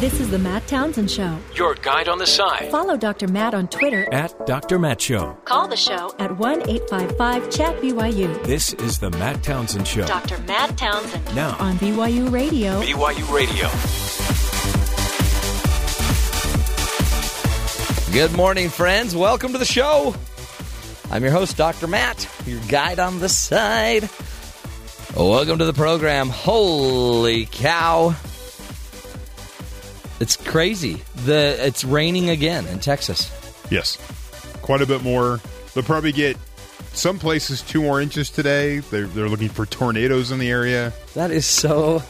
This is the Matt Townsend Show. Your guide on the side. Follow Dr. Matt on Twitter At Dr. Matt Show. Call the show at 1 855 Chat BYU. This is the Matt Townsend Show. Dr. Matt Townsend Now, on BYU Radio. BYU Radio. Good morning, friends. Welcome to the show. I'm your host, Dr. Matt, your guide on the side. Welcome to the program. Holy cow. It's crazy. The it's raining again in Texas. Yes, quite a bit more. They'll probably get some places two more inches today. They're, they're looking for tornadoes in the area. That is so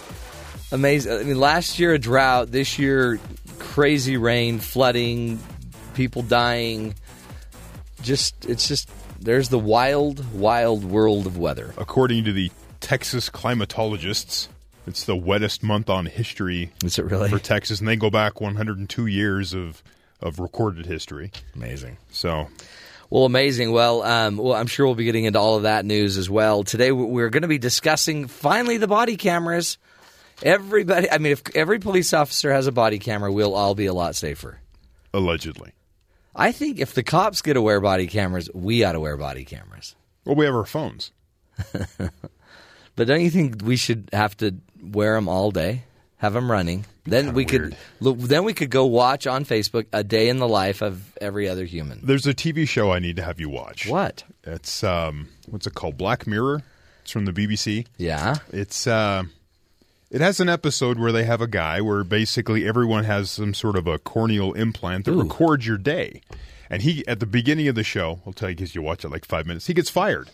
amazing. I mean, last year a drought, this year crazy rain, flooding, people dying. Just it's just there's the wild, wild world of weather. According to the Texas climatologists, it's the wettest month on history Is it really for Texas, and they go back 102 years of of recorded history. amazing? So Well, amazing. Well, um, well, I'm sure we'll be getting into all of that news as well. Today, we're going to be discussing finally the body cameras. Everybody, I mean, if every police officer has a body camera, we'll all be a lot safer. allegedly, I think if the cops get to wear body cameras, we ought to wear body cameras. well, we have our phones. But don't you think we should have to wear them all day, have them running? Then we weird. could, look, then we could go watch on Facebook a day in the life of every other human. There's a TV show I need to have you watch. What? It's um, what's it called? Black Mirror. It's from the BBC. Yeah. It's uh, it has an episode where they have a guy where basically everyone has some sort of a corneal implant that Ooh. records your day, and he at the beginning of the show, I'll tell you because you watch it like five minutes, he gets fired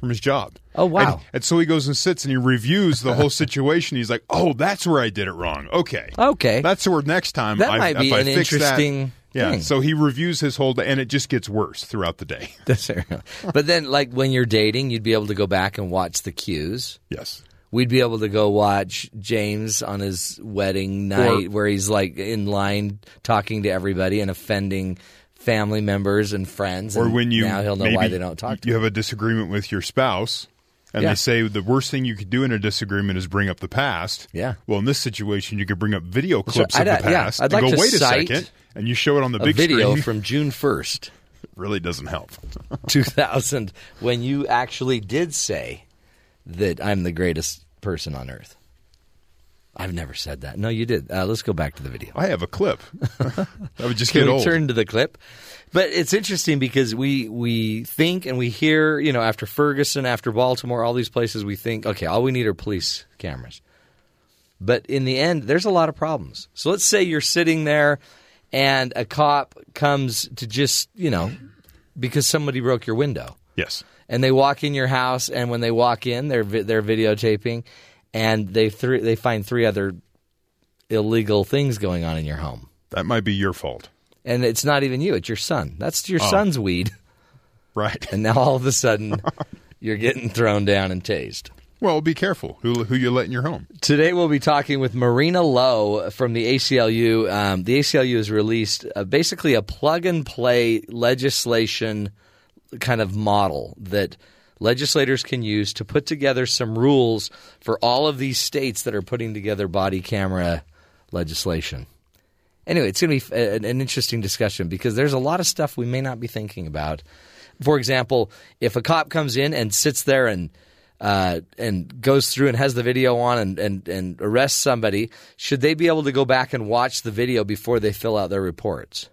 from his job. Oh, wow. And, and so he goes and sits and he reviews the whole situation. He's like, "Oh, that's where I did it wrong. Okay, Okay. that's where next time That I, might be I an fix that- interesting yeah, thing. so he reviews his whole day, and it just gets worse throughout the day. It but then, like when you're dating, you'd be able to go back and watch the cues. Yes. We'd be able to go watch James on his wedding night, Or- where he's like in line talking to everybody and offending family members and friends. or and when you now he'll know why they don't talk to you him. have a disagreement with your spouse and Yeah. they say the worst thing you could do in a disagreement is bring up the past Yeah. well in this situation you could bring up video clips I'd- of the yeah, past I'd and like go to wait a second and you show it on the A big video screen from June first, really doesn't help 2000, when you actually did say that I'm the greatest person on earth. I've never said that. No, you did. Uh, let's go back to the video. i have a clip I would just Can get we old turn to the clip? But it's interesting because we we think and we hear, you know, after Ferguson, after Baltimore, all these places, we think, okay, all we need are police cameras. But in the end, there's a lot of problems. So let's say you're sitting there and a cop comes to just, you know, because somebody broke your window yes and they walk in your house, and when they walk in, they're vi- they're videotaping, and they three they find three other illegal things going on in your home, that might be your fault and it's not even you; it's your son. That's your Oh. son's weed, right and now all of a sudden, you're getting thrown down and tased. well be careful who, who you let in your home Today we'll be talking with Marina Lowe from the ACLU. Um, the ACLU has released uh, basically a plug and play legislation kind of model that legislators can use to put together some rules for all of these states that are putting together body camera legislation. Anyway, it's going to be an, interesting discussion because there's a lot of stuff we may not be thinking about. For example, if a cop comes in and sits there and uh, and goes through and has the video on and, and, and arrests somebody, should they be able to go back and watch the video before they fill out their reports?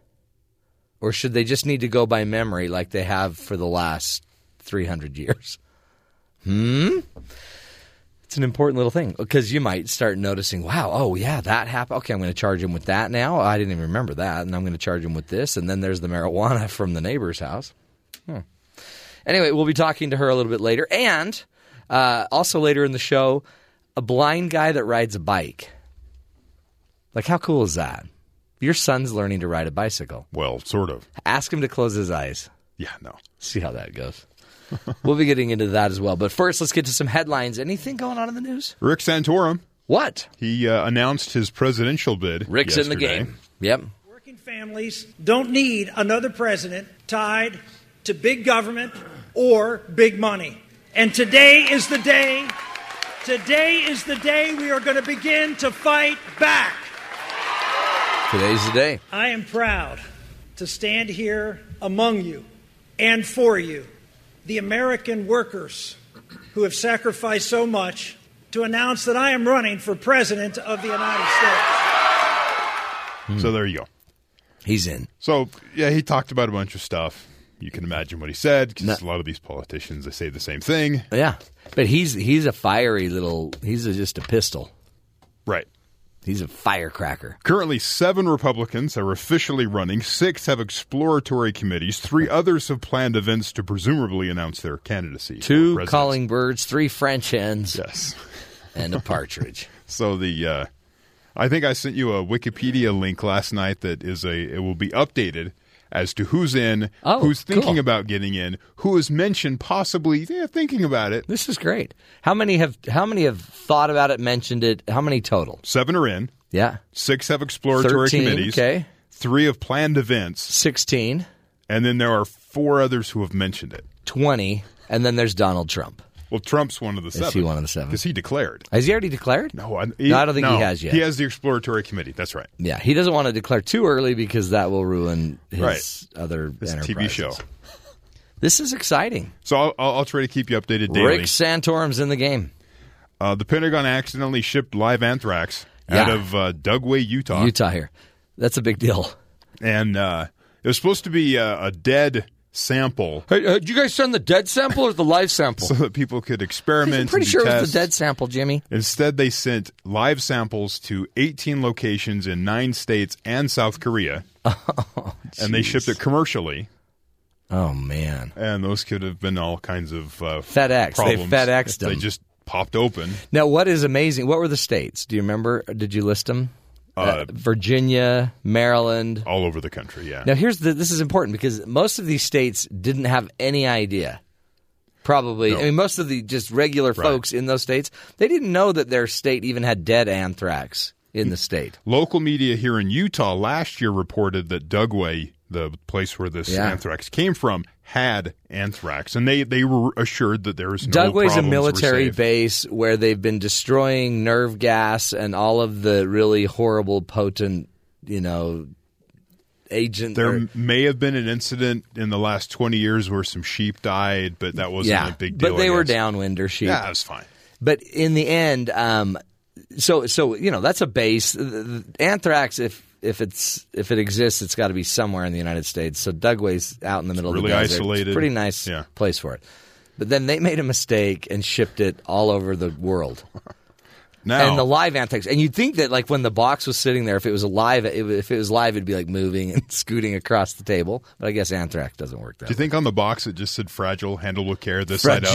Or should they just need to go by memory like they have for the last 300 years? Hmm? It's an important little thing because you might start noticing, wow, oh, yeah, that happened. Okay, I'm going to charge him with that now. I didn't even remember that. And I'm going to charge him with this. And then there's the marijuana from the neighbor's house. Hmm. Anyway, we'll be talking to her a little bit later. And uh, also later in the show, a blind guy that rides a bike. Like, how cool is that? Your son's learning to ride a bicycle. well sort of Ask him to close his eyes. yeah no See how that goes. we'll be getting into that as well. But first, let's get to some headlines. Anything going on in the news? rick santorum What? he uh, announced his presidential bid Rick's in the game. Yep. Working families don't need another president tied to big government or big money. And today is the day, today is the day we are going to begin to fight back. Today's the day. I am proud to stand here among you and for you, the American workers who have sacrificed so much, to announce that I am running for President of the United States. Hmm. So there you go. He's in. So yeah, he talked about a bunch of stuff. You can imagine what he said because No. a lot of these politicians they say the same thing. Yeah, but he's he's a fiery little. He's a, just a pistol. Right. He's a firecracker. Currently, seven Republicans are officially running. Six have exploratory committees. Three others have planned events to presumably announce their candidacy. Two calling birds, three French hens, Yes. and a partridge. So the uh, I think I sent you a Wikipedia link last night that is a it will be updated as to who's in, Oh, who's thinking cool. about getting in, who is mentioned possibly yeah, thinking about it. This is great. How many have how many have thought about it, mentioned it? How many total? Seven are in. Yeah, Six have exploratory 13, committees. okay. Three have planned events, sixteen. and then there are four others who have mentioned it. 20, and then there's Donald Trump. Well, Trump's one of the seven. Is he one of the seven? Because he declared. Has he already declared? No, I, No, I don't think he has yet. He has the exploratory committee. That's right. Yeah, he doesn't want to declare too early because that will ruin his Right. other His TV show. This is exciting. So I'll, I'll, I'll try to keep you updated daily. Rick Santorum's in the game. Uh, the Pentagon accidentally shipped live anthrax out of uh, Dugway, Utah, Utah here. That's a big deal. and uh, it was supposed to be a, a dead sample Hey, uh, did you guys send the dead sample or the live sample? so that people could experiment. I'm pretty and sure do it was the dead sample, Jimmy. Instead, they sent live samples to 18 locations in nine states and South Korea, and they shipped it commercially. Oh man, And those could have been all kinds of uh, FedEx. They Problems FedExed if They just popped open. Now, what is amazing? What were the states? Do you remember? Did you list them? Uh, Virginia, Maryland. all over the country. Yeah. Now, here's the. This is important because most of these states didn't have any idea. Probably, No. I mean, most of the just regular folks in those states, they didn't know that their state even had dead anthrax in the state. Local media here in Utah last year reported that Dugway, the place where this Yeah. anthrax came from, had anthrax, and they they were assured that there was no Dugway's a military base where they've been destroying nerve gas and all of the really horrible, potent, you know, agent. There or- may have been an incident in the last twenty years where some sheep died, but that wasn't yeah, a big deal. but they were downwinder sheep. Yeah, it was fine. But in the end, um, so so you know that's a base. Anthrax, if if it's if it exists, it's got to be somewhere in the United States. So Dugway's out in the middle really of the desert. It's isolated. pretty nice Yeah. place for it. But then they made a mistake and shipped it all over the world. Now, And the live anthrax, and you'd think that like when the box was sitting there, if it was alive, it, if it was live, it'd be like moving and scooting across the table. But I guess anthrax doesn't work that do you way. think on the box it just said "fragile, handle with care"? This side up.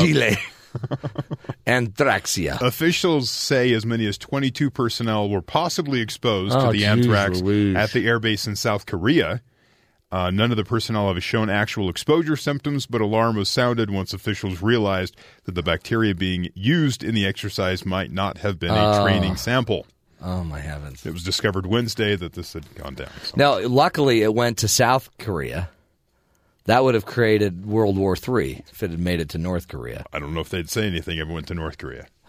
Fragile anthraxia. Officials say as many as 22 personnel were possibly exposed Oh, to the geez anthrax Louise. at the airbase in South Korea. Uh, none of the personnel have shown actual exposure symptoms, but alarm was sounded once officials realized that the bacteria being used in the exercise might not have been a training sample. Oh my heavens! It was discovered Wednesday that this had gone down. So- Now, luckily, it went to South Korea. That would have created World War III if it had made it to North Korea. I don't know if they'd say anything if it went to North Korea.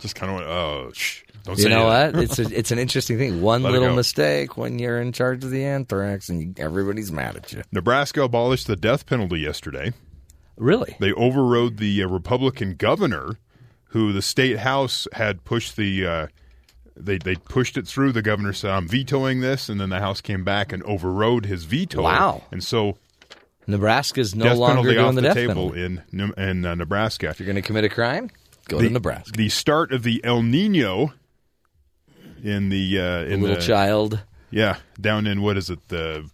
Just kind of went, oh, shh, don't You say know anything. what? It's a, it's an interesting thing. One Let it little go. mistake when you're in charge of the anthrax, and everybody's mad at you. Nebraska abolished the death penalty yesterday. Really? They overrode the uh, Republican governor, who the state house had pushed the. Uh, they they pushed it through. The governor said, "I'm vetoing this," and then the House came back and overrode his veto. Wow. And so, Nebraska's no death longer doing off the, the, death table penalty. in in uh, Nebraska. If you're going to commit a crime, go the, to Nebraska. The start of the El Nino in the uh, in Little the, child. Yeah, down in what is it the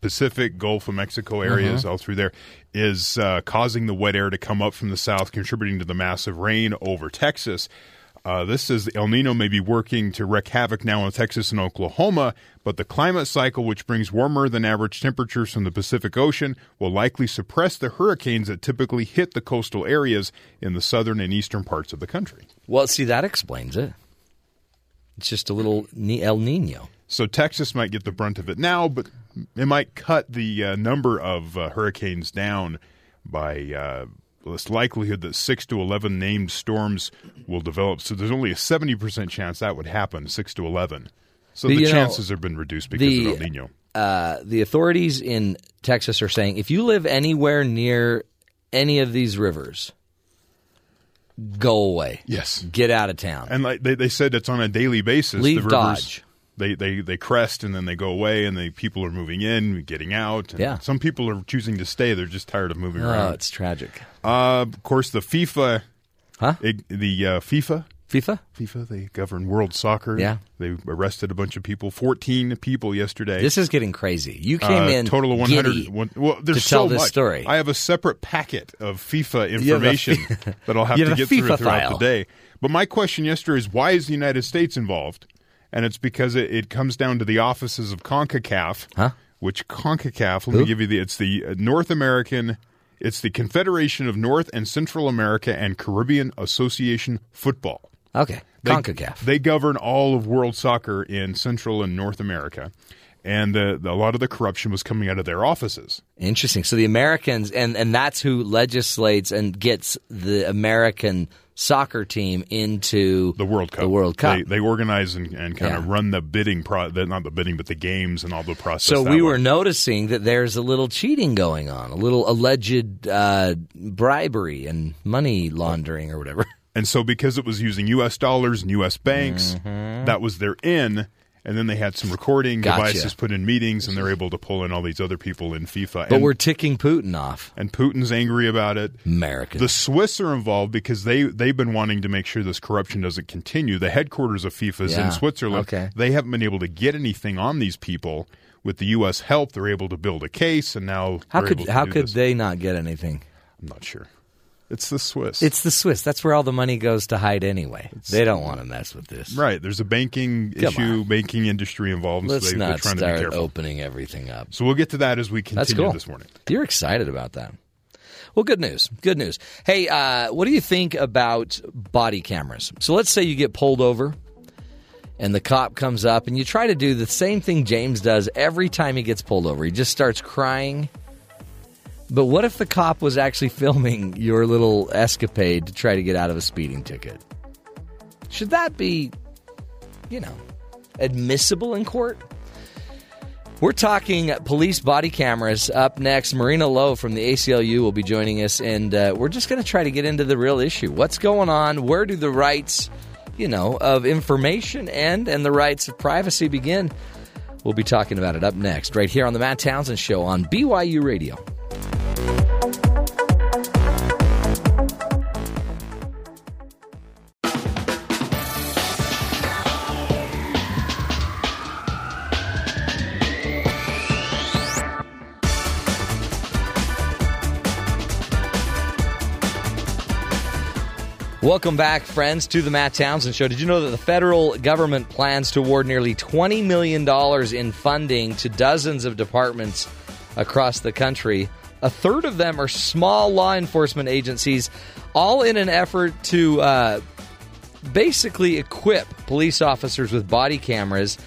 Pacific Gulf of Mexico areas, Uh-huh. all through there, is uh, causing the wet air to come up from the south, contributing to the massive rain over Texas. Uh, this says El Nino may be working to wreak havoc now in Texas and Oklahoma, but the climate cycle, which brings warmer than average temperatures from the Pacific Ocean, will likely suppress the hurricanes that typically hit the coastal areas in the southern and eastern parts of the country. Well, see, that explains it. It's just a little Ni- El Nino. So Texas might get the brunt of it now, but it might cut the uh, number of uh, hurricanes down by uh, this likelihood that six to eleven named storms will develop. So there's only a seventy percent chance that would happen. Six to eleven. So the know, chances have been reduced because the- of El Nino. uh, the authorities in Texas are saying if you live anywhere near any of these rivers, go away. Yes. Get out of town. And like they, they said it's on a daily basis. Leave the rivers, Dodge. They, they they crest and then they go away and the people are moving in, getting out. And Yeah. Some people are choosing to stay. They're just tired of moving oh, around. it's tragic. Uh, of course, the FIFA, Huh? ig- the uh, FIFA, FIFA? FIFA, they govern world soccer. Yeah. They arrested a bunch of people, 14 people yesterday. This is getting crazy. You came Uh, in total of 100. giddy. One, well, there's to tell so this much. story. I have a separate packet of FIFA You have a information fi- that I'll have to have get through FIFA throughout file. the day. But my question yesterday is why is the United States involved? And it's because it, it comes down to the offices of CONCACAF, Huh? which CONCACAF, let Who? me give you the, it's the uh, North American, it's the Confederation of North and Central America and Caribbean Association Football. Okay. They, CONCACAF. They govern all of world soccer in Central and North America. And uh, a lot of the corruption was coming out of their offices. Interesting. So the Americans, and, and that's who legislates and gets the American soccer team into The World Cup. The World Cup. They, they organize and, and kind of run the bidding, pro- not the bidding, but the games and all the process. So we way. were noticing that there's a little cheating going on, a little alleged uh, bribery and money laundering or whatever. And so because it was using U.S. dollars and U.S. banks, Mm-hmm. that was their in. And then they had some recording Gotcha. devices put in meetings, and they're able to pull in all these other people in FIFA. But and, we're ticking Putin off. and Putin's angry about it. American. The Swiss are involved because they they've been wanting to make sure this corruption doesn't continue. The headquarters of FIFA is Yeah. in Switzerland. Okay. They haven't been able to get anything on these people. With the U.S. help, they're able to build a case, and now how could how could this. they not get anything? I'm not sure. It's the Swiss. It's the Swiss. That's where all the money goes to hide anyway. they don't want to mess with this. right. There's a banking Come issue, on. banking industry involved. Let's so they, they're not trying to be start opening everything up. So we'll get to that as we That's continue cool. this morning. You're excited about that. Well, good news. Good news. Hey, uh, what do you think about body cameras? So let's say you get pulled over and the cop comes up and you try to do the same thing James does every time he gets pulled over. He just starts crying. But what if the cop was actually filming your little escapade to try to get out of a speeding ticket? Should that be, you know, admissible in court? We're talking police body cameras up next. Marina Lowe from the ACLU will be joining us, and uh, we're just going to try to get into the real issue. What's going on? Where do the rights, you know, of information end and the rights of privacy begin? We'll be talking about it up next, right here on the Matt Townsend Show on BYU Radio. Welcome back, friends, to the Matt Townsend Show. Did you know that the federal government plans to award nearly $20 million in funding to dozens of departments across the country? A third of them are small law enforcement agencies, all in an effort to uh, basically equip police officers with body cameras.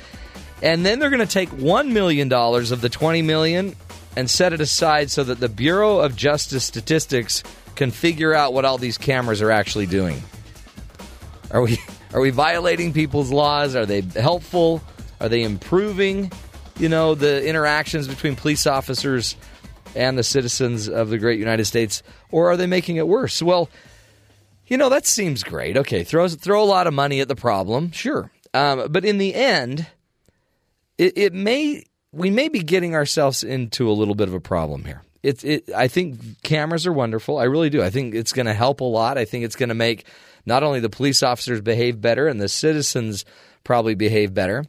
And then they're going to take $1 million of the 20 million and set it aside so that the Bureau of Justice Statistics can figure out what all these cameras are actually doing. Are we are we violating people's laws? Are they helpful? Are they improving, you know, the interactions between police officers and the citizens of the great United States or are they making it worse? Well, you know, that seems great. Okay, throw throw a lot of money at the problem, sure. Um, but in the end, it, it may we may be getting ourselves into a little bit of a problem here. It, it I think cameras are wonderful. I really do. I think it's going to help a lot. I think it's going to make not only the police officers behave better and the citizens probably behave better,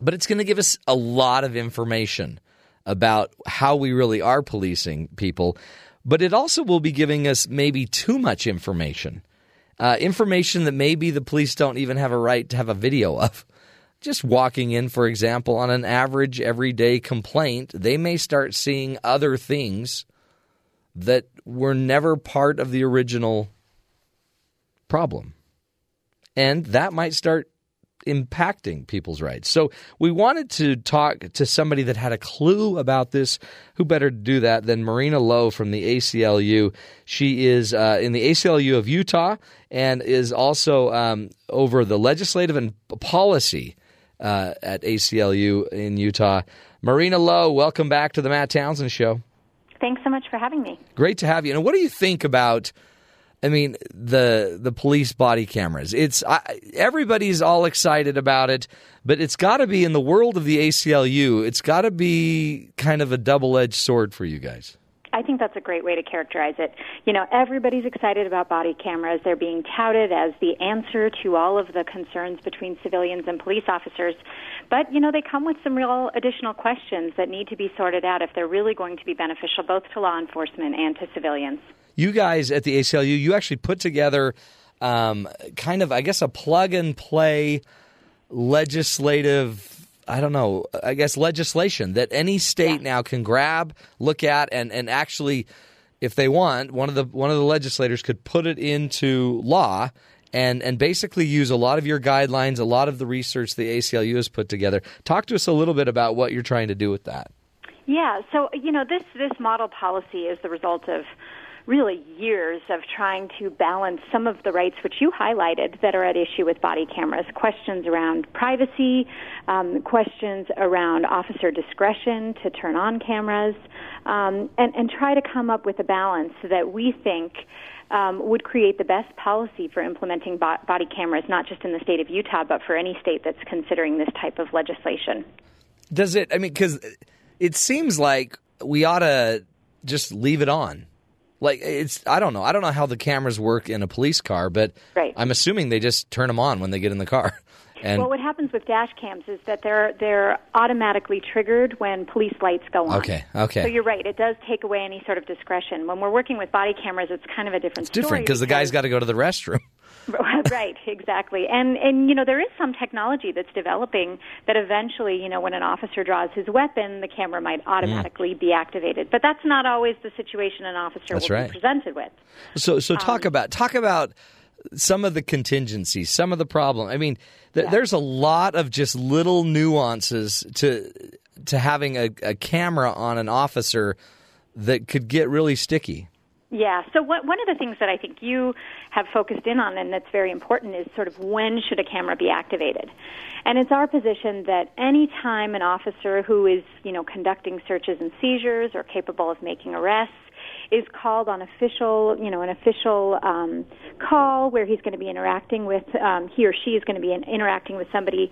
but it's going to give us a lot of information about how we really are policing people. But it also will be giving us maybe too much information, uh, information that maybe the police don't even have a right to have a video of. Just walking in, for example, on an average everyday complaint, they may start seeing other things that were never part of the original problem. And that might start impacting people's rights. So we wanted to talk to somebody that had a clue about this. Who better to do that than Marina Lowe from the ACLU? She is uh, in the ACLU of Utah and is also um, over the legislative and policy uh, at ACLU in Utah. Marina Lowe, welcome back to the Matt Townsend Show. Thanks so much for having me. Great to have you. And what do you think about? I mean, the the police body cameras. It's I, everybody's all excited about it, but it's got to be in the world of the ACLU. It's got to be kind of a double edged sword for you guys. I think that's a great way to characterize it. You know, everybody's excited about body cameras. They're being touted as the answer to all of the concerns between civilians and police officers. But, you know, they come with some real additional questions that need to be sorted out if they're really going to be beneficial both to law enforcement and to civilians. You guys at the ACLU, you actually put together um, kind of, I guess, a plug and play legislative I don't know, I guess legislation that any state yeah. now can grab, look at, and, and actually, if they want, one of the one of the legislators could put it into law and and basically use a lot of your guidelines, a lot of the research the ACLU has put together. Talk to us a little bit about what you're trying to do with that. Yeah, so you know this this model policy is the result of really years of trying to balance some of the rights which you highlighted that are at issue with body cameras questions around privacy, um, questions around officer discretion to turn on cameras, um, and, and try to come up with a balance that we think. Um, would create the best policy for implementing bo- body cameras, not just in the state of Utah, but for any state that's considering this type of legislation. Does it? I mean, because it seems like we ought to just leave it on. Like it's I don't know. I don't know how the cameras work in a police car, but right. I'm assuming they just turn them on when they get in the car. And well, what happens with dash cams is that they're they're automatically triggered when police lights go on. Okay, okay. So you're right; it does take away any sort of discretion. When we're working with body cameras, it's kind of a different. It's different because the guy's got to go to the restroom. right, exactly. And and you know there is some technology that's developing that eventually, you know, when an officer draws his weapon, the camera might mm. automatically mm. be activated. But that's not always the situation an officer that's will right. be presented with. So so talk um, about talk about some of the contingencies, some of the problem. I mean, th- yeah. there's a lot of just little nuances to to having a, a camera on an officer that could get really sticky. Yeah. So what, one of the things that I think you have focused in on, and that's very important, is sort of when should a camera be activated. And it's our position that any time an officer who is, you know, conducting searches and seizures or capable of making arrests is called on official, you know, an official um, call where he's going to be interacting with, um, he or she is going to be in, interacting with somebody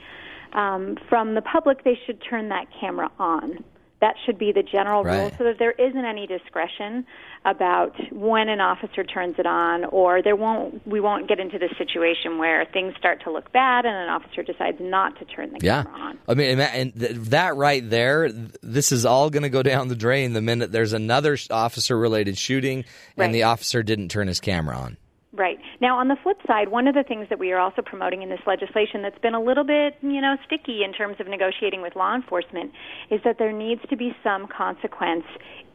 um, from the public, they should turn that camera on. That should be the general right. rule so that there isn't any discretion about when an officer turns it on or there won't we won't get into this situation where things start to look bad and an officer decides not to turn the yeah. camera on. Yeah, I mean and that right there this is all going to go down the drain the minute there's another officer related shooting and right. the officer didn't turn his camera on. Right. Now, on the flip side, one of the things that we are also promoting in this legislation that's been a little bit, you know, sticky in terms of negotiating with law enforcement is that there needs to be some consequence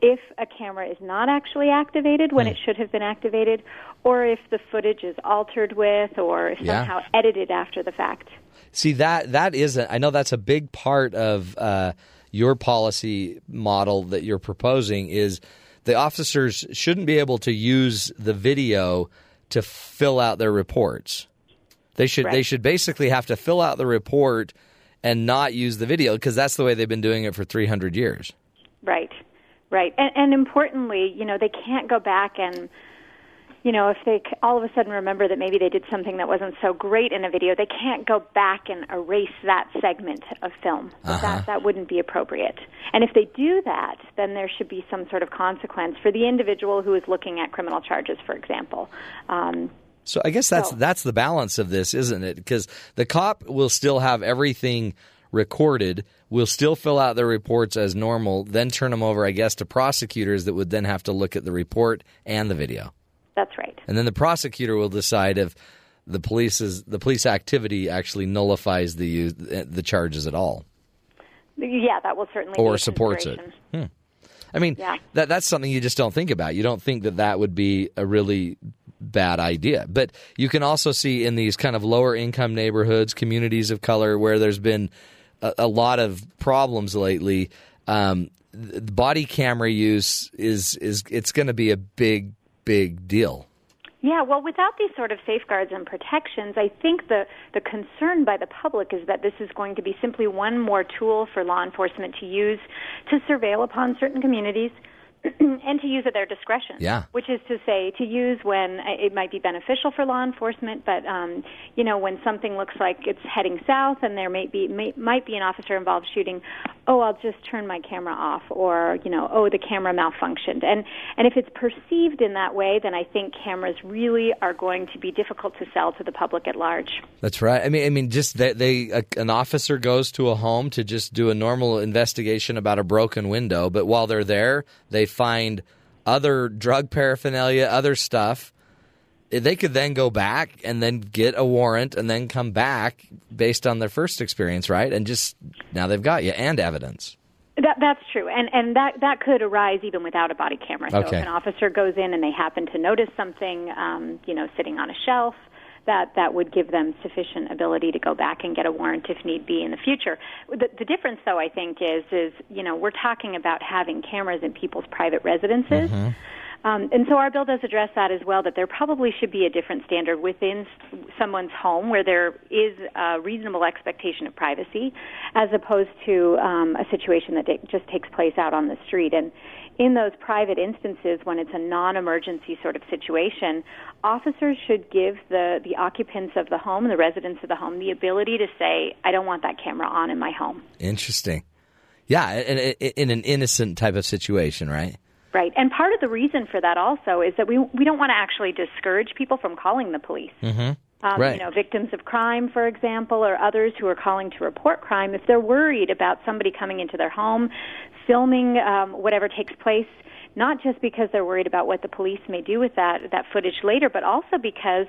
if a camera is not actually activated when mm. it should have been activated, or if the footage is altered with or somehow yeah. edited after the fact. See that that is a, I know that's a big part of uh, your policy model that you're proposing is the officers shouldn't be able to use the video to fill out their reports. They should right. they should basically have to fill out the report and not use the video because that's the way they've been doing it for 300 years. Right. Right. And, and importantly, you know, they can't go back and you know, if they all of a sudden remember that maybe they did something that wasn't so great in a video, they can't go back and erase that segment of film. Uh-huh. That that wouldn't be appropriate. And if they do that, then there should be some sort of consequence for the individual who is looking at criminal charges, for example. Um, so I guess that's so. that's the balance of this, isn't it? Because the cop will still have everything recorded, will still fill out their reports as normal, then turn them over, I guess, to prosecutors that would then have to look at the report and the video. That's right. And then the prosecutor will decide if the police's the police activity actually nullifies the the charges at all. Yeah, that will certainly or supports it. Hmm. I mean, yeah. that that's something you just don't think about. You don't think that that would be a really bad idea. But you can also see in these kind of lower income neighborhoods, communities of color, where there's been a, a lot of problems lately. Um, body camera use is is it's going to be a big big deal. Yeah, well, without these sort of safeguards and protections, I think the, the concern by the public is that this is going to be simply one more tool for law enforcement to use to surveil upon certain communities and to use at their discretion. Yeah. Which is to say, to use when it might be beneficial for law enforcement, but um, you know, when something looks like it's heading south and there may be may, might be an officer involved shooting, oh, I'll just turn my camera off, or you know, oh, the camera malfunctioned, and and if it's perceived in that way, then I think cameras really are going to be difficult to sell to the public at large. That's right. I mean, I mean, just that they, a, an officer goes to a home to just do a normal investigation about a broken window, but while they're there, they find other drug paraphernalia, other stuff. They could then go back and then get a warrant and then come back based on their first experience, right? And just now they've got you and evidence. That, that's true, and and that that could arise even without a body camera. So Okay. if an officer goes in and they happen to notice something, um, you know, sitting on a shelf, that that would give them sufficient ability to go back and get a warrant if need be in the future. The, the difference, though, I think, is is you know we're talking about having cameras in people's private residences. Um, and so our bill does address that as well. That there probably should be a different standard within someone's home where there is a reasonable expectation of privacy, as opposed to um, a situation that just takes place out on the street. And in those private instances, when it's a non-emergency sort of situation, officers should give the the occupants of the home, the residents of the home, the ability to say, "I don't want that camera on in my home." Interesting. Yeah, in, in, in an innocent type of situation, right? Right, and part of the reason for that also is that we we don't want to actually discourage people from calling the police. Mm-hmm. Um, Right. You know, victims of crime, for example, or others who are calling to report crime, if they're worried about somebody coming into their home, filming um, whatever takes place, not just because they're worried about what the police may do with that that footage later, but also because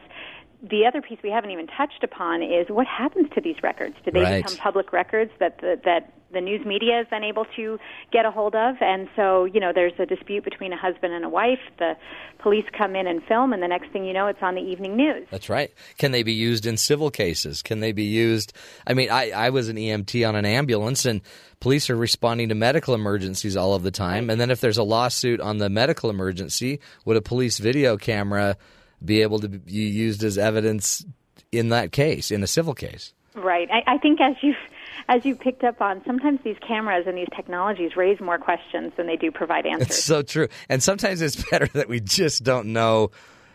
the other piece we haven't even touched upon is what happens to these records. Do they Right. become public records that the, that the news media is then able to get a hold of? And so, you know, there's a dispute between a husband and a wife. The police come in and film, and the next thing you know, it's on the evening news. That's right. Can they be used in civil cases? Can they be used? I mean, I, I was an EMT on an ambulance, and police are responding to medical emergencies all of the time. And then if there's a lawsuit on the medical emergency, would a police video camera be able to be used as evidence in that case, in a civil case? Right. I, I think as you as you picked up on, sometimes these cameras and these technologies raise more questions than they do provide answers. It's so true. And sometimes it's better that we just don't know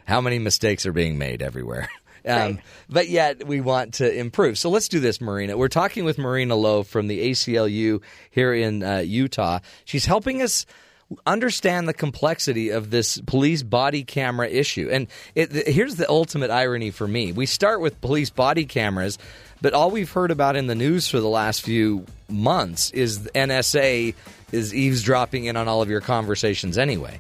how many mistakes are being made everywhere. Um, Right. But yet we want to improve. So let's do this, Marina. We're talking with Marina Lowe from the ACLU here in uh, Utah. She's helping us understand the complexity of this police body camera issue. And it, here's the ultimate irony for me. We start with police body cameras, but all we've heard about in the news for the last few months is NSA is eavesdropping in on all of your conversations anyway.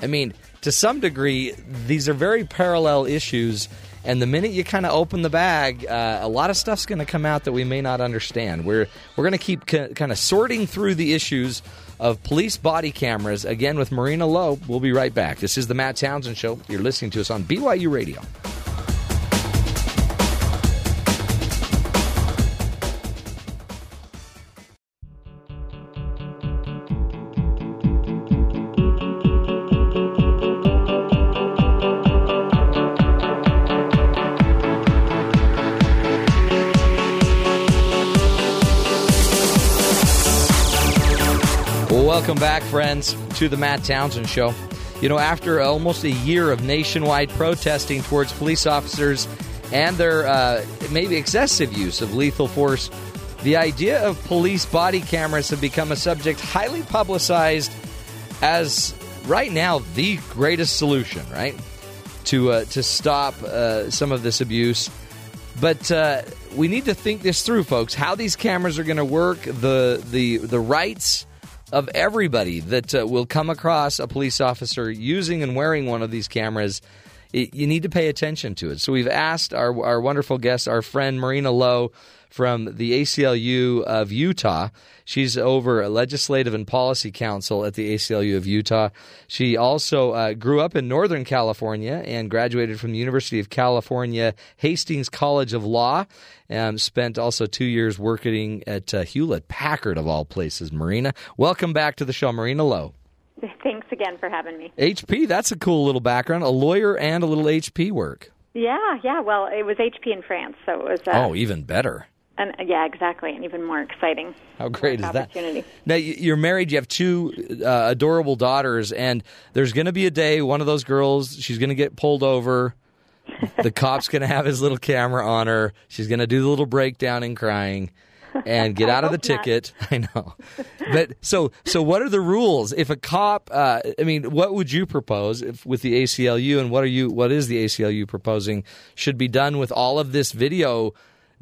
I mean, to some degree, these are very parallel issues. And the minute you kind of open the bag, uh, a lot of stuff's going to come out that we may not understand. We're we're going to keep k- kind of sorting through the issues of police body cameras again with Marina Lowe. We'll be right back. This is the Matt Townsend Show. You're listening to us on BYU Radio. Welcome back, friends, to the Matt Townsend Show. You know, after almost a year of nationwide protesting towards police officers and their uh, maybe excessive use of lethal force, the idea of police body cameras have become a subject highly publicized as right now the greatest solution, right? To uh, to stop uh, some of this abuse. But uh, we need to think this through, folks. How these cameras are going to work, the the the rights of everybody that uh, will come across a police officer using and wearing one of these cameras. It, you need to pay attention to it. So we've asked our our wonderful guest, our friend Marina Lowe from the ACLU of Utah. She's over at Legislative and Policy Counsel at the ACLU of Utah. She also uh, grew up in Northern California and graduated from the University of California Hastings College of Law. And spent also two years working at uh, Hewlett Packard, of all places. Marina, welcome back to the show, Marina Lowe. Thanks again for having me. HP, that's a cool little background. A lawyer and a little HP work. Yeah, yeah. Well, it was HP in France, so it was. Uh, oh, even better. And yeah, exactly, and even more exciting. How great is that? Now you're married. You have two uh, adorable daughters, and there's going to be a day one of those girls she's going to get pulled over. the cop's going to have his little camera on her. She's going to do the little breakdown and crying, and get out of the hope not. ticket. I know, but so so what are the rules if a cop? Uh, I mean, what would you propose if, with the ACLU, and what are you? What is the ACLU proposing should be done with all of this video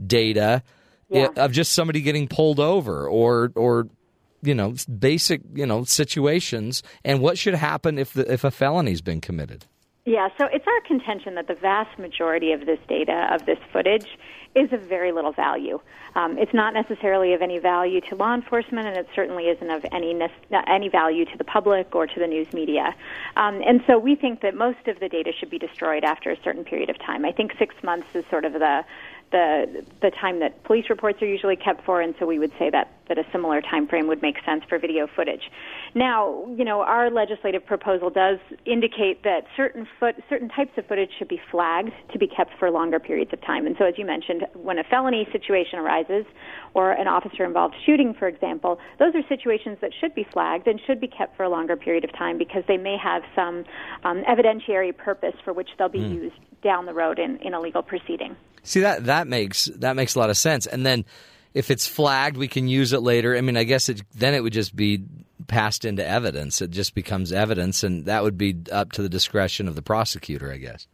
data? Yeah. of just somebody getting pulled over or or you know basic you know situations and what should happen if the if a felony's been committed Yeah, so it's our contention that the vast majority of this data, of this footage, is of very little value. Um, it's not necessarily of any value to law enforcement, and it certainly isn't of any any value to the public or to the news media. Um, and so we think that most of the data should be destroyed after a certain period of time. I think six months is sort of the the the time that police reports are usually kept for, and so we would say that that a similar time frame would make sense for video footage. Now, you know, our legislative proposal does indicate that certain foot certain types of footage should be flagged to be kept for longer periods of time. And so, as you mentioned, when a felony situation arises or an officer involved shooting, for example, those are situations that should be flagged and should be kept for a longer period of time because they may have some um, evidentiary purpose for which they'll be used down the road in, in a legal proceeding. See that that makes that makes a lot of sense and then if it's flagged we can use it later i mean i guess it then it would just be passed into evidence it just becomes evidence and that would be up to the discretion of the prosecutor i guess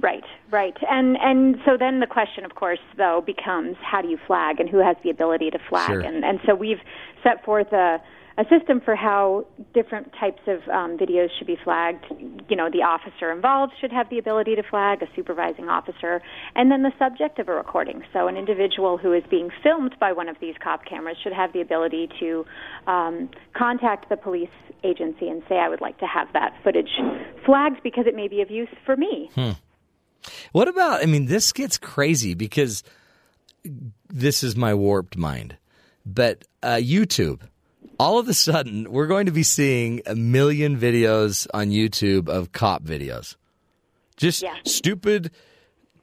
Right, right. And and so then the question of course though becomes how do you flag and who has the ability to flag? Sure. And and so we've set forth a a system for how different types of um, videos should be flagged. You know, the officer involved should have the ability to flag, a supervising officer, and then the subject of a recording. So, an individual who is being filmed by one of these cop cameras should have the ability to um, contact the police agency and say, I would like to have that footage flagged because it may be of use for me. What about? I mean, this gets crazy because this is my warped mind. But uh, YouTube, all of a sudden, we're going to be seeing a million videos on YouTube of cop videos, just Yeah. stupid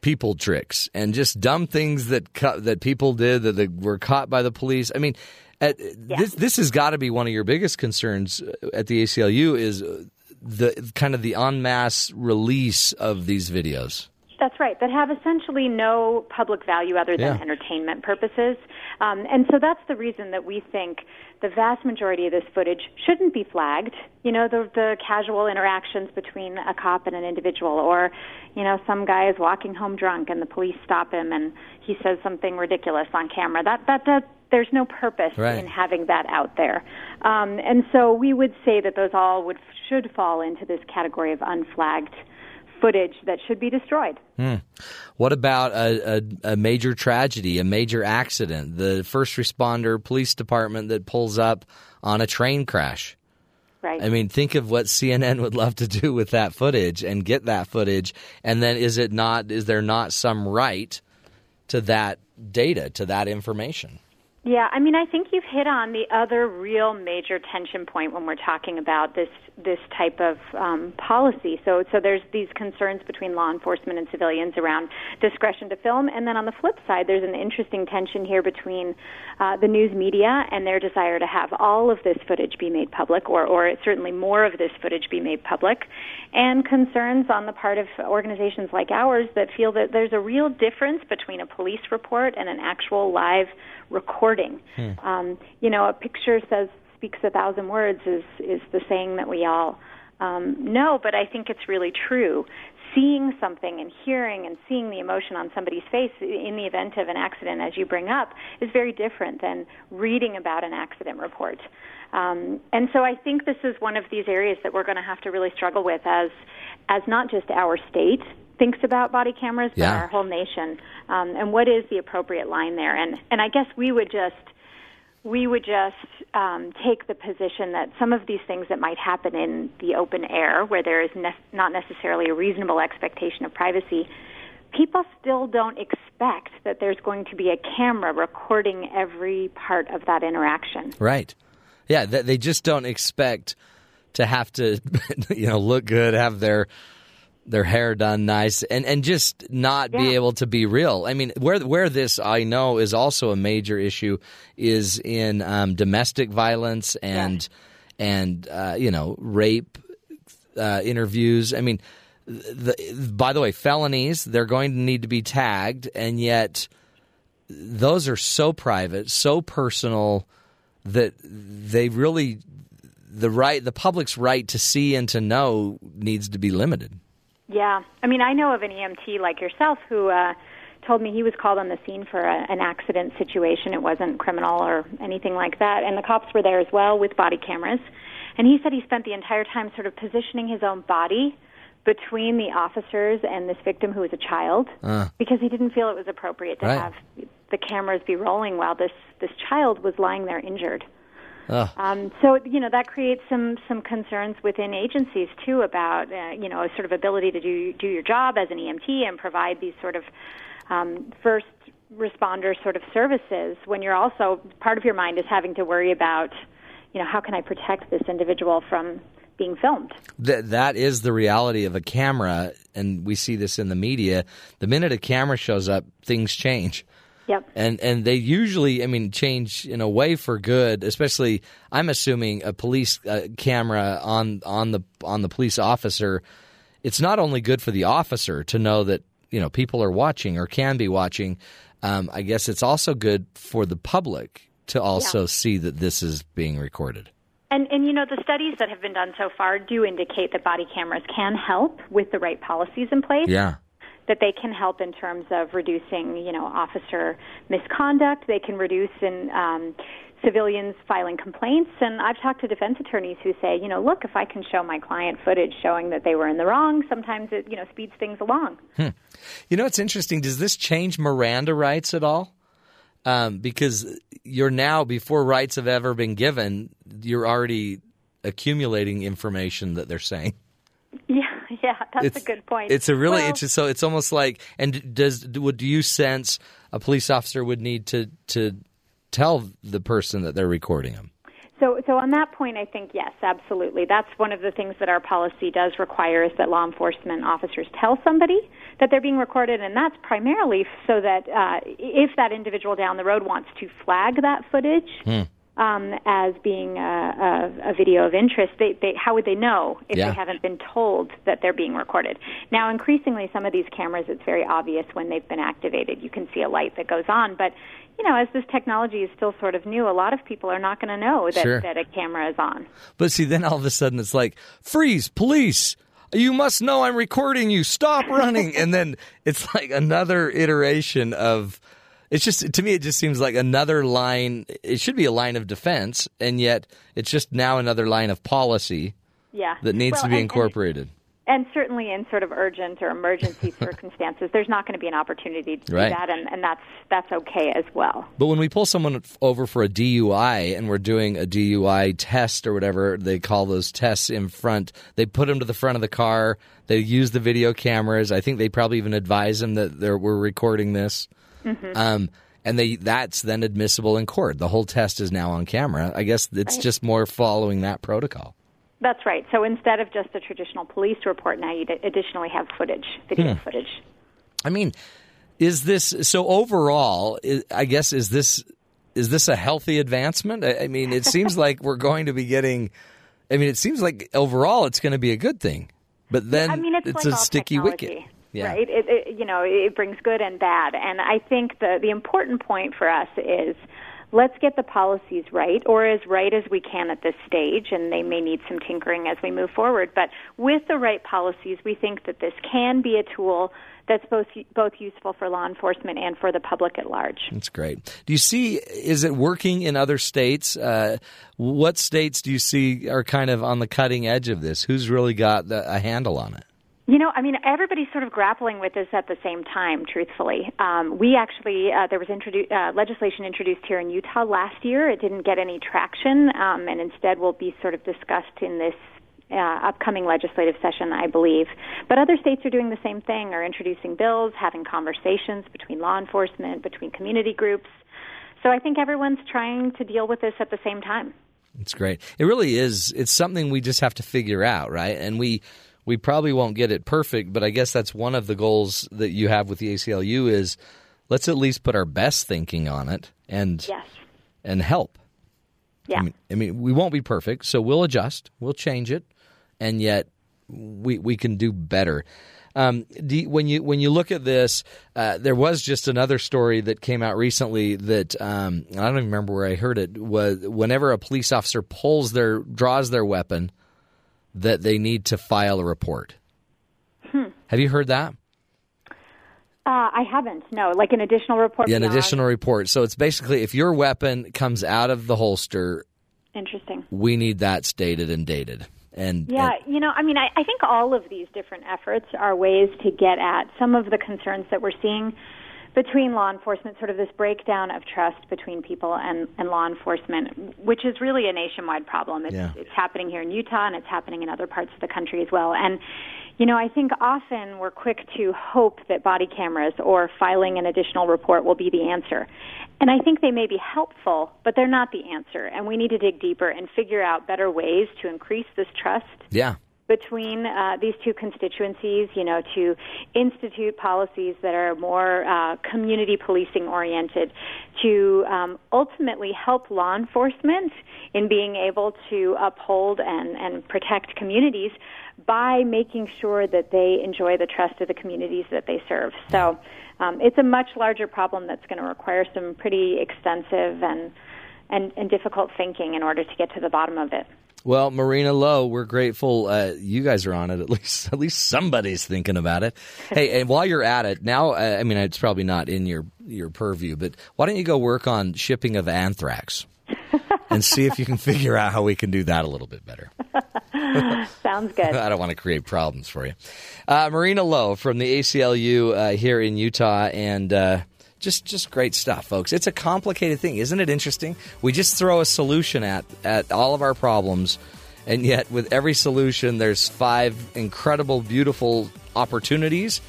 people tricks and just dumb things that co- that people did that, that were caught by the police. I mean. At, This this has got to be one of your biggest concerns uh, at the ACLU is uh, the kind of the en masse release of these videos. That's right. That have essentially no public value other than Yeah. entertainment purposes. Um, and so that's the reason that we think the vast majority of this footage shouldn't be flagged. You know, the, the casual interactions between a cop and an individual, or, you know, some guy is walking home drunk and the police stop him and he says something ridiculous on camera. That, that, that, there's no purpose Right. in having that out there. Um, and so we would say that those all would should fall into this category of unflagged footage that should be destroyed. Hmm. What about a, a, a major tragedy, a major accident, the first responder police department that pulls up on a train crash? Right. I mean, think of what CNN would love to do with that footage and get that footage. And then is it not, is there not some right to that data, to that information? Yeah, I mean, I think you've hit on the other real major tension point when we're talking about this this type of um, policy. So, so there's these concerns between law enforcement and civilians around discretion to film, and then on the flip side, there's an interesting tension here between uh, the news media and their desire to have all of this footage be made public, or or certainly more of this footage be made public, and concerns on the part of organizations like ours that feel that there's a real difference between a police report and an actual live recording. Um, you know, a picture says speaks a thousand words is is the saying that we all um, know, but I think it's really true. Seeing something and hearing and seeing the emotion on somebody's face in the event of an accident, as you bring up, is very different than reading about an accident report. Um, and so I think this is one of these areas that we're going to have to really struggle with as as not just our state thinks about body cameras, but Yeah. our whole nation. Um, and what is the appropriate line there? And and I guess we would just we would just um, take the position that some of these things that might happen in the open air, where there is ne- not necessarily a reasonable expectation of privacy, people still don't expect that there's going to be a camera recording every part of that interaction. Right. Yeah, they just don't expect to have to you know look good, have their their hair done nice, and and just not be able to be real. I mean, where where this I know is also a major issue is in um, domestic violence and and uh, you know rape uh, interviews. I mean, the, by the way, felonies they're going to need to be tagged, and yet those are so private, so personal that they really the right the public's right to see and to know needs to be limited. Yeah. I mean, I know of an EMT like yourself who uh, told me he was called on the scene for a, an accident situation. It wasn't criminal or anything like that. And the cops were there as well with body cameras. And he said he spent the entire time sort of positioning his own body between the officers and this victim who was a child because he didn't feel it was appropriate to Right. have the cameras be rolling while this, this child was lying there injured. Um, so you know that creates some some concerns within agencies too about uh, you know a sort of ability to do do your job as an EMT and provide these sort of um, first responder sort of services when you're also part of your mind is having to worry about you know how can I protect this individual from being filmed. That that is the reality of a camera, and we see this in the media. The minute a camera shows up, things change. Yep. and and they usually i mean change in a way for good especially i'm assuming a police uh, camera on on the on the police officer. It's not only good for the officer to know that you know people are watching or can be watching. Um, i guess it's also good for the public to also see that this is being recorded. And, and you know, the studies that have been done so far do indicate that body cameras can help with the right policies in place. yeah that they can help in terms of reducing, you know, officer misconduct. They can reduce in um, civilians filing complaints. And I've talked to defense attorneys who say, you know, look, if I can show my client footage showing that they were in the wrong, sometimes it, you know, speeds things along. You know, it's interesting. Does this change Miranda rights at all? Um, because you're now, before rights have ever been given, you're already accumulating information that they're saying. Yeah, yeah, that's it's a good point. It's a really Well, it's so it's almost like. And does would do you sense a police officer would need to to tell the person that they're recording them? So, so on that point, I think yes, absolutely. That's one of the things that our policy does require is that law enforcement officers tell somebody that they're being recorded, and that's primarily so that uh, if that individual down the road wants to flag that footage um, as being a, a, a video of interest, they, they, how would they know if Yeah. they haven't been told that they're being recorded? Now, increasingly, some of these cameras, it's very obvious when they've been activated. You can see a light that goes on, but you know, as this technology is still sort of new, a lot of people are not going to know that, Sure. that a camera is on. But see, then all of a sudden it's like freeze, police. You must know I'm recording you. Stop running. and then it's like another iteration of. It's just to me, it just seems like another line. It should be a line of defense, and yet it's just now another line of policy Yeah. that needs Well, to be and- incorporated. And, and certainly in sort of urgent or emergency circumstances, there's not going to be an opportunity to Right. do that, and, and that's that's okay as well. But when we pull someone over for a DUI and we're doing a DUI test or whatever they call those tests in front, they put them to the front of the car. They use the video cameras. I think they probably even advise them that they're, we're recording this. Um, and they that's then admissible in court. The whole test is now on camera. I guess it's just more following that protocol. That's right. So instead of just a traditional police report, now you additionally have footage, video Hmm. footage. I mean, is this so overall? i guess is this is this a healthy advancement? I, mean, it seems like we're going to be getting. I mean, it seems like overall it's going to be a good thing, but then I mean, it's, like a sticky technology, wicket. Yeah. right? It, it, you know, it brings good and bad, and I think the the important point for us is let's get the policies right, or as right as we can at this stage, and they may need some tinkering as we move forward. But with the right policies, we think that this can be a tool that's both both useful for law enforcement and for the public at large. That's great. Do you see? Is it working in other states? Uh, what states do you see are kind of on the cutting edge of this? Who's really got the, a handle on it? You know, I mean, everybody's sort of grappling with this at the same time. Truthfully, um, we actually uh, there was introdu- uh, legislation introduced here in Utah last year. It didn't get any traction, um, and instead will be sort of discussed in this uh, upcoming legislative session, I believe. But other states are doing the same thing, are introducing bills, having conversations between law enforcement, between community groups. So I think everyone's trying to deal with this at the same time. It's great. It really is. It's something we just have to figure out, right? And we we probably won't get it perfect, but I guess that's one of the goals that you have with the ACLU is let's at least put our best thinking on it and Yes. and help. Yeah. I mean, I mean, we won't be perfect, so we'll adjust, we'll change it, and yet we we can do better. Um, you- when you when you look at this, uh, there was just another story that came out recently that um, I don't even remember where I heard it. Was whenever a police officer pulls their draws their weapon, that they need to file a report. Have you heard that? Uh, I haven't. No, like an additional report. Yeah, an beyond- additional report. So it's basically if your weapon comes out of the holster, Interesting. we need that stated and dated. And Yeah, and- you know, I mean, I, I think all of these different efforts are ways to get at some of the concerns that we're seeing between law enforcement, sort of this breakdown of trust between people and, and law enforcement, which is really a nationwide problem. It's, Yeah. it's happening here in Utah and it's happening in other parts of the country as well. And, you know, I think often we're quick to hope that body cameras or filing an additional report will be the answer. And I think they may be helpful, but they're not the answer. And we need to dig deeper and figure out better ways to increase this trust yeah, between uh, these two constituencies, you know, to institute policies that are more uh, community policing oriented, to um, ultimately help law enforcement in being able to uphold and, and protect communities by making sure that they enjoy the trust of the communities that they serve. So um, it's a much larger problem that's going to require some pretty extensive and, and, and difficult thinking in order to get to the bottom of it. Well, Marina Lowe, we're grateful uh, you guys are on it. At least, at least somebody's thinking about it. hey, and while you're at it now, uh, I mean, it's probably not in your your purview, but why don't you go work on shipping of anthrax and see if you can figure out how we can do that a little bit better. Sounds good. I don't want to create problems for you. Uh, Marina Lowe from the ACLU uh, here in Utah, and uh, just just great stuff, folks. It's a complicated thing, isn't it? Interesting. We just throw a solution at at all of our problems, and yet with every solution, there's five incredible, beautiful opportunities,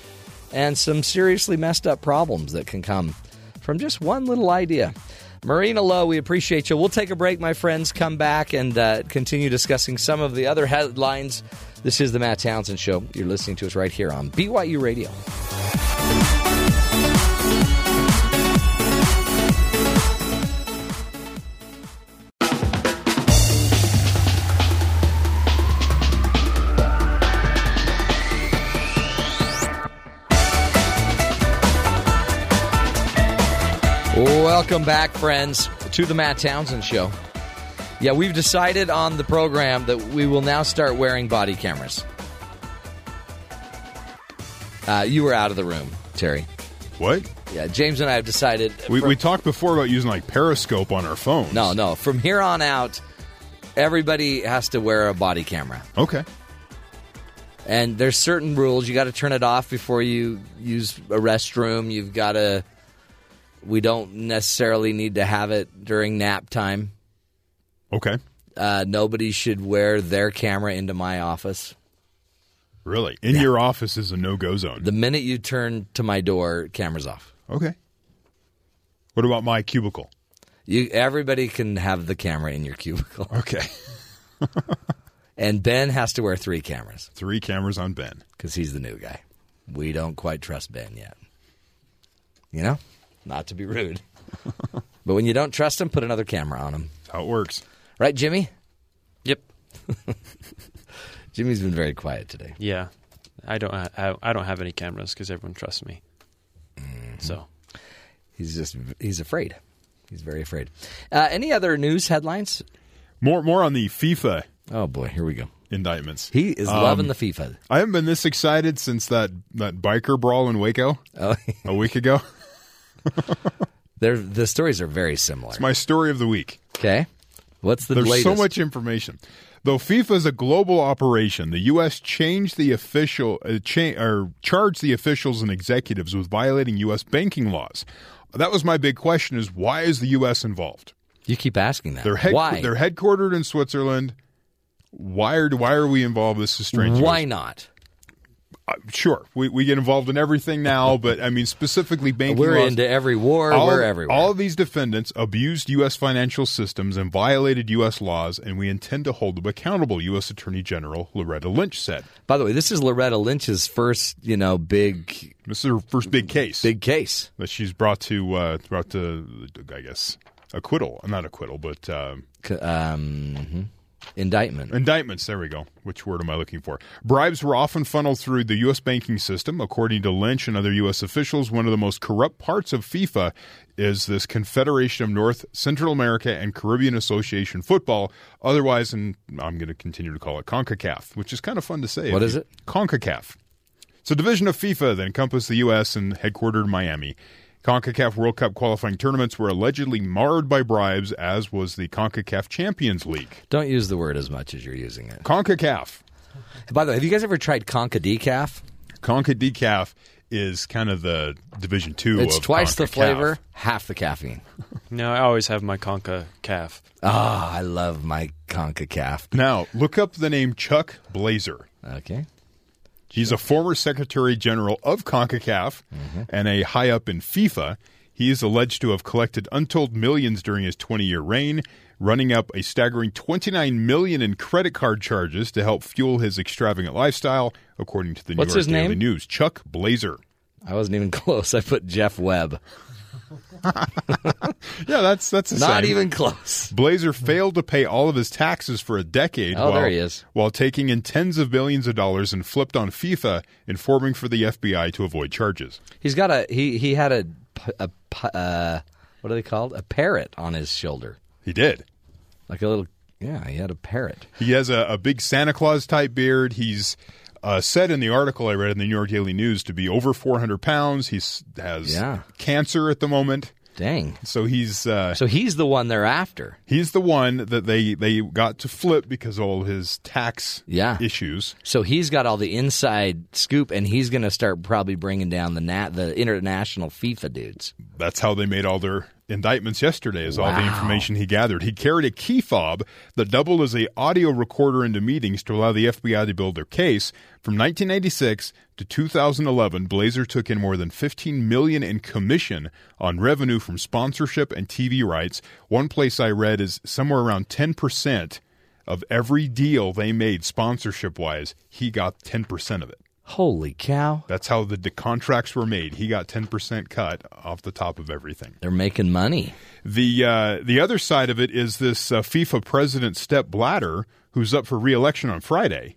and some seriously messed up problems that can come from just one little idea. Marina Lowe, we appreciate you. We'll take a break, my friends. Come back and uh, continue discussing some of the other headlines. This is the Matt Townsend Show. You're listening to us right here on BYU Radio. Welcome back, friends, to the Matt Townsend Show. Yeah, we've decided on the program that we will now start wearing body cameras. Uh, you were out of the room, Terry. What? Yeah, James and I have decided. We, from- we talked before about using like Periscope on our phones. no, no. From here on out, everybody has to wear a body camera, Okay. and there's certain rules. You got to turn it off before you use a restroom. You've got to. We don't necessarily need to have it during nap time. Okay. Uh, nobody should wear their camera into my office. Really? In your office is a no go zone. The minute you turn to my door, camera's off. okay. What about my cubicle? You, everybody can have the camera in your cubicle, Okay. and Ben has to wear three cameras Three cameras on Ben. because he's the new guy. We don't quite trust Ben yet. You know, not to be rude, but when you don't trust him, put another camera on him. That's how it works. Right, Jimmy? Yep. Jimmy's been very quiet today. Yeah. I don't. I, I don't have any cameras because everyone trusts me. So He's just he's afraid. He's very afraid. Uh, any other news headlines? More more on the FIFA Oh boy, here we go. indictments. He is Um, loving the FIFA. I haven't been this excited since that, that biker brawl in Waco Oh, a week ago. they're, the stories are very similar. It's my story of the week. Okay, what's the There's latest? so much information. Though FIFA is a global operation, the U.S. changed the official uh, cha- or charged the officials and executives with violating U.S. banking laws. That was my big question: is why is the U.S. involved? You keep asking that. They're head- Why? They're headquartered in Switzerland. Why are why are we involved? This is strange. Why not? Sure, we, we get involved in everything now, but I mean specifically banking. We're laws. into every war. all, we're everywhere. all of these defendants abused U.S. financial systems and violated U.S. laws, and we intend to hold them accountable. U.S. Attorney General Loretta Lynch said. By the way, this is Loretta Lynch's first, you know, big This is her first big case big case. that she's brought to uh, brought to, I guess, acquittal. Not acquittal, but. Um, Um, mhm. Indictment. Indictments, there we go. Which word am I looking for? Bribes were often funneled through the U.S. banking system. According to Lynch and other U.S. officials, one of the most corrupt parts of FIFA is this Confederation of North Central America and Caribbean Association football, otherwise, and I'm going to continue to call it CONCACAF, which is kind of fun to say. What is it? CONCACAF. It's a division of FIFA that encompass the U.S. and headquartered in Miami. CONCACAF World Cup qualifying tournaments were allegedly marred by bribes, as was the CONCACAF Champions League. Don't use the word as much as you're using it. CONCACAF. By the way, have you guys ever tried Conca Decaf? Conca Decaf is kind of the Division Two. It's of twice the CONCACAF. flavor, half the caffeine. No, I always have my Conca calf. Ah, I love my Conca Calf. Now look up the name Chuck Blazer. Okay. He's a former Secretary General of CONCACAF Mm-hmm. and a high up in FIFA. He is alleged to have collected untold millions during his 20-year reign, running up a staggering 29 million in credit card charges to help fuel his extravagant lifestyle, according to the New What's York his Daily name? News. Chuck Blazer. I wasn't even close. I put Jeff Webb. Yeah, that's that's Not same. even close. Blazer failed to pay all of his taxes for a decade. Oh, while, there he is. While taking in tens of billions of dollars and flipped on FIFA, informing for the FBI to avoid charges. He's got a he. He had a uh, what are they called? A parrot on his shoulder, He did. like a little. Yeah, he had a parrot. He has a, a big Santa Claus type beard. He's uh, said in the article I read in the New York Daily News to be over 400 pounds. He has Yeah. cancer at the moment. Dang. So he's uh, So he's the one they're after. he's the one that they, they got to flip because of all his tax Yeah. issues. So he's got all the inside scoop, and he's going to start probably bringing down the nat the international FIFA dudes. That's how they made all their indictments yesterday. Is all the information he gathered. He carried a key fob that doubled as a audio recorder into meetings to allow the FBI to build their case. From 1996 to 2011, Blazer took in more than 15 million in commission on revenue from sponsorship and TV rights. One place I read is somewhere around 10 percent of every deal they made sponsorship wise. He got 10 percent of it. Holy cow! That's how the, the contracts were made. He got 10% cut off the top of everything. They're making money. The uh, the other side of it is this uh, FIFA president Sepp Blatter, who's up for re-election on Friday,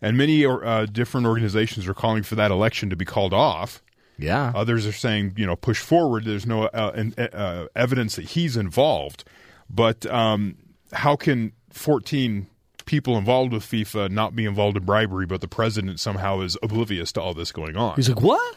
and many uh, different organizations are calling for that election to be called off. Yeah. Others are saying, you know, push forward. There's no uh, in- uh, evidence that he's involved, but um, how can 14 people involved with FIFA not be involved in bribery, but the president somehow is oblivious to all this going on? He's like, what?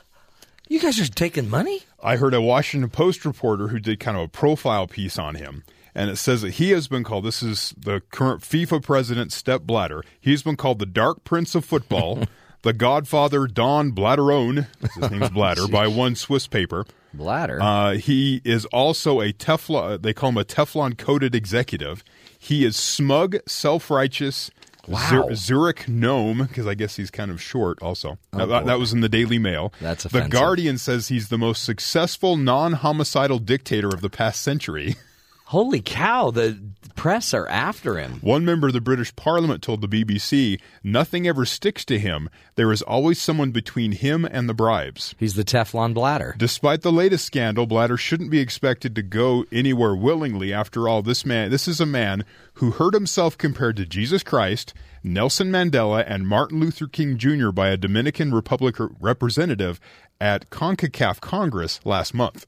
You guys are taking money? I heard a Washington Post reporter who did kind of a profile piece on him, and it says that he has been called. This is the current FIFA president, Sepp Blatter. He's been called the Dark Prince of Football, the Godfather Don Blatterone. His name's Blatter by one Swiss paper. Bladder. Uh, he is also a Teflon. They call him a Teflon coated executive. He is smug, self righteous. Wow. Zurich gnome, because I guess he's kind of short. Also, that, boy. that was in the Daily Mail. That's the. Guardian says he's the most successful non-homicidal dictator of the past century. Holy cow! The press are after him. One member of the British Parliament told the BBC, "Nothing ever sticks to him. There is always someone between him and the bribes." He's the Teflon bladder. Despite the latest scandal, Blatter shouldn't be expected to go anywhere willingly. After all, this man this is a man who heard himself compared to Jesus Christ, Nelson Mandela, and Martin Luther King Jr. by a Dominican Republic representative at CONCACAF Congress last month.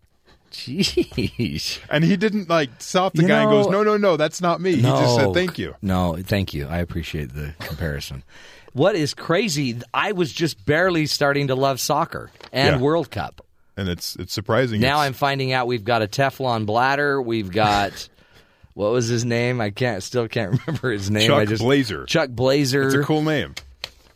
Jeez. And he didn't like stop the You guy and goes, No, no, no, that's not me. He just said thank you. No, thank you. I appreciate the comparison. what is crazy? I was just barely starting to love soccer and Yeah. World Cup. And it's it's surprising. Now It's- I'm finding out we've got a Teflon bladder. We've got what was his name? I can't still can't remember his name. Chuck I just Blazer. Chuck Blazer. it's a cool name.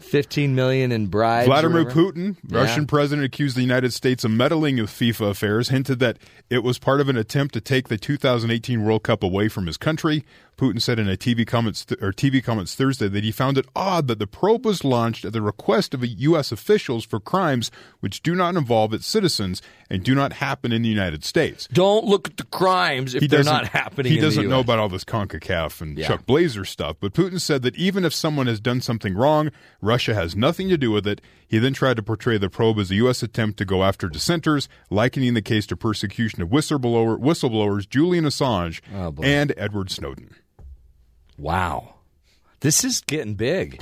15 million in bribes. Vladimir. Putin, Russian president, accused the United States of meddling with FIFA affairs, hinted that it was part of an attempt to take the 2018 World Cup away from his country. Putin said in a TV comments or TV comments Thursday that he found it odd that the probe was launched at the request of U.S. officials for crimes which do not involve its citizens and do not happen in the United States. Don't look at the crimes if they're doesn't- happening. He doesn't know about all this CONCACAF and Yeah. Chuck Blazer stuff. But Putin said that even if someone has done something wrong, Russia has nothing to do with it. He then tried to portray the probe as a U.S. attempt to go after dissenters, likening the case to persecution of whistleblower, whistleblowers Julian Assange Oh, and Edward Snowden. Wow, this is getting big.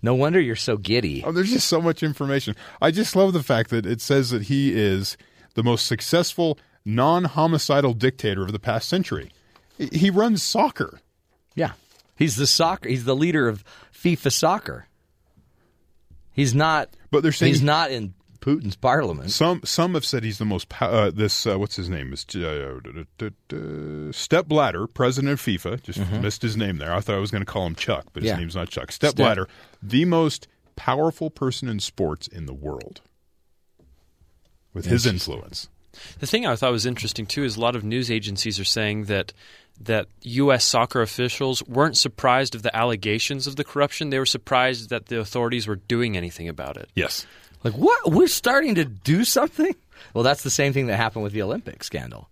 No wonder you're so giddy. Oh, there's just so much information. I just love the fact that it says that he is the most successful non-homicidal dictator of the past century. He- He runs soccer. Yeah, he's the soccer. He's the leader of FIFA soccer. He's not. But they're saying he's not in Putin's parliament. Some some have said he's the most uh, this uh, what's his name is uh, Sepp Blatter, president of FIFA. Just missed his name there. I thought I was going to call him Chuck, but his Mm-hmm. Yeah. name's not Chuck. Sepp Sepp. Blatter, the most powerful person in sports in the world, with his influence. The thing I thought was interesting too is a lot of news agencies are saying that that U.S. soccer officials weren't surprised of the allegations of the corruption. They were surprised that the authorities were doing anything about it. Yes, Like what? We're starting to do something. Well, that's the same thing that happened with the Olympic scandal.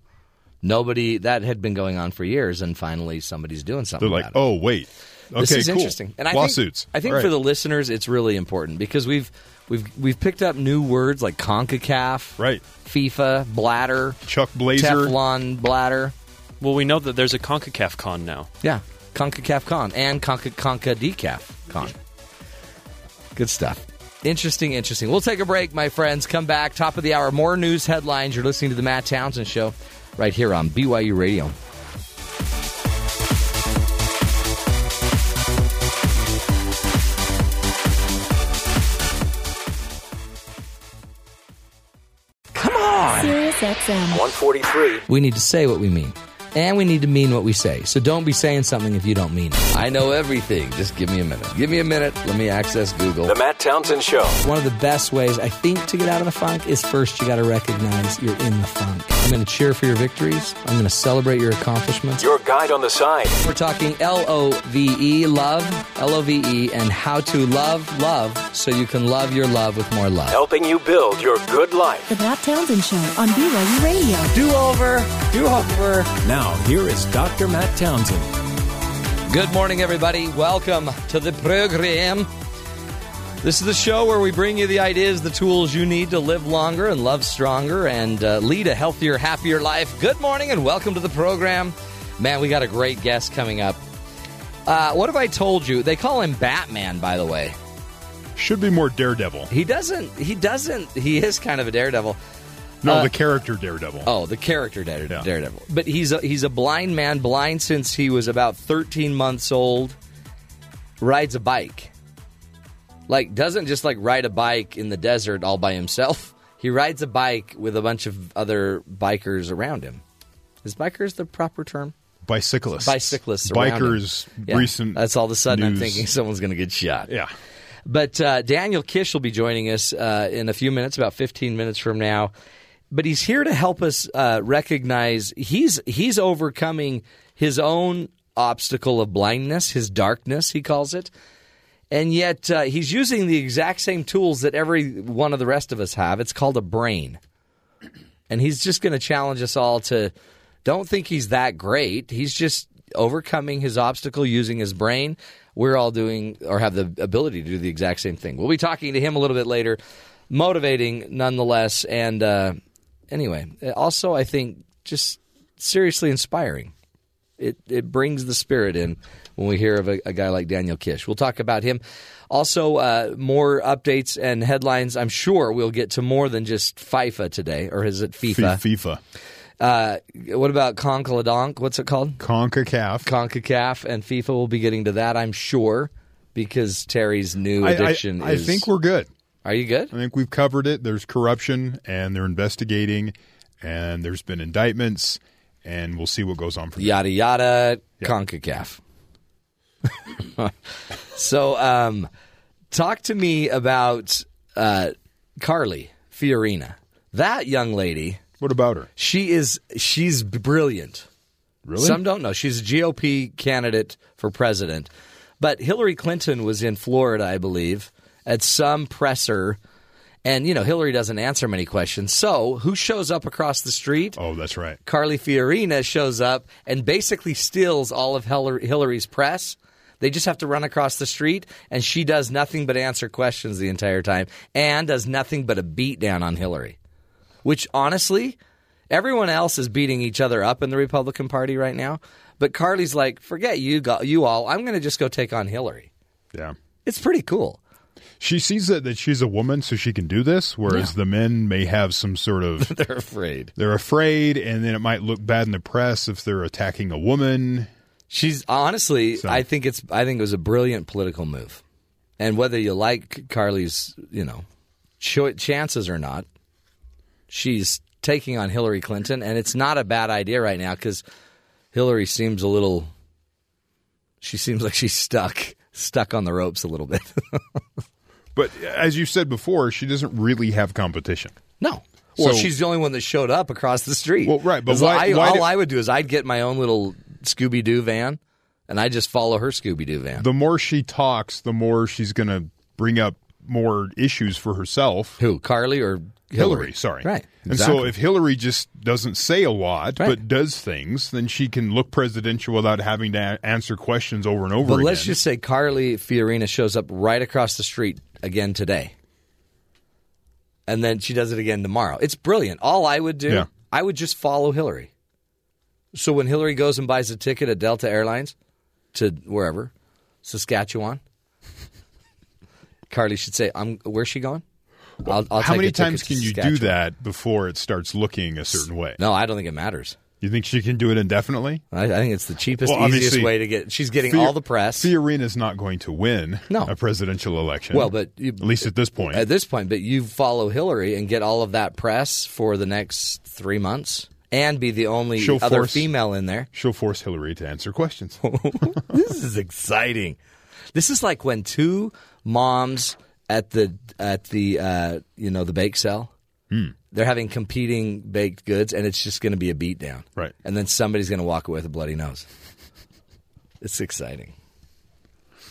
Nobody that had been going on for years, and finally somebody's doing something. they're like, about it. oh wait, okay, this is cool. interesting. And I lawsuits. Think, I think Right. for the listeners, it's really important because we've we've we've picked up new words like Concacaf, Right. FIFA, bladder, Chuck Blazer. Teflon bladder. Well, we know that there's a CONCACAF con now. Yeah, Concacaf Con and Conca Conca Decaf Con. Good stuff. Interesting, interesting. We'll take a break, my friends. Come back, top of the hour. More news headlines. You're listening to the Matt Townsend Show right here on BYU Radio. Come on. Sirius XM. 143. We need to say what we mean. And we need to mean what we say. So don't be saying something if you don't mean it. I know everything. Just give me a minute. Give me a minute. Let me access Google. The Matt Townsend Show. One of the best ways, I think, to get out of the funk is first you got to recognize you're in the funk. I'm going to cheer for your victories. I'm going to celebrate your accomplishments. Your guide on the side. We're talking L O V E, love, L O V E, and how to love, love, so you can love your love with more love. Helping you build your good life. The Matt Townsend Show on BYU Radio. Do over, do over. Now, here is Dr. Matt Townsend. Good morning, everybody. Welcome to the program. This is the show where we bring you the ideas, the tools you need to live longer and love stronger and uh, lead a healthier, happier life. Good morning and welcome to the program. Man, we got a great guest coming up. Uh, what have I told you? They call him Batman, by the way. should be more Daredevil. He doesn't. He doesn't. He is kind of a daredevil. No, Uh, the character Daredevil. Oh, the character Dare- Yeah. Daredevil. But he's a, he's a blind man, blind since he was about 13 months old. Rides a bike. Like doesn't just like ride a bike in the desert all by himself. He rides a bike with a bunch of other bikers around him. Is bikers the proper term? Bicyclists. Bicyclists. Bikers. Yeah. Recent. That's all of a sudden I'm thinking someone's going to get shot. Yeah. But uh, Daniel Kish will be joining us uh, in a few minutes, about 15 minutes from now. But he's here to help us uh, recognize he's he's overcoming his own obstacle of blindness, his darkness, he calls it. And yet uh, he's using the exact same tools that every one of the rest of us have. It's called a brain. And he's just going to challenge us all to don't think he's that great. He's just overcoming his obstacle using his brain. We're all doing or have the ability to do the exact same thing. We'll be talking to him a little bit later. Motivating nonetheless. And uh, anyway, also, I think just seriously inspiring. It, it brings the spirit in when we hear of a, a guy like Daniel Kish. We'll talk about him. Also, uh, more updates and headlines. I'm sure we'll get to more than just FIFA today, or is it FIFA? FIFA. Uh, what about Concladonk? What's it called? CONCACAF. CONCACAF and FIFA will be getting to that, I'm sure, because Terry's new I- I- addiction I, is. think we're good. Are you good? I think we've covered it. There's corruption, and they're investigating, and there's been indictments, and we'll see what goes on from there. Yada yada. Yeah. CONCACAF. so, um, Talk to me about uh, Carly Fiorina. That young lady, What about her? she is she's brilliant. Really? Some don't know. She's a GOP candidate for president. But Hillary Clinton was in Florida, I believe, at some presser. And, you know, Hillary doesn't answer many questions. So who shows up across the street? oh, that's right. Carly Fiorina shows up and basically steals all of Hillary's press. They just have to run across the street, and she does nothing but answer questions the entire time and does nothing but a beat down on Hillary. Which, honestly, everyone else is beating each other up in the Republican Party right now. But Carly's like, forget you, you all. I'm going to just go take on Hillary. Yeah. It's pretty cool. She sees that, that she's a woman, so she can do this, whereas the men may have some sort of. They're afraid. they're afraid, and then it might look bad in the press if they're attacking a woman. She's honestly, So- I think it's, I think it was a brilliant political move, and whether you like Carly's, you know, cho- chances or not, she's taking on Hillary Clinton, and it's not a bad idea right now because Hillary seems a little, she seems like she's stuck, stuck on the ropes a little bit. But as you said before, she doesn't really have competition. no. Well, So- she's the only one that showed up across the street. Well, right, but why- I, why all did- I would do is I'd get my own little Scooby Doo van, and I just follow her Scooby Doo van. The more she talks, the more she's going to bring up more issues for herself. Who, Carly or Hillary, sorry. Right. And so if Hillary just doesn't say a lot Right. but does things, then she can look presidential without having to a- answer questions over and over But again. let's just say Carly Fiorina shows up right across the street again today. And then she does it again tomorrow. It's brilliant. All I would do, Yeah. I would just follow Hillary. So when Hillary goes and buys a ticket at Delta Airlines to wherever, Saskatchewan, Carly should say, "I'm where's she going?" I'll, I'll How many times can you do that before it starts looking a certain way? No, I don't think it matters. You think she can do it indefinitely? I, I think it's the cheapest, Well, easiest way to get. She's getting all the press. Fiorina's not going to win No. a presidential election. Well, but you- at least at this point. at this point, but you follow Hillary and get all of that press for the next three months, and be the only She'll other force- female in there. She'll force Hillary to answer questions. this is exciting. This is like when two moms at the at the uh, you know the bake sale. Hmm. They're having competing baked goods, and it's just going to be a beatdown. Right. And then somebody's going to walk away with a bloody nose. It's exciting.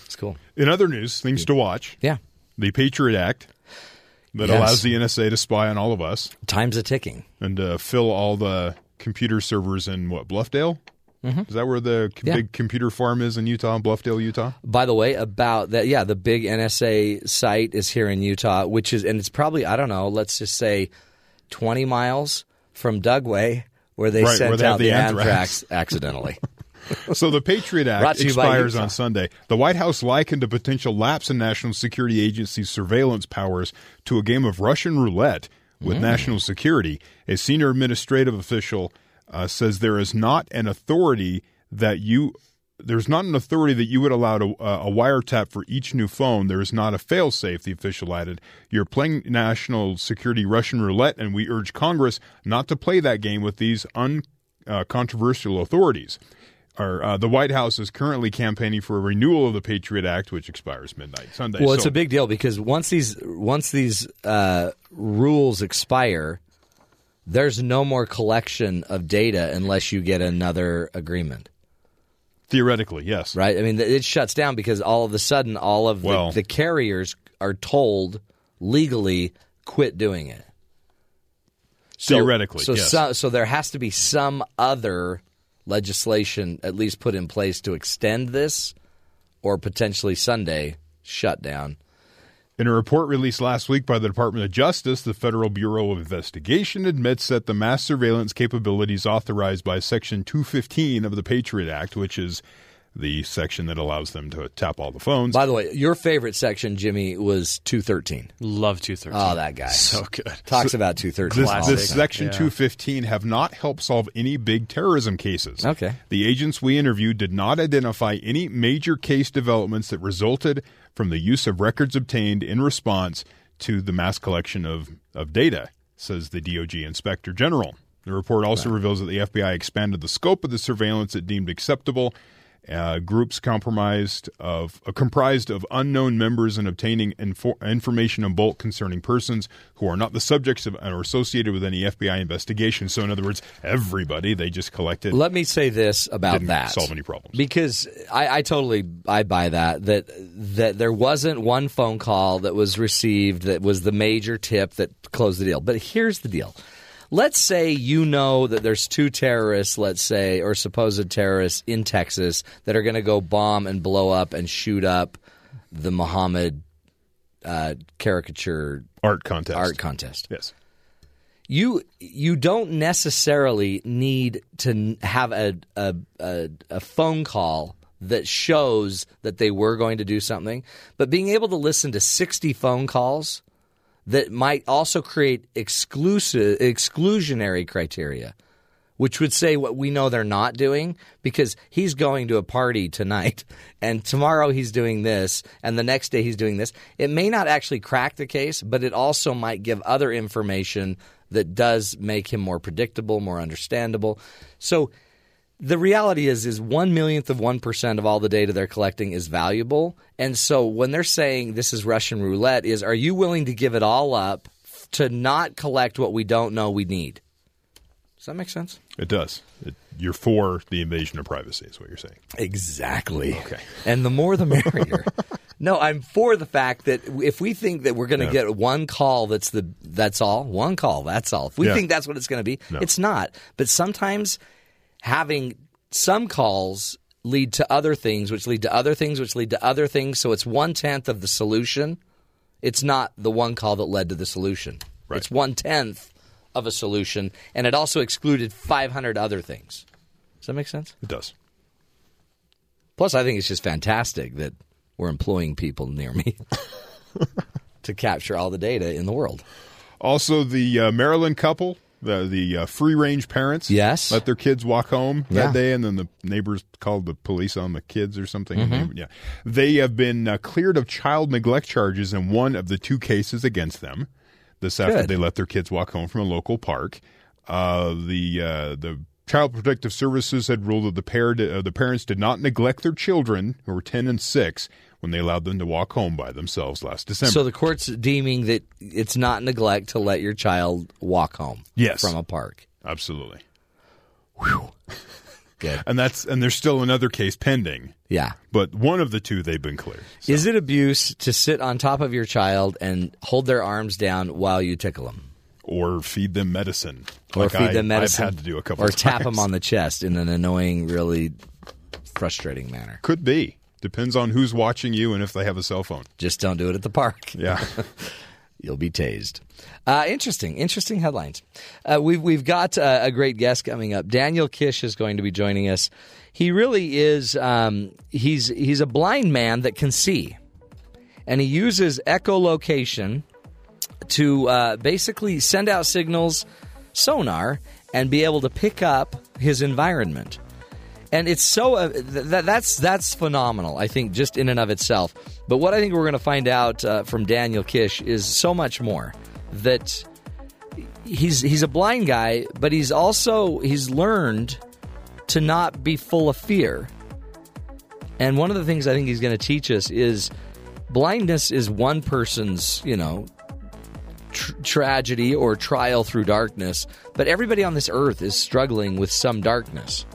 It's cool. In other news, things to watch: Yeah. the Patriot Act that Yes. allows the NSA to spy on all of us Time's a ticking. and uh, fill all the computer servers in what Bluffdale. Is that where the c- Mm-hmm. Yeah. big computer farm is in Utah, in Bluffdale, Utah? By the way, about that, yeah, the big NSA site is here in Utah, which is, and it's probably, I don't know, let's just say 20 miles from Dugway, where they Right, sent where they out the the anthrax. anthrax accidentally. So the Patriot Act to you by expires on Sunday. The White House likened a potential lapse in National Security Agency surveillance powers to a game of Russian roulette Mm. with national security. A senior administrative official uh, says there is not an authority that you there's not an authority that you would allow to, uh, a wiretap for each new phone. There is not a failsafe, the official added. You're playing national security Russian roulette, and we urge Congress not to play that game with these uncontroversial authorities. Our, uh, the White House is currently campaigning for a renewal of the Patriot Act, which expires midnight Sunday. well, it's So- a big deal because once these once these uh, rules expire, there's no more collection of data unless you get another agreement. theoretically, yes. right? I mean, it shuts down because all of a sudden, all of the, Well- the carriers are told legally quit doing it. So- Theoretically, so yes. so, so there has to be some other legislation at least put in place to extend this, or potentially Sunday shut down. In a report released last week by the Department of Justice, the Federal Bureau of Investigation admits that the mass surveillance capabilities authorized by Section 215 of the Patriot Act, which is the section that allows them to tap all the phones, By the way, your favorite section, Jimmy, was two thirteen. Love 213. Oh, ah, that guy So good. talks about two thirteen. This, this section Yeah. 215 have not helped solve any big terrorism cases. Okay. The agents we interviewed did not identify any major case developments that resulted from the use of records obtained in response to the mass collection of, of data, says the DOJ Inspector General. The report also reveals that the FBI expanded the scope of the surveillance it deemed acceptable Uh, groups compromised of uh, comprised of unknown members and obtaining info- information in bulk concerning persons who are not the subjects of or associated with any FBI investigation. So, in other words, everybody they just collected. Let me say this about Didn't that. solve any problems. because I, I totally I buy that that that there wasn't one phone call that was received that was the major tip that closed the deal. But here's the deal. Let's say you know that there's two terrorists, let's say, or supposed terrorists in Texas that are going to go bomb and blow up and shoot up the Muhammad uh, caricature art contest. art contest Yes. you you don't necessarily need to have a, a a a phone call that shows that they were going to do something, but being able to listen to 60 phone calls that might also create exclusive exclusionary criteria which would say what we know they're not doing because he's going to a party tonight and tomorrow he's doing this and the next day he's doing this. It may not actually crack the case, but it also might give other information that does make him more predictable, more understandable. So the reality is is one millionth of one percent of all the data they're collecting is valuable. And so when they're saying this is Russian roulette, is are you willing to give it all up to not collect what we don't know we need? Does that make sense? It does. It, you're for the invasion of privacy, is what you're saying. Exactly. Okay. And the more the merrier. no, I'm for the fact that if we think that we're going to get one call that's the that's all, one call, that's all. If we Yeah. think that's what it's going to be, No. it's not. But sometimes having some calls lead to other things, which lead to other things, which lead to other things. So it's one tenth of the solution. It's not the one call that led to the solution. Right. It's one tenth of a solution, and it also excluded 500 other things. Does that make sense? It does. Plus, I think it's just fantastic that we're employing people near me to capture all the data in the world. Also, the uh, Maryland couple, the the uh, free range parents, Yes. let their kids walk home Yeah. that day, and then the neighbors called the police on the kids or something. Mm-hmm. They- yeah, they have been uh, cleared of child neglect charges in one of the two cases against them. This after Good. they let their kids walk home from a local park. Uh, the uh, the Child Protective Services had ruled that the pair uh, the parents did not neglect their children, who were ten and six, when they allowed them to walk home by themselves last December. So the court's deeming that it's not neglect to let your child walk home Yes. from a park. Absolutely. Good. And that's and there's still another case pending, Yeah. but one of the two they've been cleared. So, Is it abuse to sit on top of your child and hold their arms down while you tickle them? or feed them medicine. Or like feed I, them medicine? I've had to do a couple. Or tap times. them on the chest in an annoying, really frustrating manner. Could be. Depends on who's watching you and if they have a cell phone. Just don't do it at the park. Yeah. You'll be tased. Uh, interesting, interesting headlines. Uh, we've we've got uh, a great guest coming up. Daniel Kish is going to be joining us. He really is. Um, he's he's a blind man that can see, and he uses echolocation to uh, basically send out signals, sonar, and be able to pick up his environment. And it's so uh, th- th- that's that's phenomenal. I think just in and of itself. But what I think we're going to find out uh, from Daniel Kish is so much more. That he's he's a blind guy, but he's also he's learned to not be full of fear. And one of the things I think he's going to teach us is blindness is one person's you know tr- tragedy or trial through darkness, but everybody on this earth is struggling with some darkness.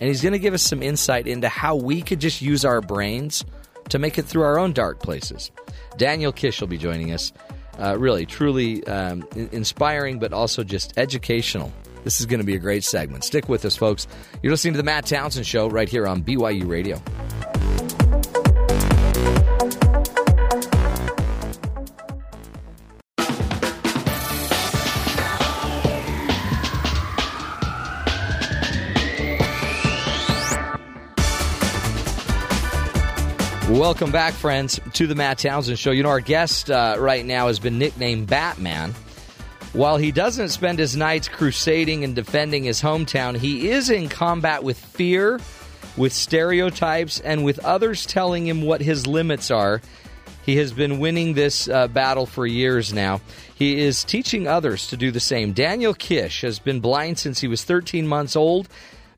And he's going to give us some insight into how we could just use our brains to make it through our own dark places. Daniel Kish will be joining us. Uh, really, truly um, in- inspiring, but also just educational. This is going to be a great segment. Stick with us, folks. You're listening to the Matt Townsend Show right here on BYU Radio. Welcome back, friends, to the Matt Townsend Show. You know, our guest uh, right now has been nicknamed Batman. While he doesn't spend his nights crusading and defending his hometown, he is in combat with fear, with stereotypes, and with others telling him what his limits are. He has been winning this uh, battle for years now. He is teaching others to do the same. Daniel Kish has been blind since he was 13 months old,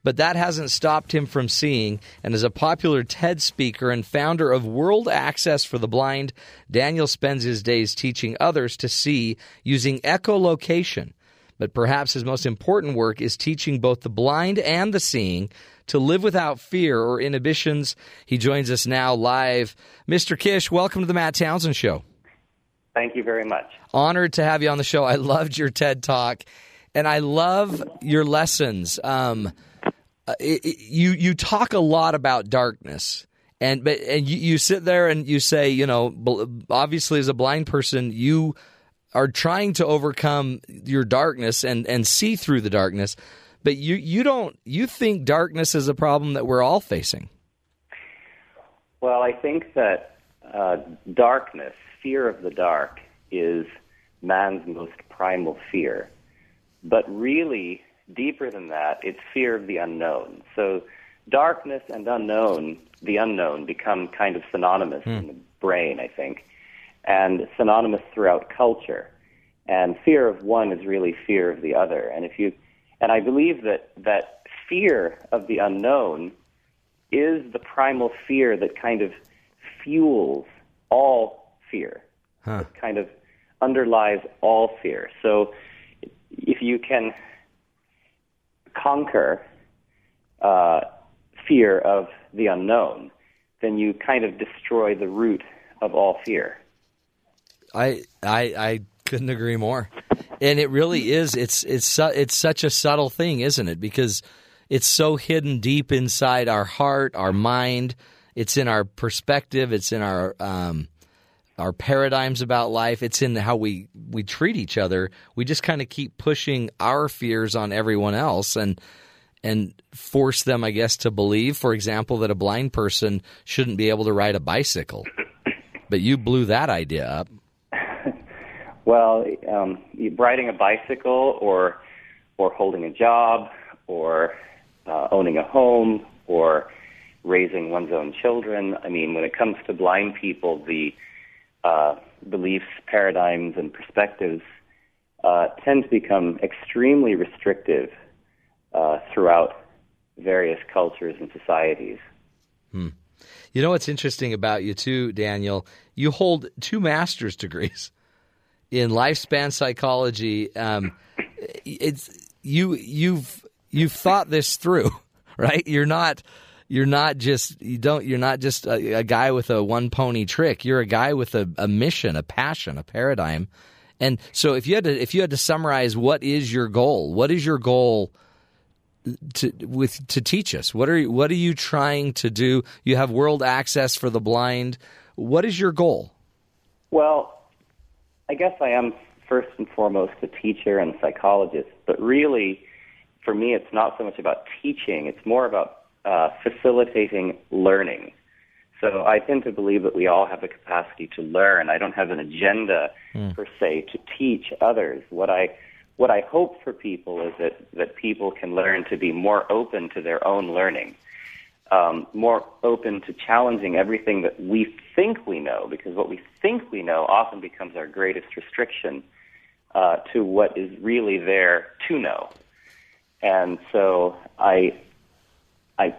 but that hasn't stopped him from seeing. And as a popular TED speaker and founder of World Access for the Blind, Daniel spends his days teaching others to see using echolocation. But perhaps his most important work is teaching both the blind and the seeing to live without fear or inhibitions. He joins us now live. Mr. Kish, welcome to the Matt Townsend Show. Thank you very much. Honored to have you on the show. I loved your TED Talk, and I love your lessons. Um, uh, you you talk a lot about darkness, and but and you, you sit there and you say, you know, obviously as a blind person, you are trying to overcome your darkness and and see through the darkness, but you you don't you think darkness is a problem that we're all facing. Well, I think that uh, darkness, fear of the dark, is man's most primal fear. But really, deeper than that, it's fear of the unknown. So, darkness and unknown, the unknown, become kind of synonymous mm. in the brain, I think, and synonymous throughout culture. And fear of one is really fear of the other. And if you, and I believe that that fear of the unknown is the primal fear that kind of fuels all fear. Huh. It kind of underlies all fear. So if you can conquer uh, fear of the unknown, then you kind of destroy the root of all fear. I I I couldn't agree more. And it really is it's it's it's such a subtle thing, isn't it? Because it's so hidden deep inside our heart, our mind. It's in our perspective. It's in our um, our paradigms about life. It's in how we we treat each other. We just kind of keep pushing our fears on everyone else and and force them, I guess, to believe, for example, that a blind person shouldn't be able to ride a bicycle. But you blew that idea up. well, um, riding a bicycle or or holding a job or uh, owning a home or raising one's own children. I mean, when it comes to blind people, the uh, beliefs, paradigms, and perspectives uh, tend to become extremely restrictive uh, throughout various cultures and societies. Hmm. You know what's interesting about you too, Daniel? You hold two master's degrees in lifespan psychology. Um, it's you you've you've thought this through, right? You're not you're not just you don't you're not just a, a guy with a one pony trick. You're a guy with a, a mission, a passion, a paradigm. And so if you had to if you had to summarize what is your goal? What is your goal to with to teach us? What are what are you trying to do? You have world access for the blind. What is your goal? Well, I guess I am first and foremost a teacher and psychologist, but really for me, it's not so much about teaching, it's more about uh, facilitating learning. So I tend to believe that we all have the capacity to learn. I don't have an agenda mm. per se to teach others. What I what I hope for people is that that people can learn to be more open to their own learning, um, more open to challenging everything that we think we know, because what we think we know often becomes our greatest restriction uh, to what is really there to know. And so I, I,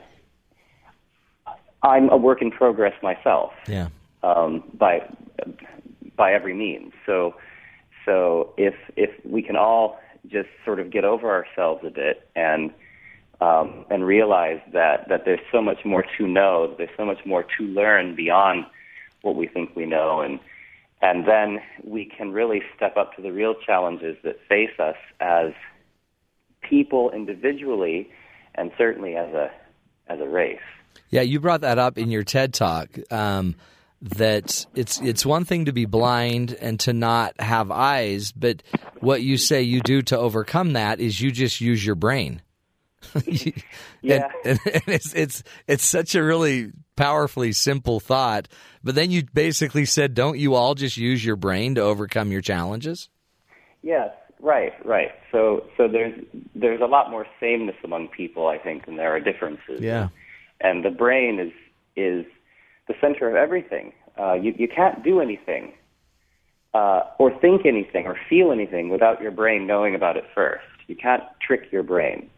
I'm a work in progress myself. Yeah. Um, by by every means. So so if if we can all just sort of get over ourselves a bit and um, and realize that that there's so much more to know, there's so much more to learn beyond what we think we know, and and then we can really step up to the real challenges that face us as people individually, and certainly as a as a race. Yeah, you brought that up in your TED talk. Um, that it's it's one thing to be blind and to not have eyes, but what you say you do to overcome that is you just use your brain. yeah, and, and, it's it's it's such a really powerfully simple thought. But then you basically said, don't you all just use your brain to overcome your challenges? Yes, Right, right. So so there's there's a lot more sameness among people, I think, than there are differences. Yeah. And the brain is is the center of everything. Uh, you you can't do anything, uh, or think anything, or feel anything without your brain knowing about it first. You can't trick your brain.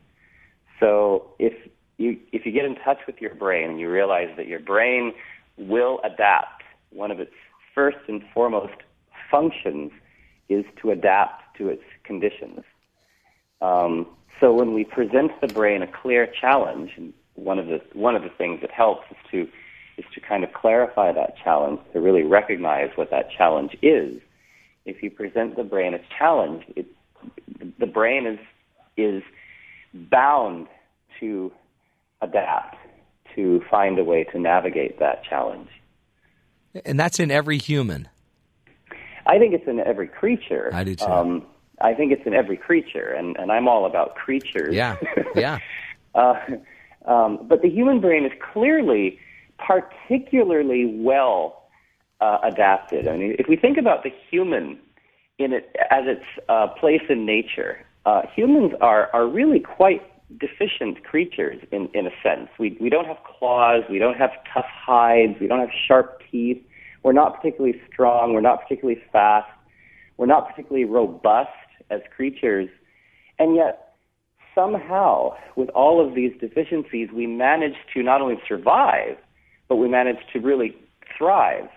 So if you if you get in touch with your brain and you realize that your brain will adapt, one of its first and foremost functions is to adapt to its conditions. Um, so when we present the brain a clear challenge, and one of the one of the things that helps is to is to kind of clarify that challenge, to really recognize what that challenge is. If you present the brain a challenge, it, the brain is is bound to adapt, to find a way to navigate that challenge. And that's in every human. I think it's in every creature. I do too. Um, I think it's in every creature, and, and I'm all about creatures. Yeah, yeah. uh, um, but the human brain is clearly particularly well uh, adapted. I mean, if we think about the human in it as its uh, place in nature, uh, humans are are really quite deficient creatures in in a sense. We we don't have claws, we don't have tough hides, we don't have sharp teeth. We're not particularly strong. We're not particularly fast. We're not particularly robust as creatures, and yet somehow, with all of these deficiencies, we manage to not only survive, but we manage to really thrive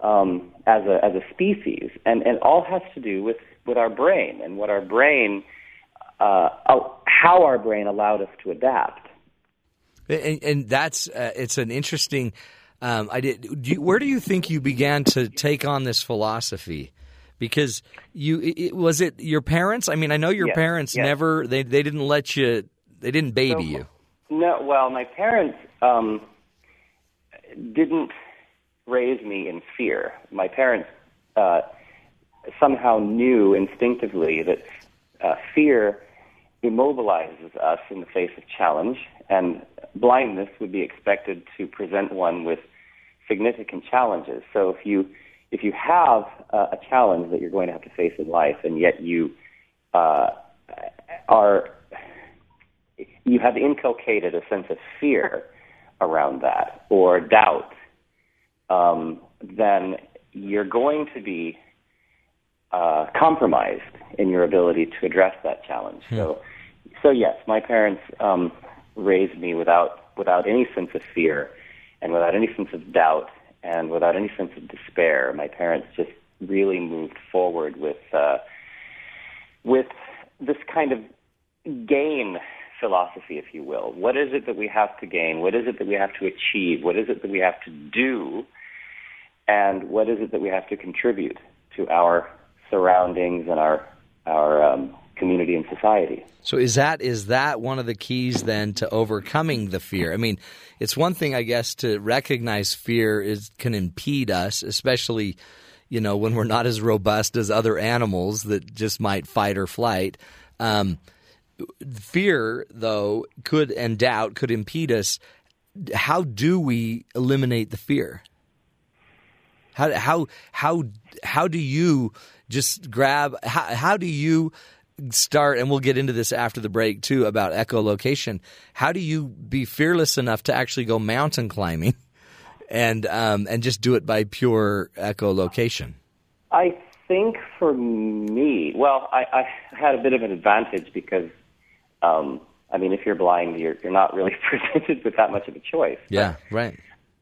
um, as a as a species, and and all has to do with with our brain and what our brain, uh, how our brain allowed us to adapt. And, and that's uh, it's an interesting. Um, I did. Do you, where do you think you began to take on this philosophy? Because you it, was it your parents? I mean, I know your Yes, parents yes. never they they didn't let you they didn't baby So- you. No, well, my parents um, didn't raise me in fear. My parents uh, somehow knew instinctively that uh, fear immobilizes us in the face of challenge, and blindness would be expected to present one with significant challenges. So if you if you have uh, a challenge that you're going to have to face in life, and yet you uh, are you have inculcated a sense of fear around that or doubt, um, then you're going to be uh, compromised in your ability to address that challenge. So, so yes, my parents um, raised me without without any sense of fear and without any sense of doubt and without any sense of despair. My parents just really moved forward with uh, with this kind of gain philosophy, if you will. What is it that we have to gain? What is it that we have to achieve? What is it that we have to do? And what is it that we have to contribute to our surroundings and our our um, community and society? So is that is that one of the keys then to overcoming the fear? I mean, it's one thing I guess to recognize fear is can impede us, especially you know when we're not as robust as other animals that just might fight or flight. Um, fear, though, could and doubt could impede us. How do we eliminate the fear? How how how how do you just grab? How how do you start? And we'll get into this after the break too about echolocation. How do you be fearless enough to actually go mountain climbing, and um, and just do it by pure echolocation? I think for me, well, I, I had a bit of an advantage because, um, I mean, if you're blind, you're you're not really presented with that much of a choice. Yeah, right.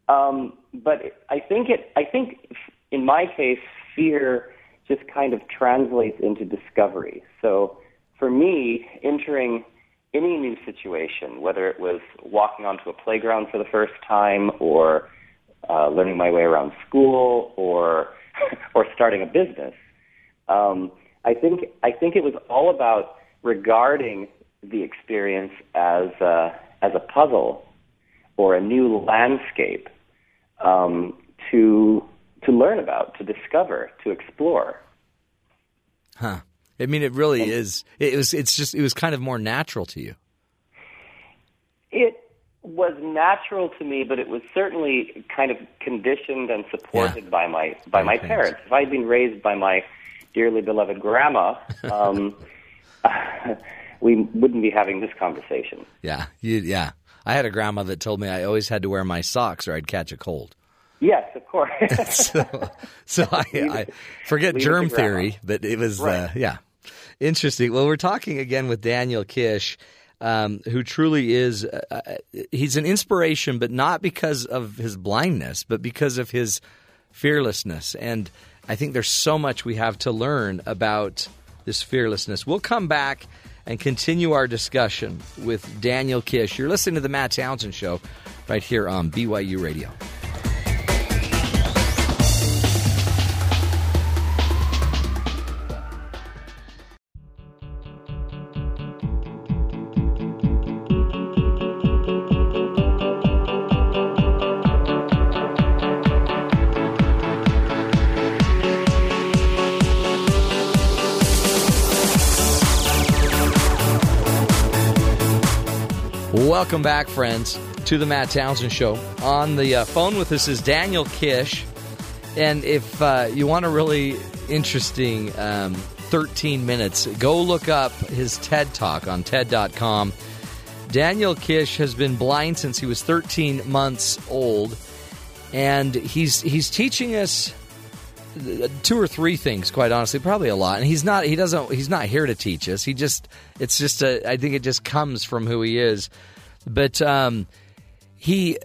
Um, but I think it. I think in my case, fear just kind of translates into discovery. So for me, entering any new situation, whether it was walking onto a playground for the first time, or uh, learning my way around school, or or starting a business, um, I think I think it was all about regarding the experience as a, as a puzzle or a new landscape um, to to learn about, to discover, to explore. Huh. I mean, it really is. It was. It's just. It was kind of more natural to you. It was natural to me, but it was certainly kind of conditioned and supported Yeah. by my by my parents. parents. If I'd been raised by my dearly beloved grandma, um, we wouldn't be having this conversation. Yeah. You, yeah. I had a grandma that told me I always had to wear my socks or I'd catch a cold. Yes, of course. so, so I, I forget leave germ theory, but it was uh, yeah interesting. Well, we're talking again with Daniel Kish. um, who truly is. Uh, uh, he's an inspiration, but not because of his blindness, but because of his fearlessness. And I think there's so much we have to learn about this fearlessness. We'll come back and continue our discussion with Daniel Kish. You're listening to the Matt Townsend Show right here on BYU Radio. Welcome back, friends, to the Matt Townsend Show. On the uh, phone with us is Daniel Kish. And if uh, you want a really interesting um, 13 minutes, go look up his TED Talk on TED.com. Daniel Kish has been blind since he was 13 months old, and he's he's teaching us two or three things quite honestly probably a lot and he's not he doesn't he's not here to teach us he just it's just a i think it just comes from who he is but um, he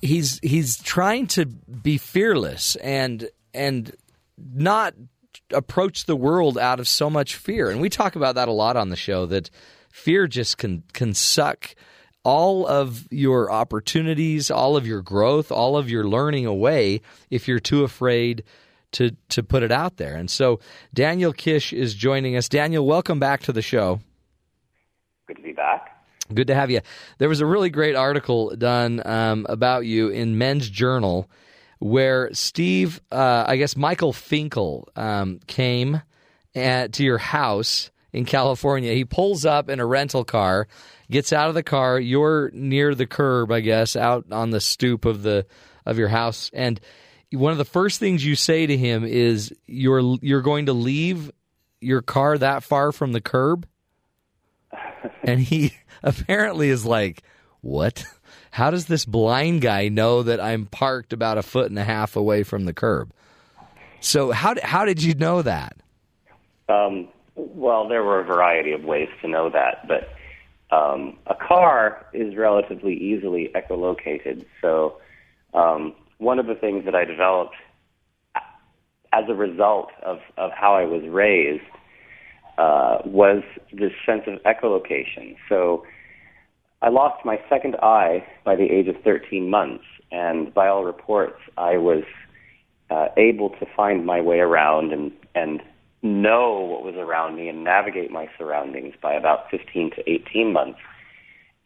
he's he's trying to be fearless and and not approach the world out of so much fear. And we talk about that a lot on the show that fear just can can suck all of your opportunities, all of your growth, all of your learning away if you're too afraid to to put it out there. And so Daniel Kish is joining us. Daniel, welcome back to the show. Good to be back. Good to have you. There was a really great article done um, about you in Men's Journal where Steve, uh, I guess Michael Finkel, um, came at, to your house in California. He pulls up in a rental car, gets out of the car. You're near the curb, I guess, out on the stoop of the of your house, and one of the first things you say to him is, "You're you're going to leave your car that far from the curb." and he apparently is like, "What? How does this blind guy know that I'm parked about a foot and a half away from the curb?" So how how did you know that? Um, well, there were a variety of ways to know that, but um, a car is relatively easily echolocated. So um, one of the things that I developed as a result of, of how I was raised uh, was this sense of echolocation. So I lost my second eye by the age of 13 months, and by all reports, I was uh, able to find my way around and, and know what was around me and navigate my surroundings by about 15 to 18 months.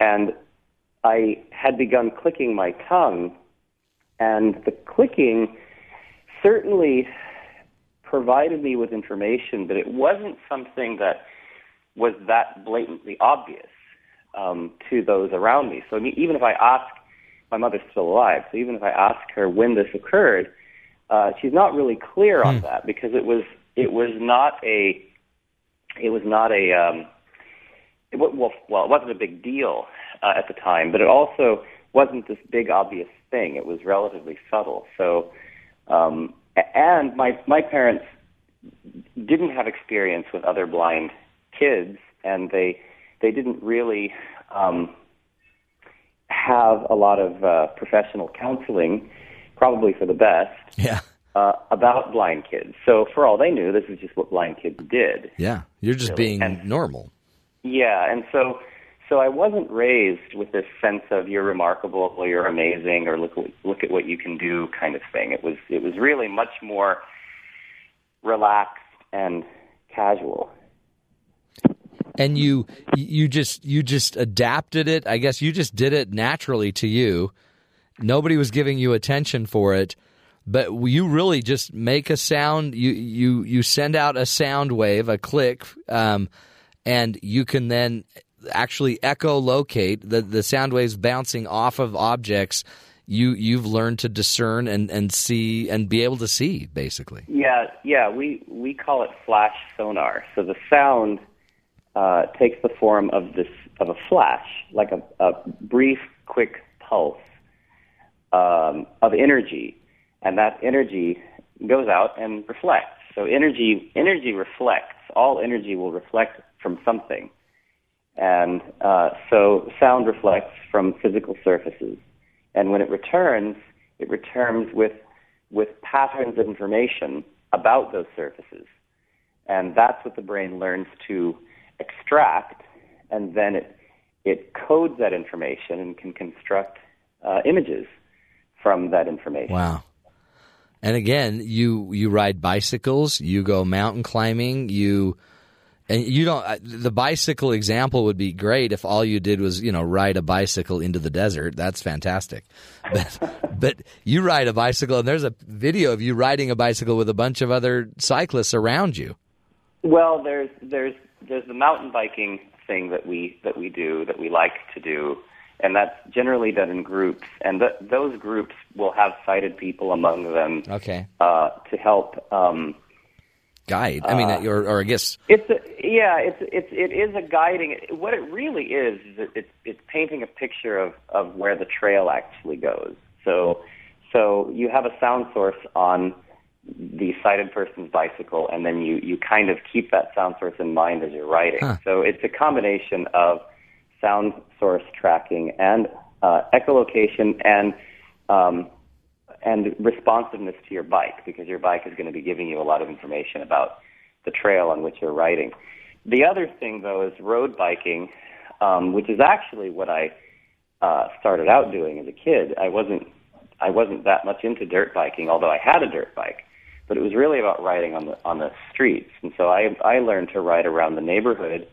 And I had begun clicking my tongue, and the clicking certainly provided me with information, but it wasn't something that was that blatantly obvious um, to those around me. So I mean, even if I ask, my mother's still alive, so even if I ask her when this occurred, uh, she's not really clear on hmm. that because it was it was not a it was not a um, it, well well it wasn't a big deal uh, at the time, but it also wasn't this big obvious thing. It was relatively subtle. So um, and my my parents didn't have experience with other blind kids, and they they didn't really um, have a lot of uh, professional counseling, probably for the best. Yeah. Uh, about blind kids. So for all they knew, this is just what blind kids did. Yeah, you're just really. being and, normal. Yeah, and so so I wasn't raised with this sense of you're remarkable or you're amazing or look look at what you can do kind of thing. It was it was really much more relaxed and casual. And you you just you just adapted it. I guess you just did it naturally to you. Nobody was giving you attention for it, but you really just make a sound. You you you send out a sound wave, a click, um, and you can then actually echolocate the the sound waves bouncing off of objects you you've learned to discern and, and see and be able to see basically. Yeah, yeah. We we call it flash sonar. So the sound uh, takes the form of this of a flash, like a, a brief, quick pulse um, of energy, and that energy goes out and reflects. So energy energy reflects. All energy will reflect from something. And uh, so sound reflects from physical surfaces. And when it returns, it returns with, with patterns of information about those surfaces. And that's what the brain learns to extract, and then it, it codes that information and can construct uh, images from that information. Wow. And again, you you ride bicycles, you go mountain climbing, you and you don't uh, the bicycle example would be great if all you did was, you know, ride a bicycle into the desert. That's fantastic. But but you ride a bicycle and there's a video of you riding a bicycle with a bunch of other cyclists around you. Well, there's there's there's the mountain biking thing that we that we do that we like to do and that's generally done in groups. And th- those groups will have sighted people among them. Okay. Uh, to help. Um, Guide. I mean, uh, or, or I guess. It's a, yeah, it's it's it is a guiding. What it really is is it, it's it's painting a picture of of where the trail actually goes. So so you have a sound source on the sighted person's bicycle, and then you you kind of keep that sound source in mind as you're riding. Huh. So it's a combination of sound source tracking and uh, echolocation and um, and responsiveness to your bike because your bike is going to be giving you a lot of information about the trail on which you're riding. The other thing though is road biking, um, which is actually what I uh, started out doing as a kid. I wasn't I wasn't that much into dirt biking, although I had a dirt bike. But it was really about riding on the on the streets, and so I I learned to ride around the neighborhood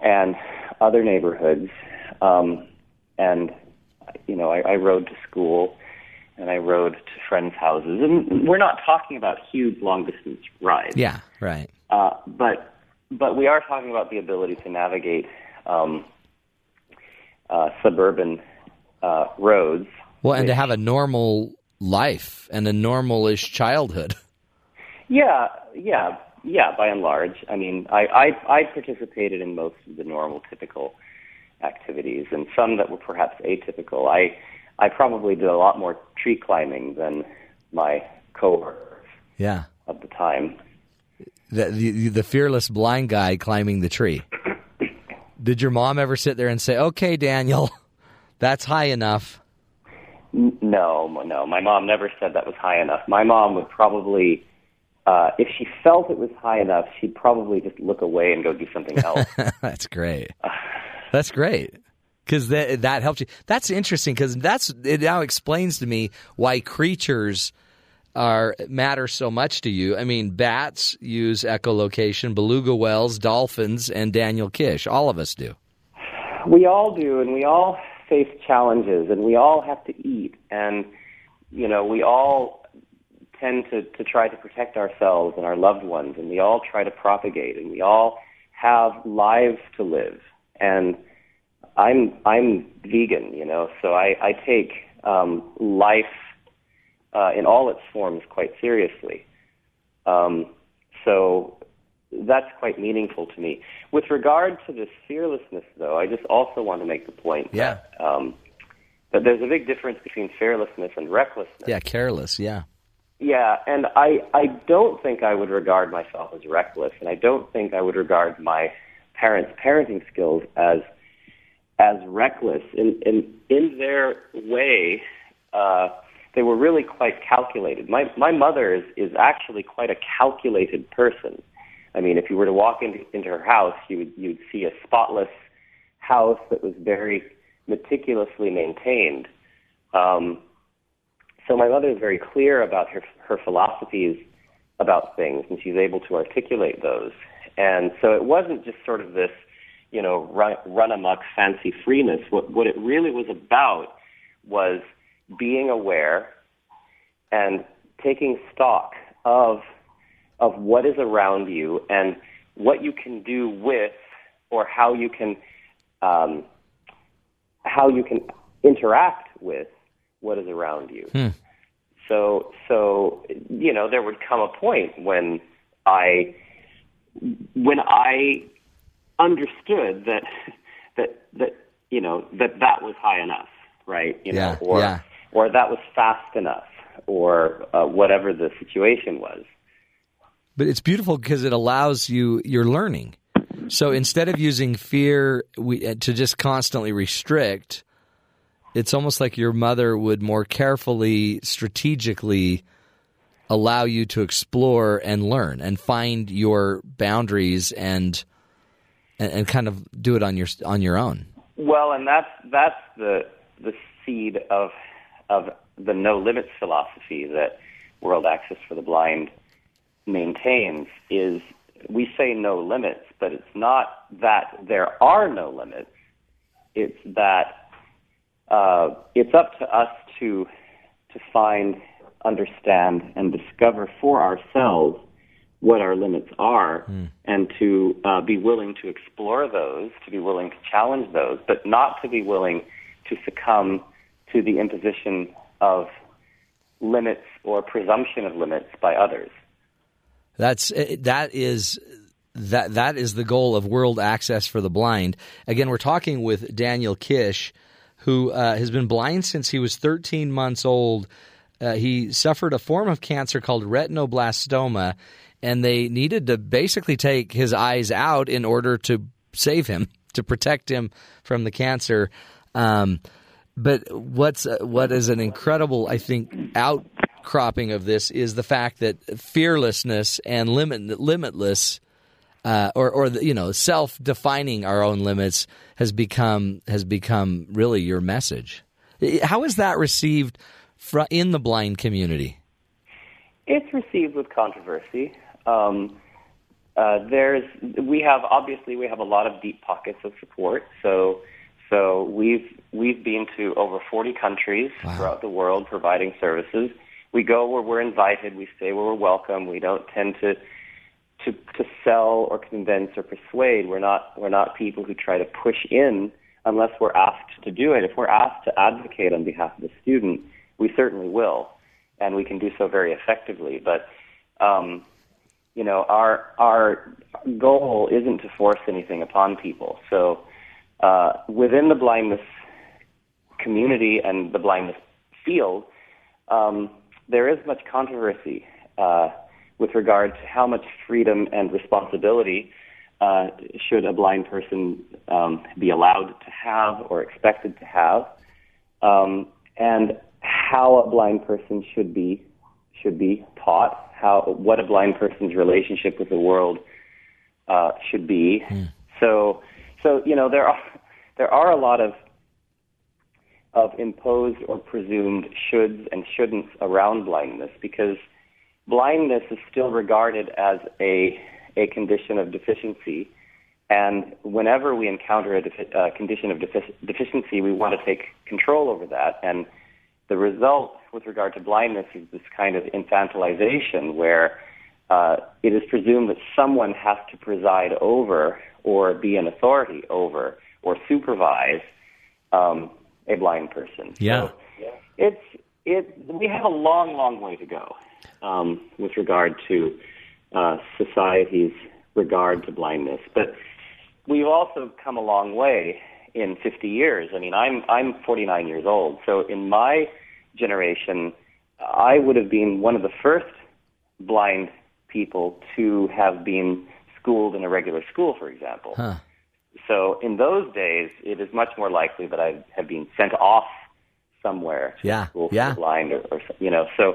and other neighborhoods. Um, and, you know, I, I rode to school and I rode to friends' houses. And we're not talking about huge long distance rides. Yeah, right. Uh, but, but we are talking about the ability to navigate um, uh, suburban uh, roads. Well, and to have a normal life and a normal-ish childhood. Yeah, yeah, yeah. By and large, I mean, I, I I participated in most of the normal, typical activities, and some that were perhaps atypical. I I probably did a lot more tree climbing than my coworkers Yeah. of the time. The, the the fearless blind guy climbing the tree. Did your mom ever sit there and say, "Okay, Daniel, that's high enough"? No, no. My mom never said that was high enough. My mom would probably, uh, if she felt it was high enough, she'd probably just look away and go do something else. that's great. That's great. Because that that helps you. That's interesting because that's it. Now explains to me why creatures are matter so much to you. I mean, bats use echolocation, beluga whales, dolphins, and Daniel Kish. All of us do. we all do, and we all face challenges, and we all have to eat, and you know, we all tend to to try to protect ourselves and our loved ones, and we all try to propagate, and we all have lives to live, and I'm I'm vegan, you know, so I I take um, life uh, in all its forms quite seriously. Um, so that's quite meaningful to me. With regard to this fearlessness, though, I just also want to make the point Yeah. that, um, that there's a big difference between fearlessness and recklessness. Yeah, careless. Yeah. Yeah, and I, I don't think I would regard myself as reckless, and I don't think I would regard my parents' parenting skills as as reckless. In in in their way, uh, they were really quite calculated. My my mother is is actually quite a calculated person. I mean, if you were to walk into into her house, you would you'd see a spotless house that was very meticulously maintained. Um, so my mother is very clear about her her philosophies about things, and she's able to articulate those. And so it wasn't just sort of this, you know, run, run amok fancy freeness. What what it really was about was being aware and taking stock of of what is around you and what you can do with or how you can um, how you can interact with what is around you. So so you know there would come a point when I when I understood that that that you know that that was high enough, right? You Yeah, know, or yeah. or that was fast enough, or uh, whatever the situation was. But it's beautiful because it allows you. You're learning. So instead of using fear we, uh, to just constantly restrict, it's almost like your mother would more carefully, strategically allow you to explore and learn and find your boundaries and and, and kind of do it on your on your own. Well, and that's that's the the seed of of the no limits philosophy that World Access for the Blind maintains is we say no limits, but it's not that there are no limits. It's that uh, it's up to us to to find, understand, and discover for ourselves what our limits are, and to uh, be willing to explore those, to be willing to challenge those, but not to be willing to succumb to the imposition of limits or presumption of limits by others. That's eh, that is that that is the goal of World Access for the Blind. Again, we're talking with Daniel Kish, who uh, has been blind since he was 13 months old. Uh, he suffered a form of cancer called retinoblastoma, and they needed to basically take his eyes out in order to save him, to protect him from the cancer. Um, but what's uh, what is an incredible, I think, outcropping of this is the fact that fearlessness and limit limitless, uh, or or the, you know, self defining our own limits has become has become really your message. How is that received fr- in the blind community? It's received with controversy. Um, uh, there's we have obviously we have a lot of deep pockets of support. So so we've we've been to over 40 countries throughout the world providing services. We go where we're invited. We stay where we're welcome. We don't tend to to to sell or convince or persuade. We're not we're not people who try to push in unless we're asked to do it. If we're asked to advocate on behalf of the student, we certainly will, and we can do so very effectively. But um, you know, our our goal isn't to force anything upon people. So uh, within the blindness community and the blindness field, um, there is much controversy uh, with regard to how much freedom and responsibility uh, should a blind person um, be allowed to have or expected to have, um, and how a blind person should be should be taught how what a blind person's relationship with the world uh, should be. So, so you know there are there are a lot of of imposed or presumed shoulds and shouldn'ts around blindness because blindness is still regarded as a a condition of deficiency. And whenever we encounter a defi- uh, condition of defic- deficiency, we want to take control over that. And the result with regard to blindness is this kind of infantilization where uh, it is presumed that someone has to preside over or be an authority over or supervise um, a blind person. Yeah. So it's it. We have a long, long way to go um, with regard to uh, society's regard to blindness, but we've also come a long way in 50 years. I mean, I'm I'm 49 years old, so in my generation, I would have been one of the first blind people to have been schooled in a regular school, for example. Huh. So in those days, it is much more likely that I have been sent off somewhere to Yeah, school for yeah. the blind, or, or you know. So,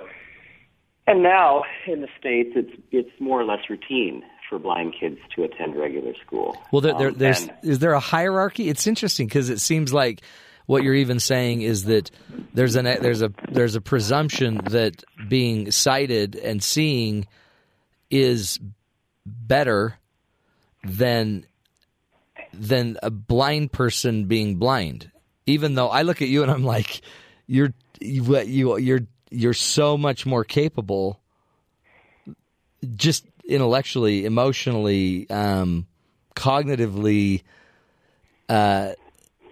and now in the states, it's it's more or less routine for blind kids to attend regular school. Well, there, there, Um, there's and- is there a hierarchy? It's interesting because it seems like what you're even saying is that there's an there's a there's a presumption that being sighted and seeing is better than than a blind person being blind. Even though I look at you and I'm like, you're you you you're you're so much more capable, just intellectually, emotionally, um, cognitively, uh,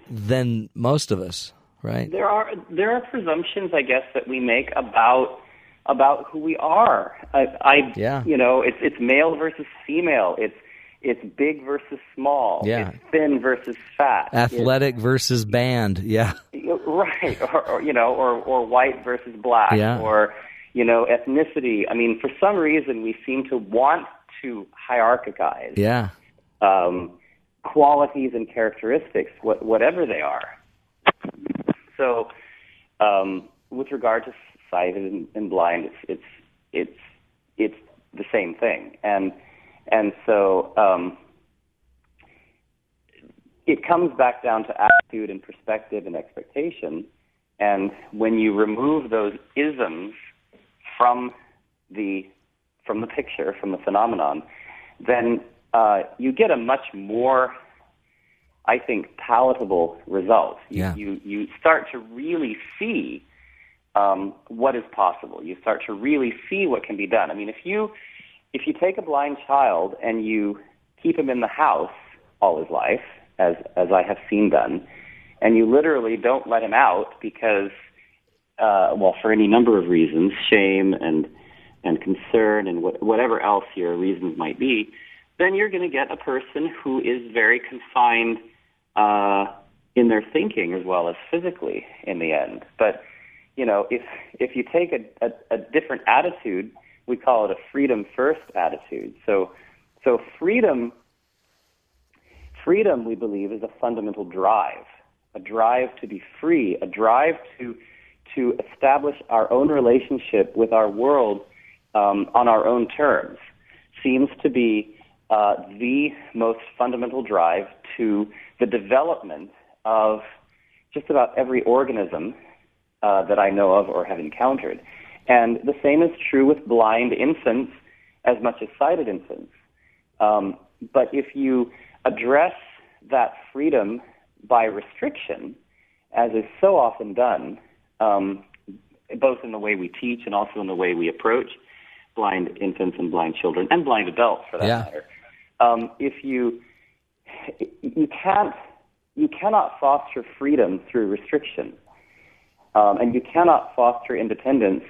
than most of us, right? There are there are presumptions, I guess, that we make about about who we are. I, I Yeah. you know, it's it's male versus female. It's it's big versus small. Yeah. It's thin versus fat. Athletic versus band, yeah, right, or, or you know, or or white versus black, Yeah. or you know, ethnicity. I mean, for some reason, we seem to want to hierarchize yeah, um, qualities and characteristics, what, whatever they are. So, um, with regard to sighted and, and blind, it's it's it's it's the same thing, and and so um, it comes back down to attitude and perspective and expectation. And when you remove those isms from the from the picture, from the phenomenon, then uh, you get a much more, I think, palatable result. You, Yeah. you you start to really see um, what is possible. You start to really see what can be done. I mean, if you if you take a blind child and you keep him in the house all his life, as as I have seen done, and you literally don't let him out because, uh, well, for any number of reasons, shame and and concern and what, whatever else your reasons might be, then you're going to get a person who is very confined uh, in their thinking as well as physically in the end. But you know, if if you take a, a, a different attitude, we call it a freedom first attitude. So so freedom freedom we believe is a fundamental drive, a drive to be free, a drive to to establish our own relationship with our world um, on our own terms. Seems to be uh, the most fundamental drive to the development of just about every organism uh, that I know of or have encountered. And the same is true with blind infants as much as sighted infants. Um, but if you address that freedom by restriction, as is so often done, um, both in the way we teach and also in the way we approach blind infants and blind children and blind adults, for that Yeah. matter, um, if you you can't you cannot foster freedom through restriction, um, and you cannot foster independence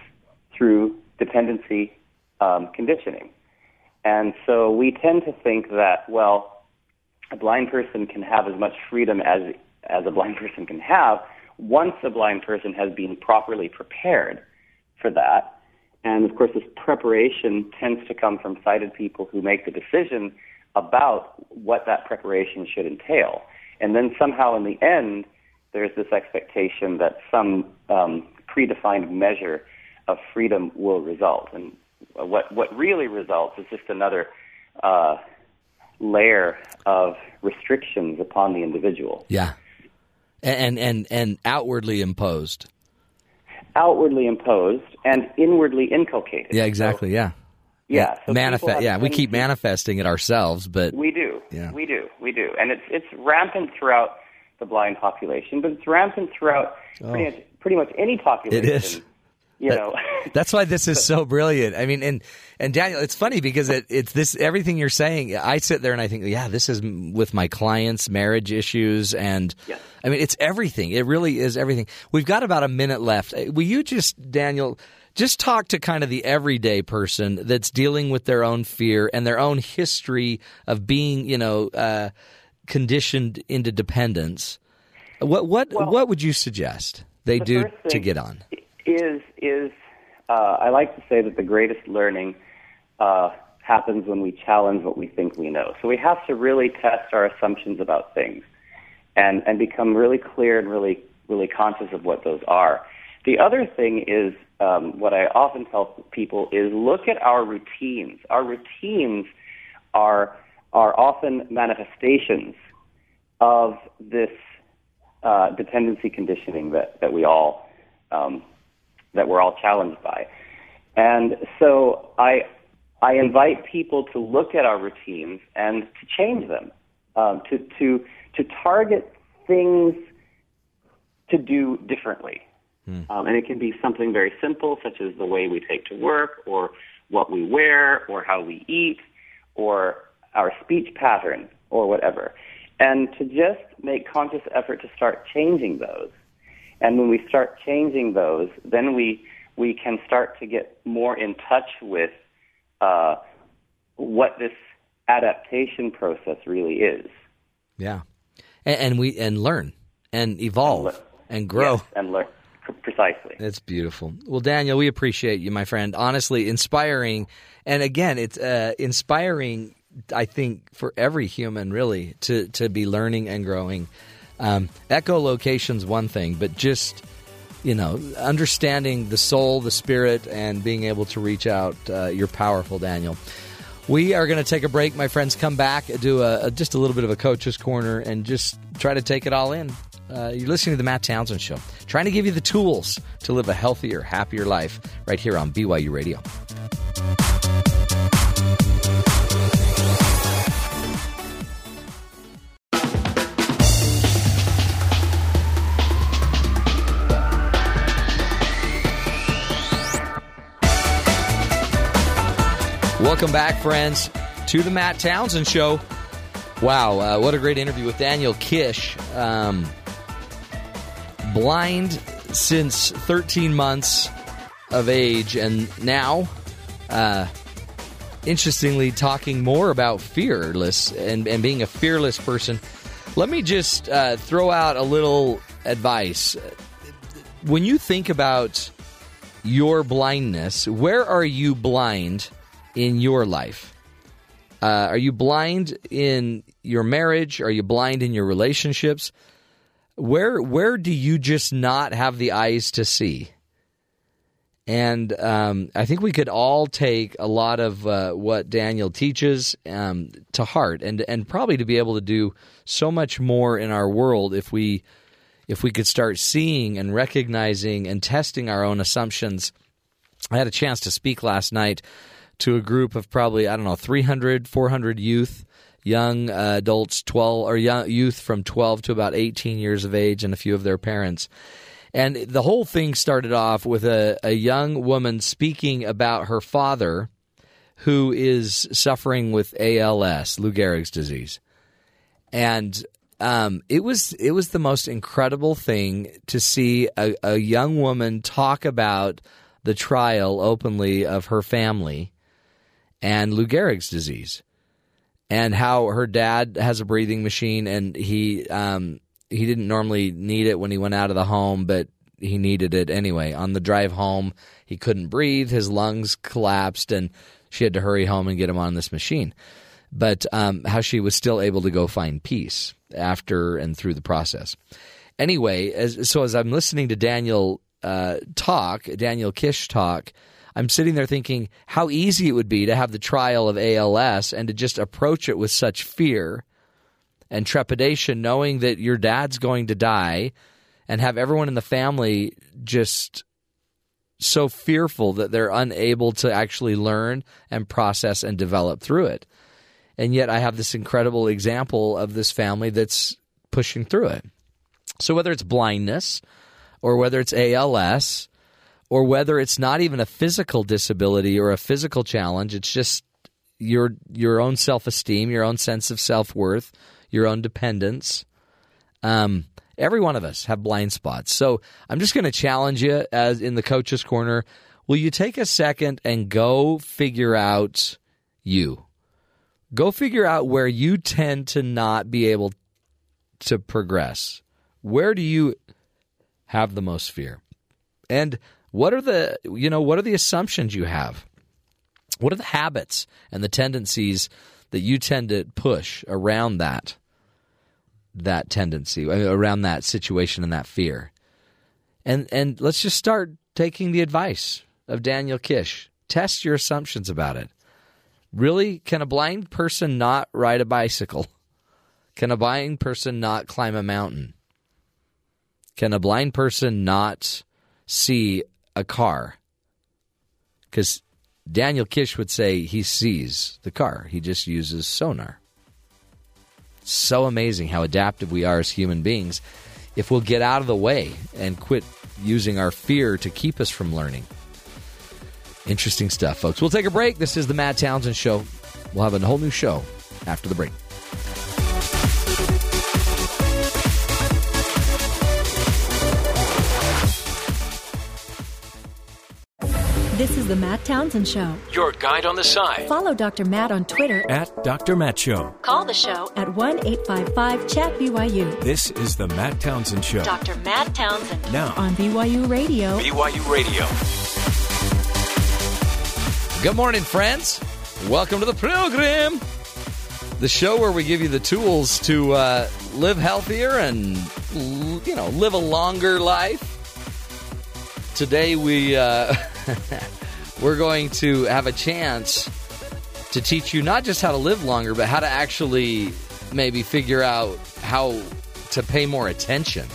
through dependency um, conditioning. And so we tend to think that well, a blind person can have as much freedom as as a blind person can have once a blind person has been properly prepared for that. And of course, this preparation tends to come from sighted people who make the decision about what that preparation should entail. And then somehow in the end, there's this expectation that some um, predefined measure of freedom will result. And what, what really results is just another uh, layer of restrictions upon the individual. Yeah. And and and outwardly imposed. Outwardly imposed and inwardly inculcated. Yeah, exactly. Yeah. Yeah. so Manifest. Yeah, we keep manifesting it ourselves, but We do. Yeah. We do. We do. And it's it's rampant throughout the blind population, but it's rampant throughout pretty much pretty much any population. Oh. It is. You know. That's why this is so brilliant. I mean, and and Daniel, it's funny because it, it's this everything you're saying. I sit there and I think, yeah, this is with my clients' marriage issues, and Yes. I mean, it's everything. It really is everything. We've got about a minute left. Uh, Will you just, Daniel, just talk to kind of the everyday person that's dealing with their own fear and their own history of being, you know, uh, conditioned into dependence. What what Well, what would you suggest they the do first to get on? Is is uh, I like to say that the greatest learning uh, happens when we challenge what we think we know. So we have to really test our assumptions about things, and and become really clear and really really conscious of what those are. The other thing is um, what I often tell people is look at our routines. Our routines are are often manifestations of this uh, dependency conditioning that, that we all um, that we're all challenged by. And so I I invite people to look at our routines and to change them, um, to to to target things to do differently. Um, and it can be something very simple, such as the way we take to work, or what we wear, or how we eat, or our speech pattern, or whatever. And to just make conscious effort to start changing those. And when we start changing those, then we we can start to get more in touch with uh, what this adaptation process really is. Yeah, and, and we and learn and evolve And and grow. Yes, and learn precisely. That's beautiful. Well, Daniel, we appreciate you, my friend. Honestly, inspiring, and again, it's uh, inspiring I think for every human really to to be learning and growing. Um, echolocation's one thing, but just you know, understanding the soul, the spirit, and being able to reach out, uh, you're powerful, Daniel. We are going to take a break, my friends. Come back, do a, a, just a little bit of a coach's corner, and just try to take it all in. Uh, you're listening to the Matt Townsend Show, trying to give you the tools to live a healthier, happier life right here on BYU Radio. Welcome back, friends, to the Matt Townsend Show. Wow, uh, what a great interview with Daniel Kish. Um, blind since 13 months of age, and now, uh, interestingly, talking more about fearless and, and being a fearless person. Let me just uh, throw out a little advice. When you think about your blindness, where are you blind? In your life? Uh, are you blind in your marriage? Are you blind in your relationships? Where where do you just not have the eyes to see? And um, I think we could all take a lot of uh, what Daniel teaches um, to heart, and and probably to be able to do so much more in our world if we if we could start seeing and recognizing and testing our own assumptions. I had a chance to speak last night to a group of probably, I don't know, 300, 400 youth, young uh, adults, 12 or young youth from 12 to about 18 years of age, and a few of their parents. And the whole thing started off with a, a young woman speaking about her father who is suffering with ALS, Lou Gehrig's disease. And um, it was it was the most incredible thing to see a, a young woman talk about the trial openly of her family and Lou Gehrig's disease, and how her dad has a breathing machine, and he um, he didn't normally need it when he went out of the home, but he needed it anyway. On the drive home, he couldn't breathe; his lungs collapsed, and she had to hurry home and get him on this machine. But um, how she was still able to go find peace after and through the process. Anyway, as, so as I'm listening to Daniel uh, talk, Daniel Kish talk, I'm sitting there thinking how easy it would be to have the trial of ALS and to just approach it with such fear and trepidation, knowing that your dad's going to die, and have everyone in the family just so fearful that they're unable to actually learn and process and develop through it. And yet, I have this incredible example of this family that's pushing through it. So, whether it's blindness or whether it's ALS, or whether it's not even a physical disability or a physical challenge, it's just your your own self esteem, your own sense of self worth, your own dependence. Um, every one of us have blind spots. So I'm just going to challenge you as in the coach's corner. Will you take a second and go figure out you? Go figure out where you tend to not be able to progress. Where do you have the most fear? And what are the you know what are the assumptions you have? What are the habits and the tendencies that you tend to push around that that tendency uh, around that situation and that fear? And and let's just start taking the advice of Daniel Kish. Test your assumptions about it. Really, can a blind person not ride a bicycle? Can a blind person not climb a mountain? Can a blind person not see a car. Because Daniel Kish would say he sees the car, he just uses sonar. So amazing how adaptive we are as human beings if we'll get out of the way and quit using our fear to keep us from learning. Interesting stuff, folks. We'll take a break. This is the Matt Townsend Show. We'll have a whole new show after the break. This is the Matt Townsend Show. Your guide on the side. Follow Dr. Matt on Twitter at Dr. Matt Show. Call the show at 1 855 Chat BYU. This is the Matt Townsend Show. Dr. Matt Townsend. Now on BYU Radio. BYU Radio. Good morning, friends. Welcome to the program. the show where we give you the tools to uh, live healthier and you know live a longer life. Today we uh, we're going to have a chance to teach you not just how to live longer, but how to actually maybe figure out how to pay more attention.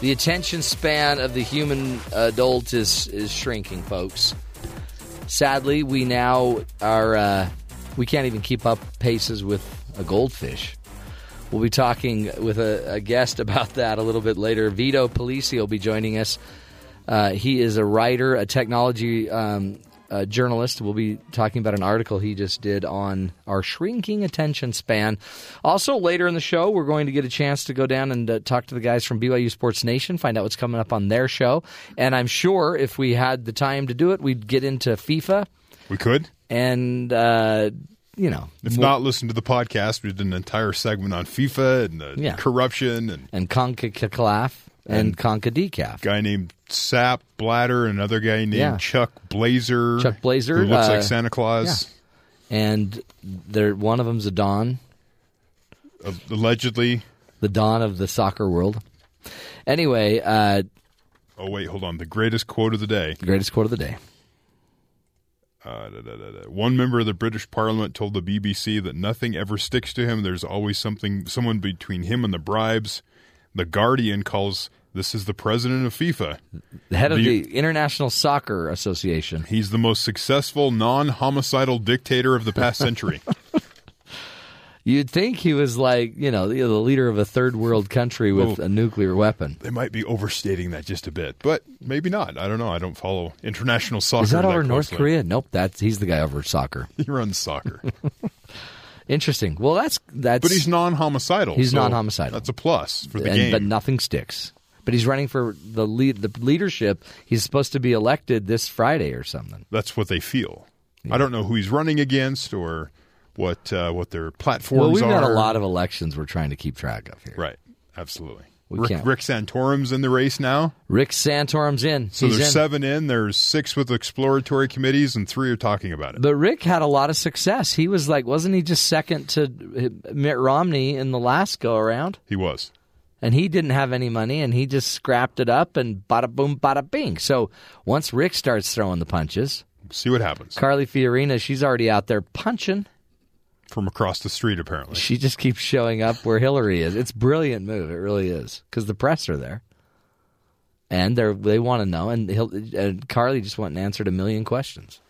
The attention span of the human adult is is shrinking, folks. Sadly, we now are uh, we can't even keep up paces with a goldfish. We'll be talking with a, a guest about that a little bit later. Vito Pilieci will be joining us. Uh, he is a writer, a technology um, uh, journalist. We'll be talking about an article he just did on our shrinking attention span. Also, later in the show, we're going to get a chance to go down and uh, talk to the guys from BYU Sports Nation, find out what's coming up on their show. And I'm sure if we had the time to do it, we'd get into FIFA We could. and, uh, you know, If more- not, listen to the podcast. We did an entire segment on FIFA and uh, Yeah. corruption and and CONCACAF and CONCADECAF. guy named Sepp Blatter, another guy named Yeah. Chuck Blazer. Chuck Blazer, Who looks uh, like Santa Claus. And they're, one of them's a Don. Uh, allegedly. the dawn of the soccer world. Anyway, uh, Oh, wait, hold on. The greatest quote of the day. The greatest quote of the day. Uh, da, da, da. One member of the British Parliament told the BBC that nothing ever sticks to him. There's always something, someone between him and the bribes. The Guardian calls this is the president of FIFA. The head of The- the International Soccer Association. He's the most successful non-homicidal dictator of the past century. You'd think he was like, you know, the, leader of a third world country with Well- a nuclear weapon. they might be overstating that just a bit, but maybe not. I don't know. I don't follow international soccer. Is that over closely. North Korea? Nope, that's he's the guy over soccer. He runs soccer, Interesting. Well, that's that's but he's non-homicidal. He's so non-homicidal. That's a plus for the and, game. but nothing sticks. But he's running for the lead, the leadership. He's supposed to be elected this Friday or something. That's what they feel. I don't know who he's running against or what uh, what their platforms Well, we've are. got a lot of elections we're trying to keep track of here. right. Absolutely. We Rick, can't- Rick Santorum's in the race now. Rick Santorum's in. So He's there's in. seven in. There's six with exploratory committees, and three are talking about it. But Rick had a lot of success. He was like, wasn't he just second to Mitt Romney in the last go around? He was. And he didn't have any money, and he just scrapped it up and bada boom, bada bing. So once Rick starts throwing the punches, See what happens Carly Fiorina, she's already out there punching. From across the street. Apparently, She just keeps showing up where Hillary is. It's a brilliant move. It really is because the press are there, and they they want to know. And, and Carly just went and answered a million questions.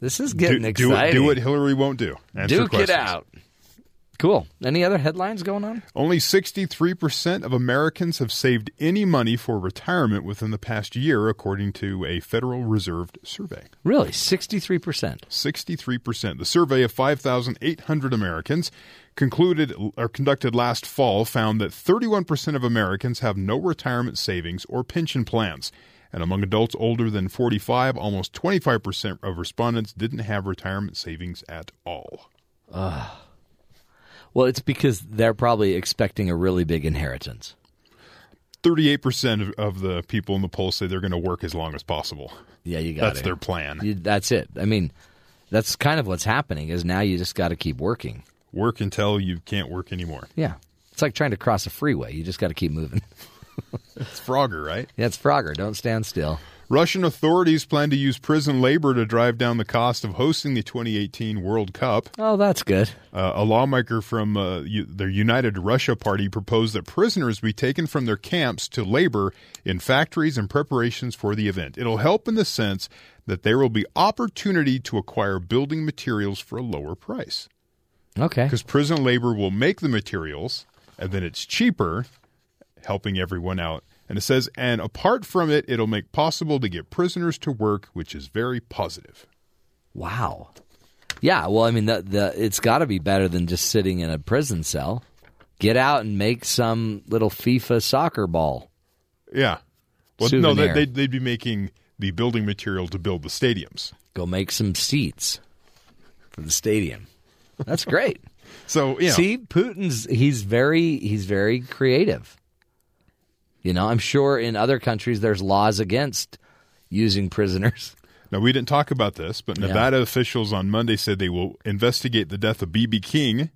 This is getting do, do, exciting. do what Hillary won't do. Answer Duke it out. Cool. Any other headlines going on? Only 63% of Americans have saved any money for retirement within the past year, according to a Federal Reserve survey. Really, sixty-three percent. 63%. The survey of 5,800 Americans concluded or conducted last fall found that 31% of Americans have no retirement savings or pension plans. And among adults older than 45, almost 25% of respondents didn't have retirement savings at all. Well, it's because they're probably expecting a really big inheritance. 38% of, of the people in the poll say they're going to work as long as possible. Yeah, you got That's it. their plan. You, that's it. I mean, that's kind of what's happening. Is now you just got to keep working. Work until you can't work anymore. Yeah, it's like trying to cross a freeway. You just got to keep moving. It's Frogger, right? Yeah, it's Frogger. Don't stand still. Russian authorities plan to use prison labor to drive down the cost of hosting the 2018 World Cup. Oh, that's good. Uh, a lawmaker from uh, U- the United Russia Party proposed that prisoners be taken from their camps to labor in factories in preparations for the event. It'll help in the sense that there will be opportunity to acquire building materials for a lower price. Okay. Because prison labor will make the materials, and then it's cheaper, helping everyone out. And it says, and apart from it, it'll make possible to get prisoners to work, which is very positive. Wow. Yeah. Well, I mean, the, the it's got to be better than just sitting in a prison cell. Get out and make some little FIFA soccer ball. Yeah. Well, no, Souvenir. they, they'd, they'd be making the building material to build the stadiums. Go make some seats for the stadium. That's great. So, you know, See, Putin's he's very he's very creative. You know, I'm sure in other countries there's laws against using prisoners. Now, we didn't talk about this, but Nevada officials on Monday said they will investigate the death of B.B. King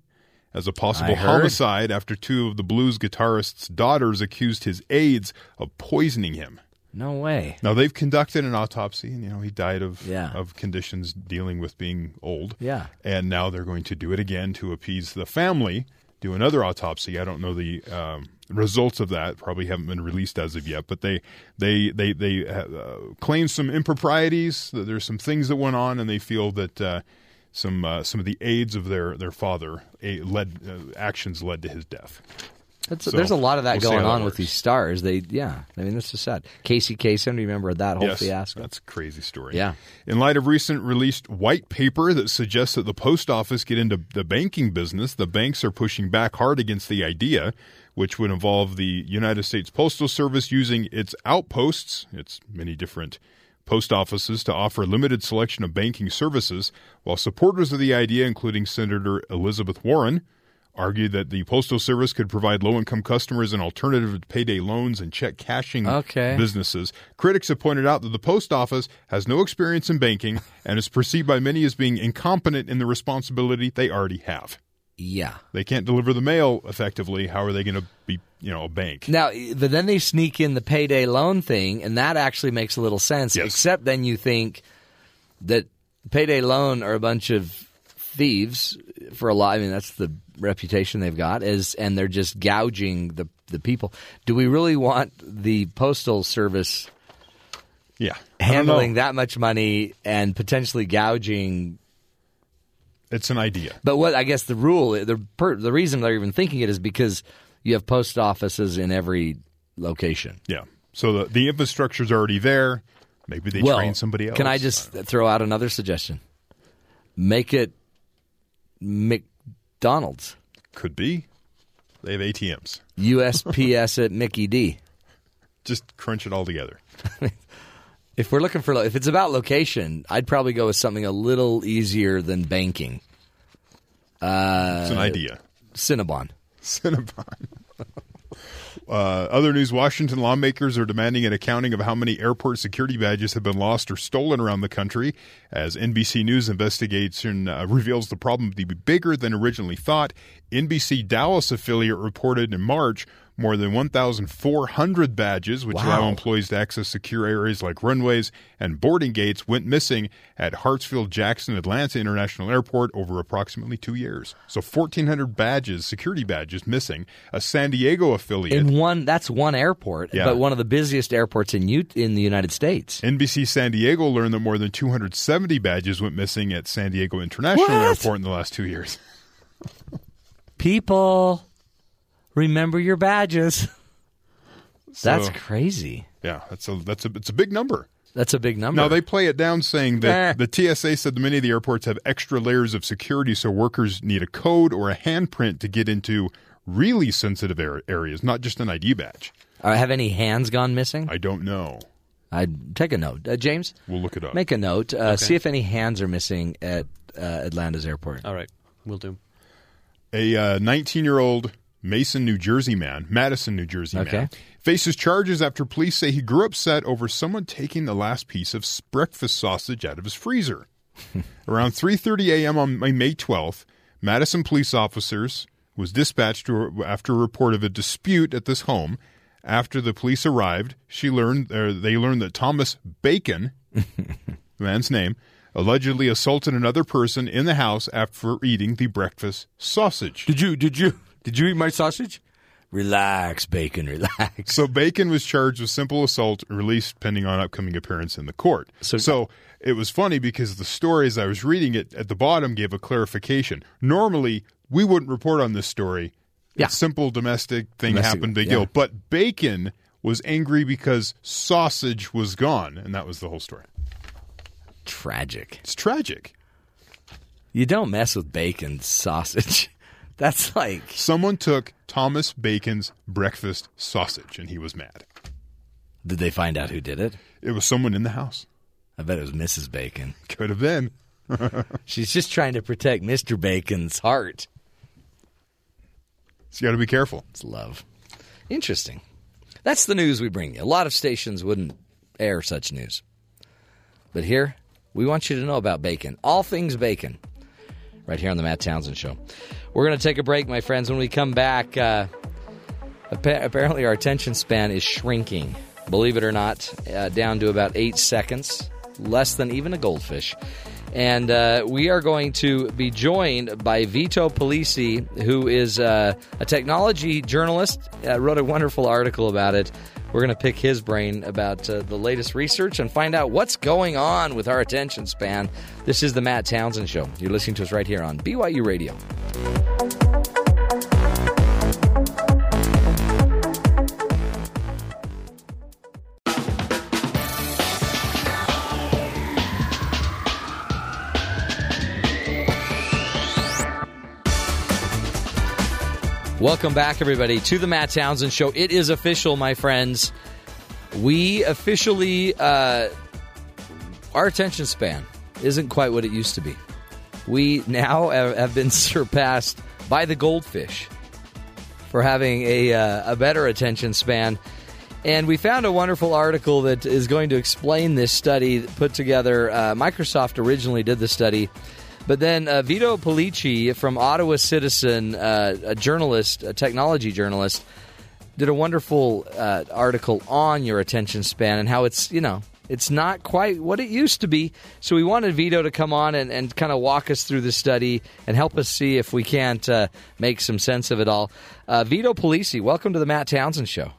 as a possible homicide after two of the blues guitarist's daughters accused his aides of poisoning him. No way. Now they've conducted an autopsy, and you know he died of Yeah. of conditions dealing with being old. Yeah. and now they're going to do it again to appease the family. Do another autopsy. I don't know the um, results of that. Probably haven't been released as of yet. But they they they they uh, claim some improprieties. That there's some things that went on, and they feel that uh, some uh, some of the aides of their their father led uh, actions led to his death. So, there's a lot of that we'll going that on with these stars. They, yeah. I mean, this is sad. Casey Kasem, remember that whole yes, fiasco? That's a crazy story. Yeah. In light of recent released white paper that suggests that the post office get into the banking business, the banks are pushing back hard against the idea, which would involve the United States Postal Service using its outposts, its many different post offices, to offer a limited selection of banking services, while supporters of the idea, including Senator Elizabeth Warren, argued that the Postal Service could provide low income customers an alternative to payday loans and check cashing Okay. businesses. Critics have pointed out that the post office has no experience in banking and is perceived by many as being incompetent in the responsibility they already have. yeah. They can't deliver the mail effectively. How are they going to be, you know, a bank? Now, but then they sneak in the payday loan thing, and that actually makes a little sense. Yes. Except then you think that payday loan are a bunch of thieves for a lot. I mean, that's the reputation they've got is, and they're just gouging the the people. Do we really want the postal service Yeah, handling that much money and potentially gouging? It's an idea. But what I guess the rule, the per, the reason they're even thinking it is because you have post offices in every location. Yeah. So the, the infrastructure's already there. Maybe they well, train somebody else. Can I just throw out another suggestion? Make it McDonald's. Could be. They have ATMs. USPS at Mickey D. Just crunch it all together. If we're looking for, if it's about location, I'd probably go with something a little easier than banking. Uh, It's an idea. Cinnabon. Cinnabon. Uh, other news Washington lawmakers are demanding an accounting of how many airport security badges have been lost or stolen around the country as NBC News investigation uh, reveals the problem to be bigger than originally thought. NBC Dallas affiliate reported in March more than 1,400 badges, which allow employees to access secure areas like runways and boarding gates, went missing at Hartsfield Jackson Atlanta International Airport over approximately two years. So 1,400 badges, security badges, missing. A San Diego affiliate. In one, that's one airport, Yeah. but one of the busiest airports in U- in the United States. NBC San Diego learned that more than 270 badges went missing at San Diego International What? Airport in the last two years. People, remember your badges. That's So- crazy. Yeah, that's a that's a it's a big number. That's a big number. Now they play it down, saying that Eh. the TSA said that many of the airports have extra layers of security, so workers need a code or a handprint to get into really sensitive ar- areas, not just an ID badge. Uh, have any hands gone missing? I don't know. I'd take a note. Uh, James, We'll look it up. make a note. Uh, See if any hands are missing at uh, Atlanta's airport. All right, we'll do. A 19 year old Mason, New Jersey man, Madison, New Jersey Okay. man, faces charges after police say he grew upset over someone taking the last piece of breakfast sausage out of his freezer. Around 3:30 a.m. on May 12th, Madison police officers was dispatched to, after a report of a dispute at this home. After the police arrived, she learned uh, they learned that Thomas Bacon, the man's name, allegedly assaulted another person in the house after eating the breakfast sausage. Did you? Did you? Did you eat my sausage? Relax, bacon. Relax. So Bacon was charged with simple assault and released pending on upcoming appearance in the court. So- So, it was funny because the story as I was reading it at the bottom gave a clarification. Normally, we wouldn't report on this story. Yeah. It's simple domestic thing Domestic, happened, big yeah. deal. But Bacon was angry because sausage was gone, and that was the whole story. Tragic. It's tragic. You don't mess with bacon sausage. That's like Someone took Thomas Bacon's breakfast sausage, and he was mad. Did they find out who did it? It was someone in the house. I bet it was Mrs. Bacon. Could have been. She's just trying to protect Mr. Bacon's heart. So you got to be careful. It's love. Interesting. That's the news we bring you. A lot of stations wouldn't air such news. But here, We want you to know about bacon, all things bacon, right here on the Matt Townsend Show. We're going to take a break, my friends. When we come back, uh, apparently our attention span is shrinking. Believe it or not, uh, down to about eight seconds, less than even a goldfish. And uh, we are going to be joined by Vito Pilieci, who is uh, a technology journalist, uh, wrote a wonderful article about it. We're going to pick his brain about uh, the latest research and find out what's going on with our attention span. This is the Matt Townsend Show. You're listening to us right here on BYU Radio. Welcome back, everybody, to the Matt Townsend Show. It is official, my friends. We officially, uh, our attention span isn't quite what it used to be. We now have been surpassed by the goldfish for having a, uh, a better attention span. And we found a wonderful article that is going to explain this study put together. Uh, Microsoft originally did the study but then uh, Vito Pilieci from Ottawa Citizen, uh, a journalist, a technology journalist, did a wonderful uh, article on your attention span and how it's, you know, it's not quite what it used to be. So we wanted Vito to come on and, and kind of walk us through the study and help us see if we can't uh, make some sense of it all. Uh, Vito Pilieci, welcome to the Matt Townsend Show.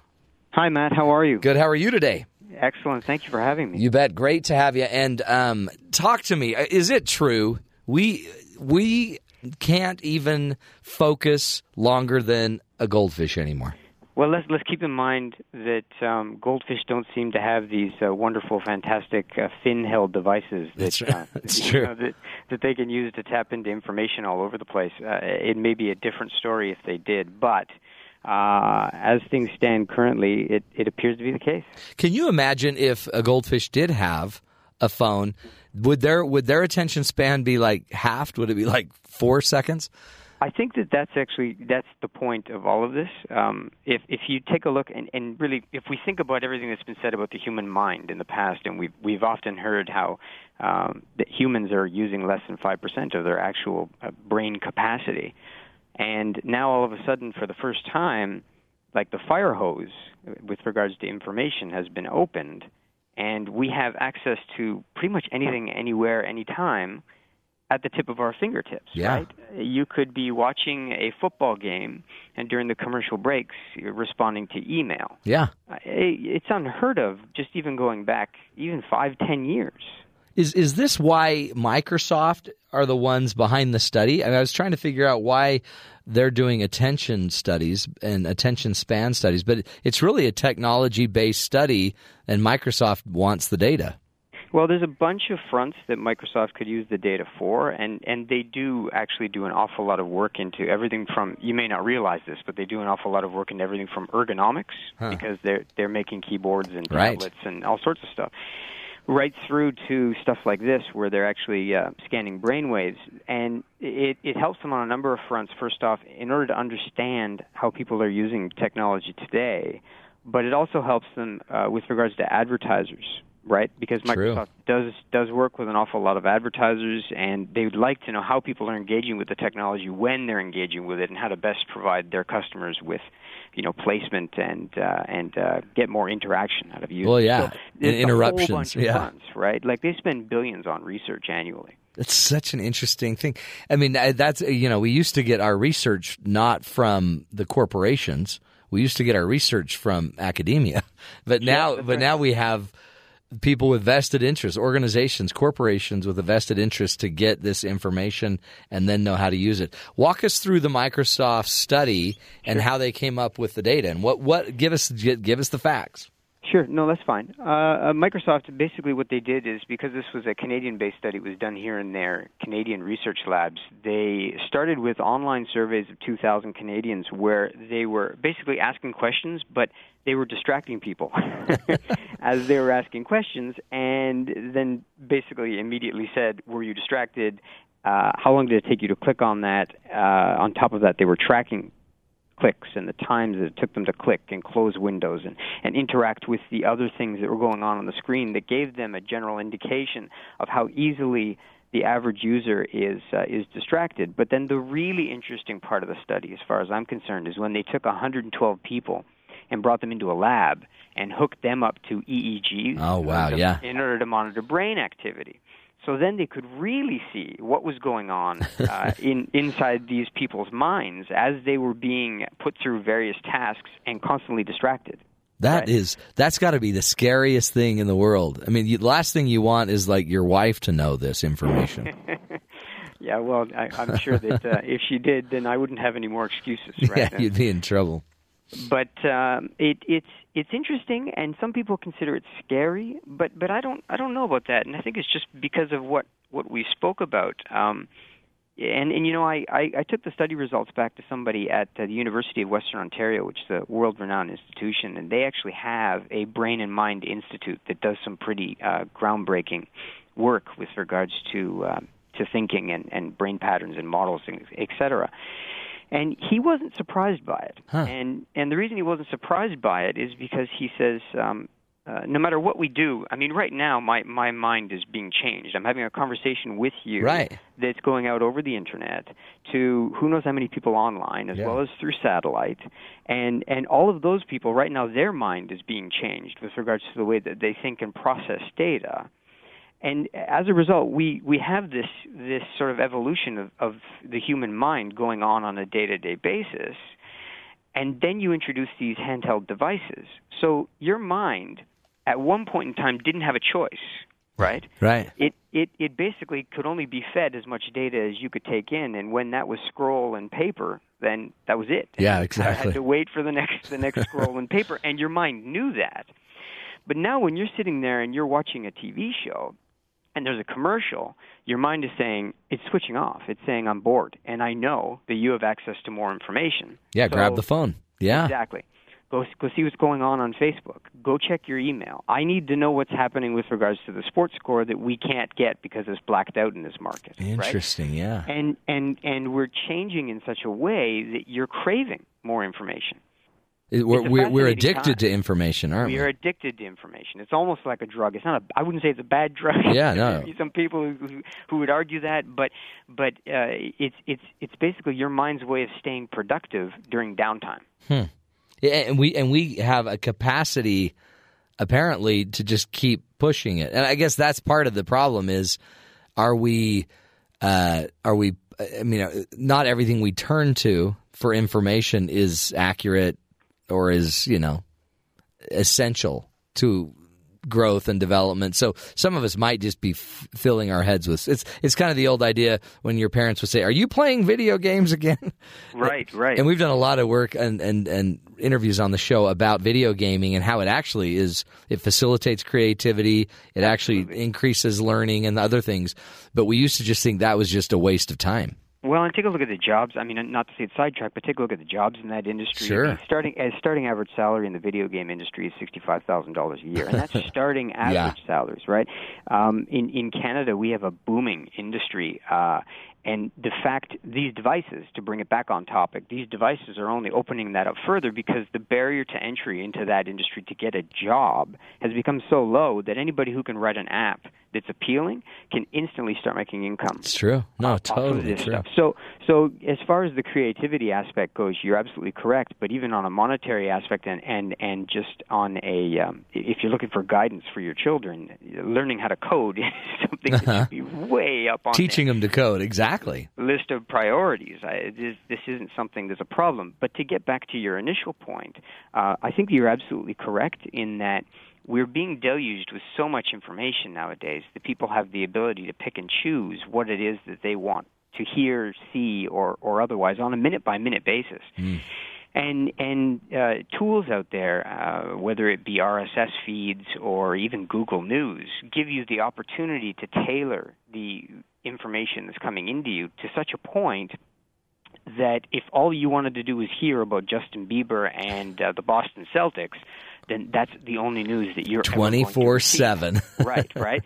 Hi, Matt. How are you? Good. How are you today? Excellent. Thank you for having me. You bet. Great to have you. And um, talk to me. Is it true we we can't even focus longer than a goldfish anymore. Well, let's let's keep in mind that um, goldfish don't seem to have these uh, wonderful, fantastic uh, fin-held devices that, That's, uh, That's true. know, that that they can use to tap into information all over the place. Uh, it may be a different story if they did, but uh, as things stand currently, it, it appears to be the case. Can you imagine if a goldfish did have a phone? Would their would their attention span be like halved? Would it be like four seconds? I think that that's actually that's the point of all of this. Um, if if you take a look and, and really, if we think about everything that's been said about the human mind in the past, and we've we've often heard how um, that humans are using less than five percent of their actual uh, brain capacity, and now all of a sudden, for the first time, like the fire hose with regards to information has been opened, and we have access to pretty much anything, anywhere, anytime at the tip of our fingertips, Yeah. right? You could be watching a football game and during the commercial breaks you're responding to email. Yeah. Uh, It's unheard of just even going back even five, ten years. Is is this why Microsoft are the ones behind the study? I, mean, I was trying to figure out why they're doing attention studies and attention span studies, but it's really a technology based study, and Microsoft wants the data. Well, there's a bunch of fronts that Microsoft could use the data for, and, and they do actually do an awful lot of work into everything from, you may not realize this, but they do an awful lot of work into everything from ergonomics, Huh. because they're, they're making keyboards and Right. tablets and all sorts of stuff, right through to stuff like this, where they're actually uh, scanning brainwaves. And it, it helps them on a number of fronts. First off, in order to understand how people are using technology today, but it also helps them uh, with regards to advertisers, right? Because True. Microsoft does does work with an awful lot of advertisers, and they would like to know how people are engaging with the technology when they're engaging with it, and how to best provide their customers with, you know, placement and uh, and uh, get more interaction out of you. Well, yeah, so and interruptions, yeah. fronts, right? Like they spend billions on research annually. It's such an interesting thing. I mean, that's you know, we used to get our research not from the corporations. We used to get our research from academia, but now, that's but right. now we have people with vested interests, organizations, corporations with a vested interest to get this information and then know how to use it. Walk us through the Microsoft study and how they came up with the data and what what give us give us the facts. Sure, no, that's fine. Uh, uh, Microsoft, basically, what they did is because this was a Canadian based study, it was done here in their Canadian research labs. They started with online surveys of 2,000 Canadians where they were basically asking questions, but they were distracting people as they were asking questions, and then basically immediately said, Were you distracted? Uh, how long did it take you to click on that? Uh, on top of that, they were tracking clicks and the times that it took them to click and close windows and, and interact with the other things that were going on on the screen that gave them a general indication of how easily the average user is uh, is distracted. But then the really interesting part of the study, as far as I'm concerned, is when they took 112 people and brought them into a lab and hooked them up to EEGs. Oh, wow, in order to- yeah. In order to monitor brain activity. So then they could really see what was going on uh, in inside these people's minds as they were being put through various tasks and constantly distracted. That is that's got to be the scariest thing in the world. I mean, the last thing you want is like your wife to know this information. Yeah, well, I, I'm sure that uh, if she did, then I wouldn't have any more excuses. Right? yeah, you'd be in trouble. But um, it, it's it's interesting, and some people consider it scary. But but I don't I don't know about that, and I think it's just because of what what we spoke about. Um, and and you know I, I I took the study results back to somebody at uh, the University of Western Ontario, which is a world-renowned institution, and they actually have a brain and mind institute that does some pretty uh, groundbreaking work with regards to uh, to thinking and, and brain patterns and models, and et cetera. And he wasn't surprised by it. And and the reason he wasn't surprised by it is because he says um, uh, no matter what we do, I mean, right now my my mind is being changed. I'm having a conversation with you Right. that's going out over the internet to who knows how many people online, as Yeah. well as through satellite, and and all of those people right now their mind is being changed with regards to the way that they think and process data. And as a result, we, we have this this sort of evolution of, of the human mind going on on a day to day basis, and then you introduce these handheld devices. So your mind, at one point in time, didn't have a choice, right? Right. It it it basically could only be fed as much data as you could take in, and when that was scroll and paper, then that was it. Yeah, I exactly. had to wait for the next the next scroll and paper, and your mind knew that. But now, when you're sitting there and you're watching a TV show, and there's a commercial, your mind is saying it's switching off. It's saying I'm bored, and I know that you have access to more information. Yeah, So- grab the phone. Yeah. Exactly. Go go see what's going on on Facebook. Go check your email. I need to know what's happening with regards to the sports score that we can't get because it's blacked out in this market. right? Interesting. Yeah. And and and we're changing in such a way that you're craving more information. We're, we're, we're addicted time. to information, aren't we? We are addicted to information. It's almost like a drug. It's not a. I wouldn't say it's a bad drug. Yeah, no. There may be Some people who, who who would argue that, but but uh, it's it's it's basically your mind's way of staying productive during downtime. Hmm. Yeah, and we and we have a capacity apparently to just keep pushing it. And I guess that's part of the problem is are we uh, are we I mean uh, not everything we turn to for information is accurate or is, you know, essential to growth and development. So some of us might just be f- filling our heads with it's it's kind of the old idea when your parents would say, "Are you playing video games again?" Right, right. And we've done a lot of work and, and, and interviews on the show about video gaming and how it actually is. It facilitates creativity. It actually increases learning and other things. But we used to just think that was just a waste of time. Well, and take a look at the jobs. I mean, not to say it's sidetracked, but take a look at the jobs in that industry. Sure. Starting as starting average salary in the video game industry is sixty five thousand dollars a year, and that's starting average Yeah. salaries, right? Um, in in Canada, we have a booming industry. Uh, and the fact these devices, to bring it back on topic, these devices are only opening that up further because the barrier to entry into that industry to get a job has become so low that anybody who can write an app that's appealing can instantly start making income It's true. No, totally true. stuff. So, so as far as the creativity aspect goes, you're absolutely correct. But even on a monetary aspect, and and and just on a, um, if you're looking for guidance for your children, learning how to code is something that should be way up on Teaching them to code, exactly. list of priorities. I, this, this isn't something that's a problem. But to get back to your initial point, uh, I think you're absolutely correct in that we're being deluged with so much information nowadays that people have the ability to pick and choose what it is that they want to hear, see, or, or otherwise on a minute by minute basis. And and uh, tools out there, uh, whether it be RSS feeds or even Google News, give you the opportunity to tailor the information that's coming into you to such a point that if all you wanted to do was hear about Justin Bieber and uh, the Boston Celtics, then that's the only news that you're ever going to Twenty four seven. right, right.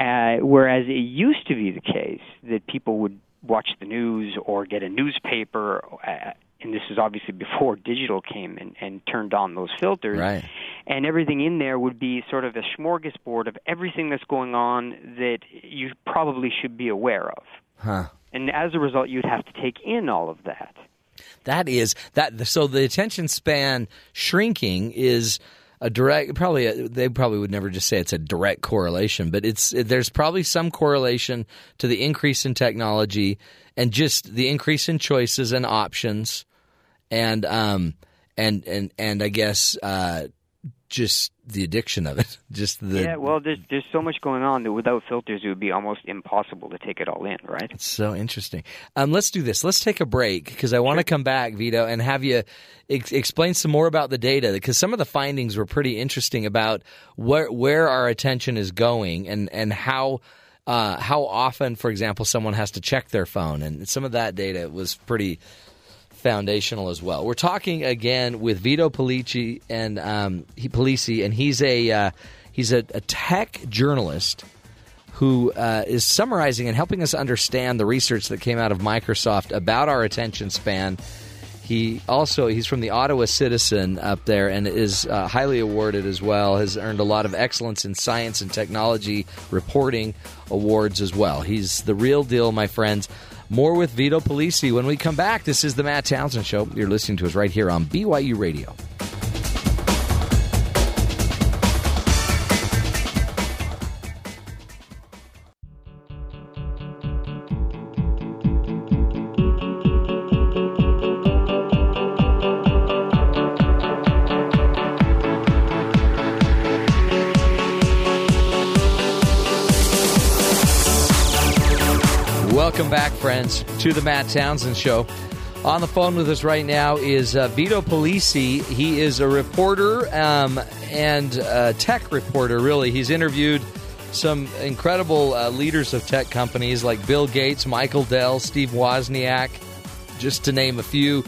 Uh, whereas it used to be the case that people would watch the news or get a newspaper uh, and this is obviously before digital came and, and turned on those filters. Right. And everything in there would be sort of a smorgasbord of everything that's going on that you probably should be aware of. Huh. And as a result, you'd have to take in all of that. That is that. So the attention span shrinking is a direct. Probably a, they probably would never just say it's a direct correlation, but it's there's probably some correlation to the increase in technology and just the increase in choices and options, and um and and and I guess uh, just the addiction of it. Just the yeah, well, there's there's so much going on that without filters, it would be almost impossible to take it all in, right? It's so interesting. Um, let's do this. Let's take a break because I want to come back, Vito, and have you ex- explain some more about the data because some of the findings were pretty interesting about where where our attention is going and and how. Uh, how often, for example, someone has to check their phone, and some of that data was pretty foundational as well. We're talking again with Vito Pilieci and um, he, Pilieci, and he's a uh, he's a, a, tech journalist who uh, is summarizing and helping us understand the research that came out of Microsoft about our attention span. He also he's from the Ottawa Citizen up there and is uh, highly awarded as well. Has earned a lot of excellence in science and technology reporting awards as well. He's the real deal, my friends. More with Vito Pilieci when we come back. This is the Matt Townsend Show. You're listening to us right here on BYU Radio. Friends, to the Matt Townsend Show. On the phone with us right now is uh, Vito Pilieci. He is a reporter um, and a tech reporter, really. He's interviewed some incredible uh, leaders of tech companies like Bill Gates, Michael Dell, Steve Wozniak, just to name a few.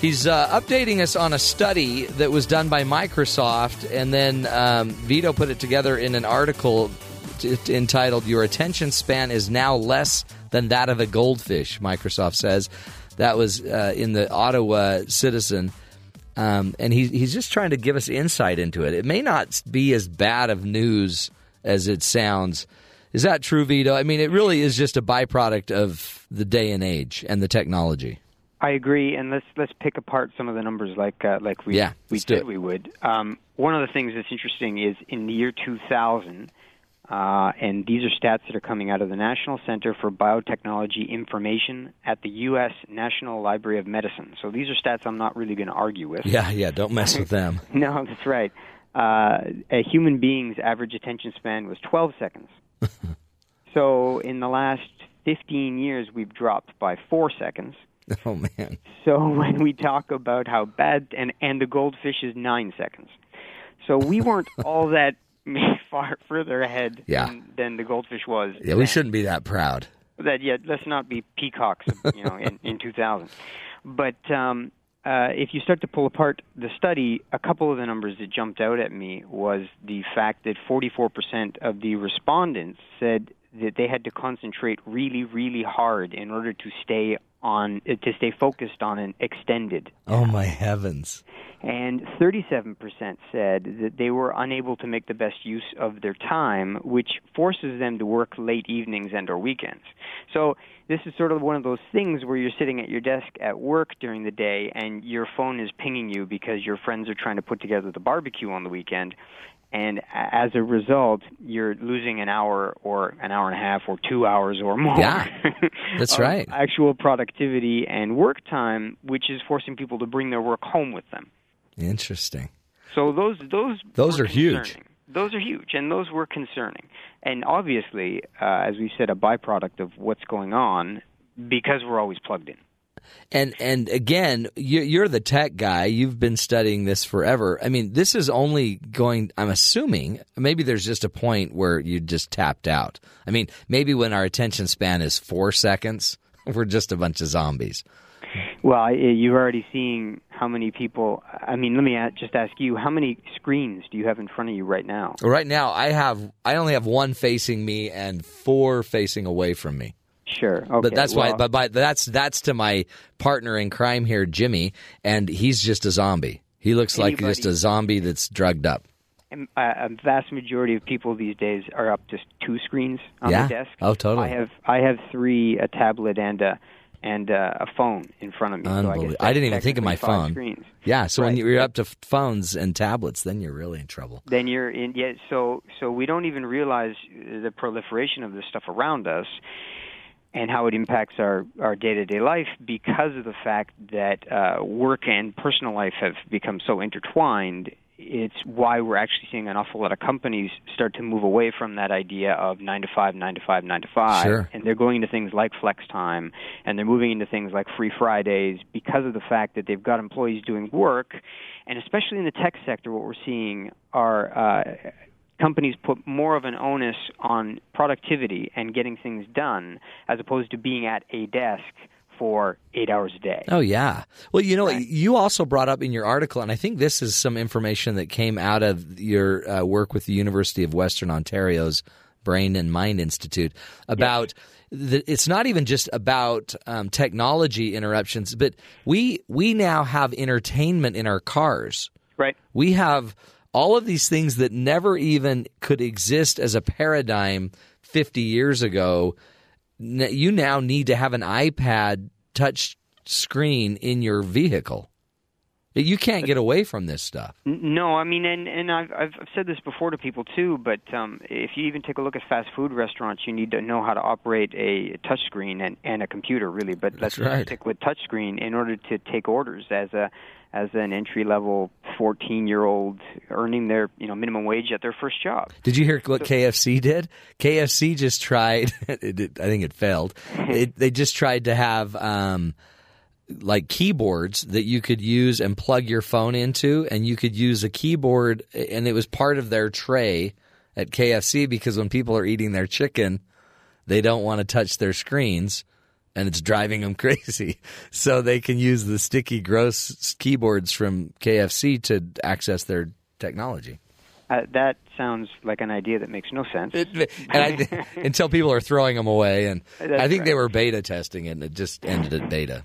He's uh, updating us on a study that was done by Microsoft, and then um, Vito put it together in an article t- entitled Your Attention Span is Now Less Than That of a Goldfish, Microsoft says. That was uh, in the Ottawa Citizen. Um, and he, he's just trying to give us insight into it. It may not be as bad of news as it sounds. Is that true, Vito? I mean, it really is just a byproduct of the day and age and the technology. I agree, and let's let's pick apart some of the numbers like uh, like we Yeah, we said we would. Um, one of the things that's interesting is in the year 2000, uh, and these are stats that are coming out of the National Center for Biotechnology Information at the U.S. National Library of Medicine. So these are stats I'm not really going to argue with. Yeah, yeah, don't mess with them. No, that's right. Uh, a human being's average attention span was 12 seconds. so in the last 15 years, we've dropped by four seconds. Oh, man. So when we talk about how bad, and and the goldfish is nine seconds. So we weren't all that far further ahead Yeah. than, than the goldfish was. Yeah, we then shouldn't be that proud. that yeah let's not be peacocks you know in, in 2000 but um uh, if you start to pull apart the study, a couple of the numbers that jumped out at me was the fact that 44% of the respondents said that they had to concentrate really, really hard in order to stay on uh, to stay focused on an extended Oh, my heavens. and 37% said that they were unable to make the best use of their time, which forces them to work late evenings and or weekends. So this is sort of one of those things where you're sitting at your desk at work during the day and your phone is pinging you because your friends are trying to put together the barbecue on the weekend. And as a result, you're losing an hour or an hour and a half or two hours or more. Yeah, that's right. Actual productivity and work time, which is forcing people to bring their work home with them. Interesting. So those those Those are huge. Those are huge, and those were concerning. And obviously, uh, as we said, a byproduct of what's going on because we're always plugged in. And and again, you- you're the tech guy. You've been studying this forever. I mean, this is only going. I'm assuming maybe there's just a point where you just tapped out. I mean, maybe when our attention span is four seconds, we're just a bunch of zombies. Well, eh, you're already seeing how many people. I mean, let me just ask you: How many screens do you have in front of you right now? Right now, I have I only have one facing me and four facing away from me. Sure. Okay. But that's why. well- But by, that's that's to my partner in crime here, Jimmy, and he's just a zombie. He looks like just a zombie that's drugged up. Um, a, vast majority of people these days are up to two screens on Yeah. the desk. Oh, totally. I have I have three: a tablet and a and uh, a phone in front of me. So I, Unbelievable. I didn't even think of my phone. Screens. Yeah. So when you're up to phones and tablets, then you're really in trouble. Then you're in. Yeah. So so we don't even realize the proliferation of this stuff around us. And how it impacts our our day to day life because of the fact that uh, work and personal life have become so intertwined. It's why we're actually seeing an awful lot of companies start to move away from that idea of nine to five, nine to five, nine to five, Sure. and they're going into things like flex time, and they're moving into things like free Fridays because of the fact that they've got employees doing work, and especially in the tech sector, what we're seeing are uh, companies put more of an onus on productivity and getting things done as opposed to being at a desk for eight hours a day. Oh yeah. Well, you know, you also brought up in your article, and I think this is some information that came out of your uh, work with the University of Western Ontario's Brain and Mind Institute about. The, it's not even just about um, technology interruptions, but we we now have entertainment in our cars. Right. We have all of these things that never even could exist as a paradigm 50 years ago. You now need to have an iPad touch screen in your vehicle. You can't get away from this stuff. No, I mean, and and I've I've said this before to people too. But um, if you even take a look at fast food restaurants, you need to know how to operate a touch screen and, and a computer, really. But let's right. stick with touch screen in order to take orders as a as an entry level fourteen year old earning their you know minimum wage at their first job. Did you hear what KFC did? KFC just tried. Did- I think it failed. It, they just tried to have um, like keyboards that you could use and plug your phone into, and you could use a keyboard, and it was part of their tray at KFC because when people are eating their chicken, they don't want to touch their screens. And it's driving them crazy. So they can use the sticky, gross keyboards from KFC to access their technology. Uh, that sounds like an idea that makes no sense. and I, until people are throwing them away, and That's I think they were beta testing it, and it just ended at beta.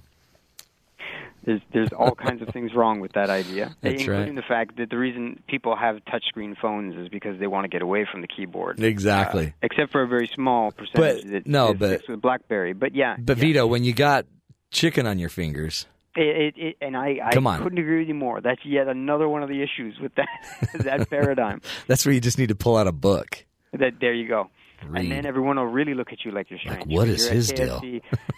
There's there's all kinds of things wrong with that idea, That's including right. the fact that the reason people have touchscreen phones is because they want to get away from the keyboard. Exactly. Uh, except for a very small percentage But- that no, but- with BlackBerry. But yeah, But yeah. Vito, when you got chicken on your fingers, It, it, it, and I, I Come on. couldn't agree with you more. That's yet another one of the issues with that that paradigm. that's where you just need to pull out a book. That there you go. Read. And then everyone will really look at you like you're strange. what because is his deal?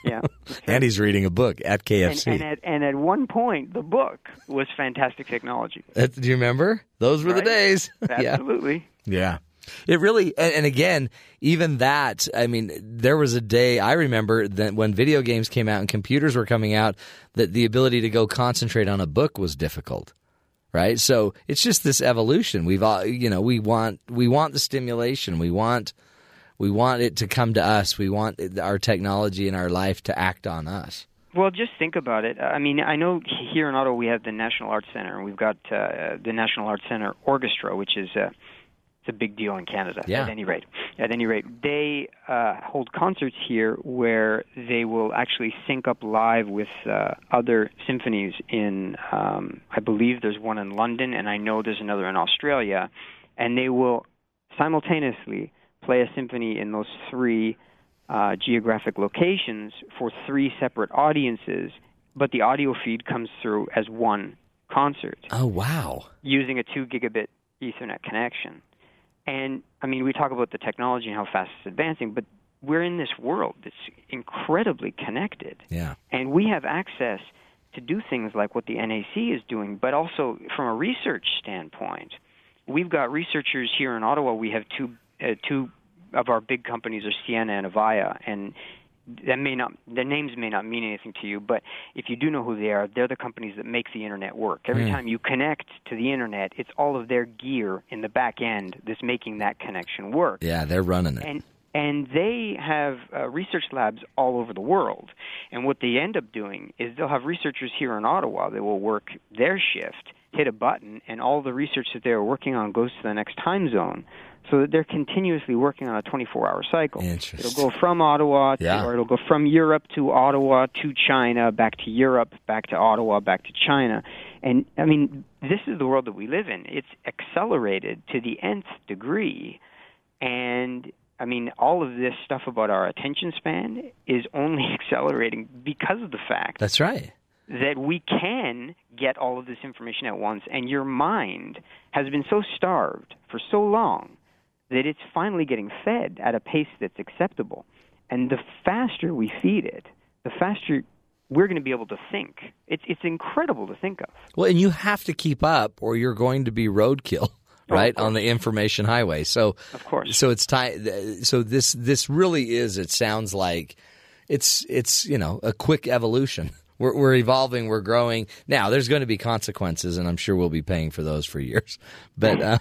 Yeah. And he's reading a book at KFC. and at and at one point, the book was fantastic technology. That- do you remember? Those were the days. Absolutely. Yeah. It really, and, and again, even that, I mean, there was a day I remember that when video games came out and computers were coming out, that the ability to go concentrate on a book was difficult. Right. So it's just this evolution. We've all, you know, we want, we want the stimulation. We want, we want it to come to us. We want our technology and our life to act on us. Well, just think about it. I mean, I know here in Ottawa we have the National Arts Center, and we've got uh, the National Arts Center Orchestra, which is uh, it's a big deal in Canada. Yeah. At any rate, at any rate, they uh, hold concerts here where they will actually sync up live with uh, other symphonies. In um, I believe there's one in London, and I know there's another in Australia, and they will simultaneously play a symphony in those three uh, geographic locations for three separate audiences, but the audio feed comes through as one concert Oh, wow. using a 2 gigabit Ethernet connection. And I mean, we talk about the technology and how fast it's advancing, but we're in this world that's incredibly connected. Yeah. And we have access to do things like what the NAC is doing, but also from a research standpoint. We've got researchers here in Ottawa. We have two uh, two of our big companies are Ciena and Avaya, and that may not their names may not mean anything to you, but if you do know who they are, they're the companies that make the internet work. Every time you connect to the internet, it's all of their gear in the back end that's making that connection work Yeah, they're running it. and and they have uh, research labs all over the world. And what they end up doing is they'll have researchers here in Ottawa that will work their shift hit a button, and all the research that they are working on goes to the next time zone. So that they're continuously working on a 24-hour cycle. Interesting. It'll go from Ottawa, to, Yeah. or it'll go from Europe to Ottawa to China, back to Europe, back to Ottawa, back to China. And I mean, this is the world that we live in. It's accelerated to the nth degree. And I mean, all of this stuff about our attention span is only accelerating because of the fact That's right. that we can get all of this information at once, and your mind has been so starved for so long that it's finally getting fed at a pace that's acceptable. And the faster we feed it, the faster we're going to be able to think. It's it's incredible to think of. Well, and you have to keep up, or you're going to be roadkill, oh, right, on the information highway. So, Of course. so it's time. So this this really is. It sounds like it's it's you know a quick evolution. We're, we're evolving. We're growing. Now, there's going to be consequences, and I'm sure we'll be paying for those for years. But um,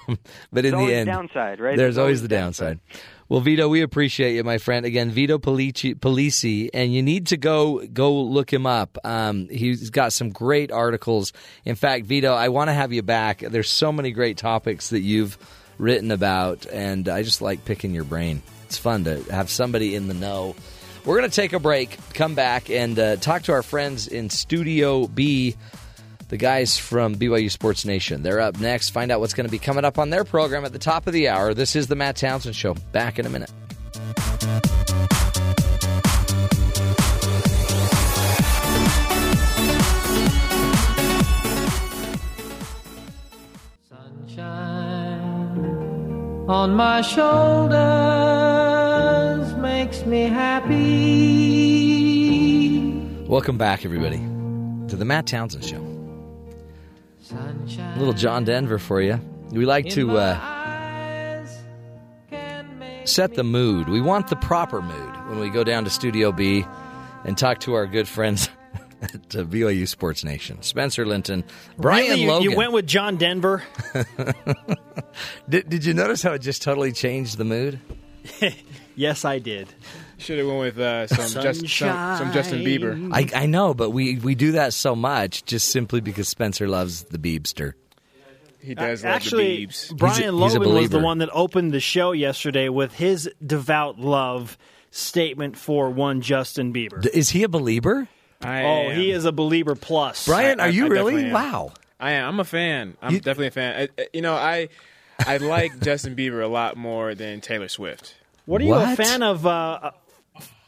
but in There's the always end, downside, right? There's There's always always the downside. downside. Well, Vito, we appreciate you, my friend. Again, Vito Polici, Polisi, and you need to go go look him up. Um, he's got some great articles. In fact, Vito, I want to have you back. There's so many great topics that you've written about, and I just like picking your brain. It's fun to have somebody in the know. We're going to take a break, come back, and uh, talk to our friends in Studio B the guys from BYU Sports Nation. They're up next. Find out what's going to be coming up on their program at the top of the hour. This is the Matt Townsend Show. Back in a minute. Sunshine on my shoulders makes me happy. Welcome back, everybody, to the Matt Townsend Show. Sunshine A little John Denver for you. We like to uh, eyes can make set the mood. We want the proper mood when we go down to Studio B and talk to our good friends at uh, BYU Sports Nation. Spencer Linton, Brian Really? You- Logan. You went with John Denver. did, did you notice how it just totally changed the mood? yes, I did. Should have went with uh, some, just, some some Justin Bieber. I, I know, but we, we do that so much just simply because Spencer loves the Beebster. He does love Actually, the Biebs. Brian a- Logan was the one that opened the show yesterday with his devout love statement for one Justin Bieber. D- Is he a believer? I oh, am. he is a believer plus. Brian, I- are you I really? Wow. I am. I'm a fan. I'm You- definitely a fan. I, I- you know, I I like Justin Bieber a lot more than Taylor Swift. What are you a fan of? Uh,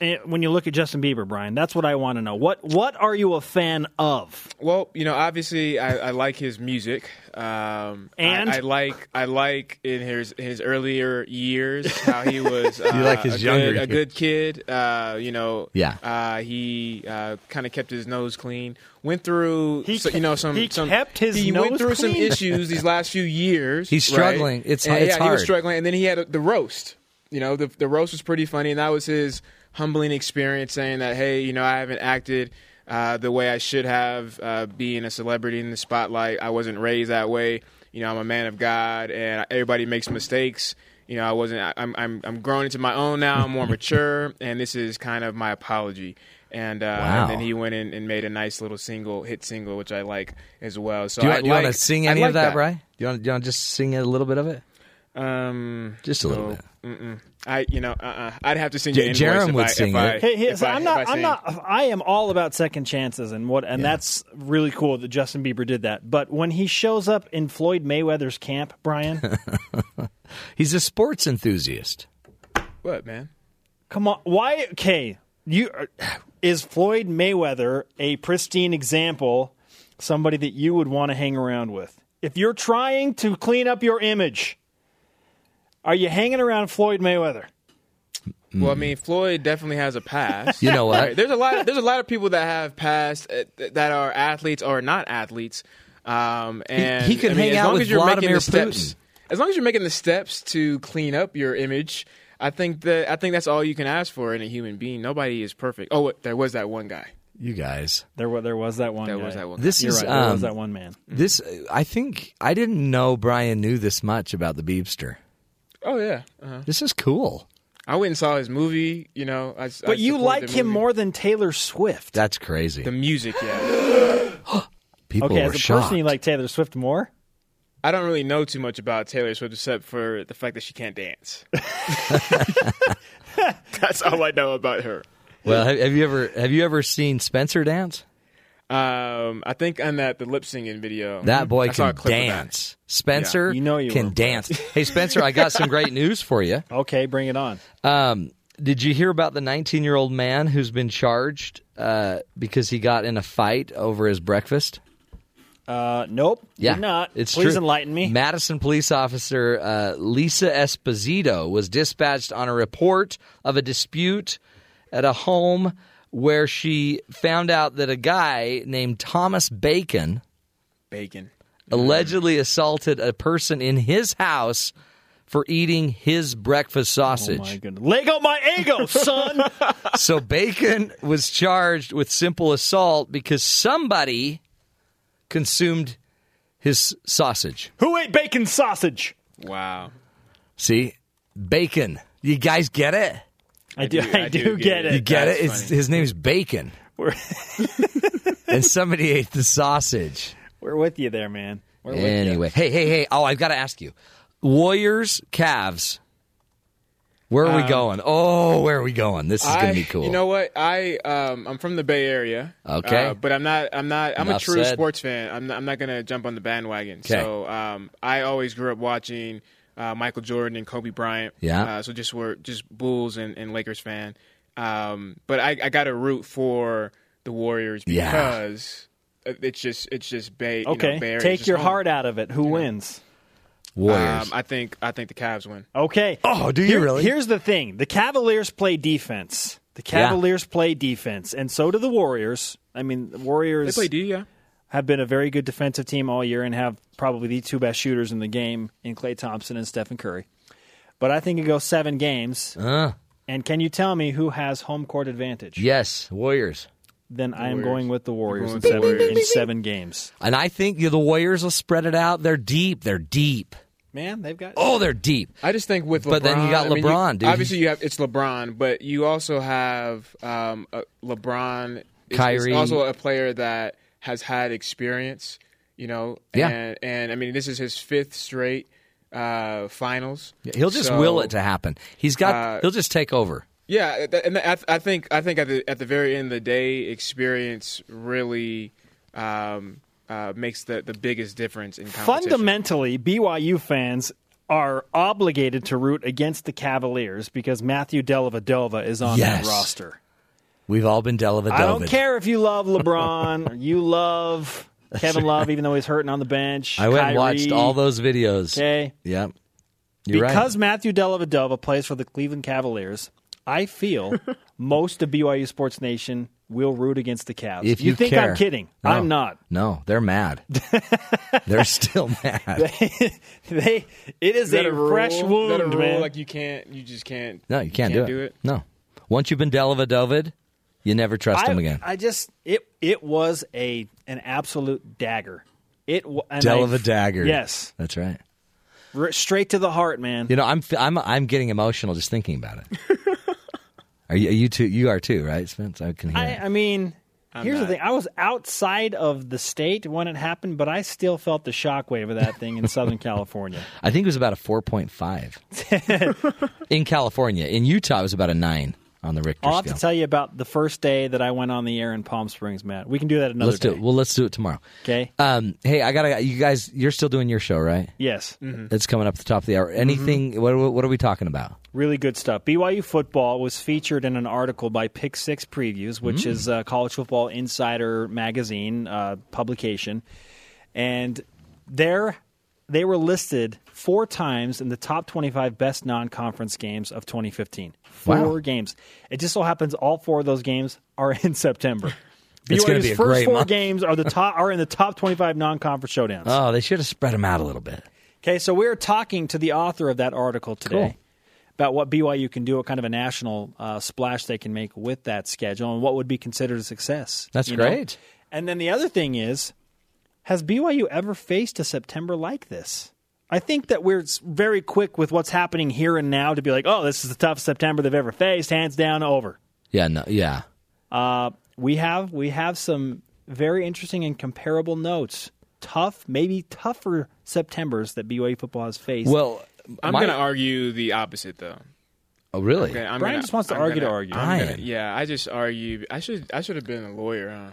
uh, when you look at Justin Bieber, Brian, that's what I want to know. What What are you a fan of? Well, you know, obviously, I, I like his music. Um, And? I, I like I like in his his earlier years how he was. Uh, You like his a younger good, a good kid. Uh, you know, Yeah. Uh, he uh, kind of kept his nose clean. Went through, He so- you know, some he some. kept his he nose went through some issues these last few years. He's right? struggling. It's- And, it's yeah, he was struggling, and then he had a, the roast. You know, the the roast was pretty funny, and that was his humbling experience, saying that, hey, you know, I haven't acted uh, the way I should have, uh, being a celebrity in the spotlight. I wasn't raised that way. You know, I'm a man of God, and everybody makes mistakes. You know, I wasn't. I- I'm I'm I'm growing into my own now. I'm more mature, and this is kind of my apology. And, uh, Wow. and then he went in and made a nice little single, hit single, which I like as well. So Do you, want- do you want to sing any like of that, Brian? Do you want, do you want to just sing a little bit of it? Um, Just a little no. bit. Mm-mm. I, you know, uh-uh. I'd have to sing J- you an Jerem would I, sing I, it. Hey, hey, so I, I'm not. I I'm sing. not. I am all about second chances and what, and Yeah. that's really cool that Justin Bieber did that. But when he shows up in Floyd Mayweather's camp, Brian, He's a sports enthusiast. What, man? come on, why? Okay, you is Floyd Mayweather a pristine example, somebody that you would want to hang around with if you're trying to clean up your image? Are you hanging around Floyd Mayweather? Well, I mean, Floyd definitely has a past. You know what? Right. There's a lot. There's a lot of people that have past uh, that are athletes or not athletes. Um, and he could I mean, hang as out long with as you're making Vladimir the steps, Putin. as long as you're making the steps to clean up your image, I think that I think that's all you can ask for in a human being. Nobody is perfect. Oh, wait, there was that one guy. You guys. There, wa- there was that one. There guy. was that one. This You're is right. There was um, that one man. This I think I didn't know Brian knew this much about the Beebster. Oh yeah. Uh-huh. This is cool. I went and saw his movie. You know, I, But you like him more than Taylor Swift. That's crazy. The music, yeah. People okay, were as a shocked. person, you like Taylor Swift more. I don't really know too much about Taylor Swift except for the fact that she can't dance. That's all I know about her. well, have, have you ever have you ever seen Spencer dance? Um, I think on that the lip singing video, That boy I saw a can clip of that. dance. Spencer You know you can were dance. hey, Spencer, I got some great news for you. Okay, bring it on. Um, did you hear about the 19 year old man who's been charged uh, because he got in a fight over his breakfast? Uh, nope. Yeah, did not. It's Please true. enlighten me. Madison police officer uh, Lisa Esposito was dispatched on a report of a dispute at a home where she found out that a guy named Thomas Bacon Bacon. allegedly assaulted a person in his house for eating his breakfast Oh sausage. my goodness. Leggo my Eggo, son. so Bacon was charged with simple assault because somebody consumed his sausage. Who ate bacon sausage? Wow. See, Bacon. You guys get it? I do. I, do, get it. You get That's it? It's, his name's Bacon, and somebody ate the sausage. we're with you there, man. We're with you. Anyway, hey, hey, hey! Oh, I've got to ask you: Warriors, Cavs. Where are we Um, going? Oh, where are we going? This is gonna be cool. You know what? I um, I'm from the Bay Area. Okay. uh, but I'm not. I'm not. I'm Enough a true said. sports fan. I'm not, I'm not gonna jump on the bandwagon. 'Kay. So um, I always grew up watching uh, Michael Jordan and Kobe Bryant. Yeah. Uh, so just were just Bulls and, and Lakers fan. Um, but I, I got to root for the Warriors Yeah. because it's just it's just Bay. You Okay, know, Bay Area take your home. heart out of it. Who wins? Warriors. Um, I think I think the Cavs win. Okay. Oh, do you Here- really? Here's the thing: the Cavaliers play defense. The Yeah. Cavaliers play defense, and so do the Warriors. I mean, the They Warriors play D, yeah. have been a very good defensive team all year and have probably the two best shooters in the game in Klay Thompson and Stephen Curry. But I think it goes seven games. Uh, And can you tell me who has home court advantage? yes, Warriors. Then I am Warriors. going with the Warriors going in with seven, Warriors. in seven games. And I think the Warriors will spread it out. They're deep. They're deep. Man, they've got. Oh, they're deep. I just think with LeBron, But then you got I mean, LeBron, dude. Obviously, you have it's LeBron, but you also have um, uh, LeBron. Is, is Kyrie. also a player that has had experience. You know, Yeah. and, and I mean, this is his fifth straight uh, finals. He'll just So, will it to happen. He's got. Uh, he'll just take over. Yeah, and I, I think I think at the at the very end of the day, experience really um, uh, makes the, the biggest difference in competition. Fundamentally, BYU fans are obligated to root against the Cavaliers because Matthew Dellavedova is on Yes. that roster. We've all been Dellavedova. I don't care if you love LeBron or you love Kevin Love, even though he's hurting on the bench. I went and watched all those videos. Okay. Yep. You're because right. Matthew Dellavedova plays for the Cleveland Cavaliers, I feel most of BYU Sports Nation will root against the Cavs. If you think care. I'm kidding, No. I'm not. No, they're mad. they're still mad. they, it is, Is that a, rule? fresh Is that wound, a rule? man. Like you can't, you just can't. No, you can't, can't do, do it. it? No. Once you've been Dellavedova, you never trust I, him again. I just it it was a an absolute dagger. It wa- and Dell of I- a dagger. Yes, That's right. R- straight to the heart, man. You know, I'm I'm I'm getting emotional just thinking about it. are you are you too? You are too, right, Spence? I can hear. I, it. I mean, here's not. the thing. I was outside of the state when it happened, but I still felt the shockwave of that thing in Southern California. I think it was about a four point five in California. In Utah, it was about a nine on the Richter I'll have scale. to tell you about the first day that I went on the air in Palm Springs, Matt. We can do that another let's day. do it. Well, let's do it tomorrow. Okay. Um, hey, I gotta. You guys, you're still doing your show, right? Yes. It's coming up at the top of the hour. Anything? What, what are we talking about? Really good stuff. BYU football was featured in an article by Pick Six Previews, which is a college football insider magazine uh, publication, and there they were listed four times in the top 25 best non-conference games of 2015. Four Wow. games. It just so happens all four of those games are in September. It's BYU's be a first great four month. games are the top are in the top 25 non-conference showdowns. Oh, they should have spread them out a little bit. Okay, so we're talking to the author of that article today Cool. about what BYU can do, what kind of a national uh, splash they can make with that schedule, and what would be considered a success. That's you know? great. And then the other thing is, has BYU ever faced a September like this? I think that we're very quick with what's happening here and now to be like, oh, this is the toughest September they've ever faced, hands down, over. Yeah, no, yeah. Uh, we have we have some very interesting and comparable notes. Tough, maybe tougher Septembers that BYU football has faced. Well, I'm my- going to argue the opposite, though. Oh, really? Okay, I'm Brian gonna- just wants to I'm argue to gonna- argue. I'm gonna- Brian. yeah, I just argue. I should. I should have been a lawyer. Huh?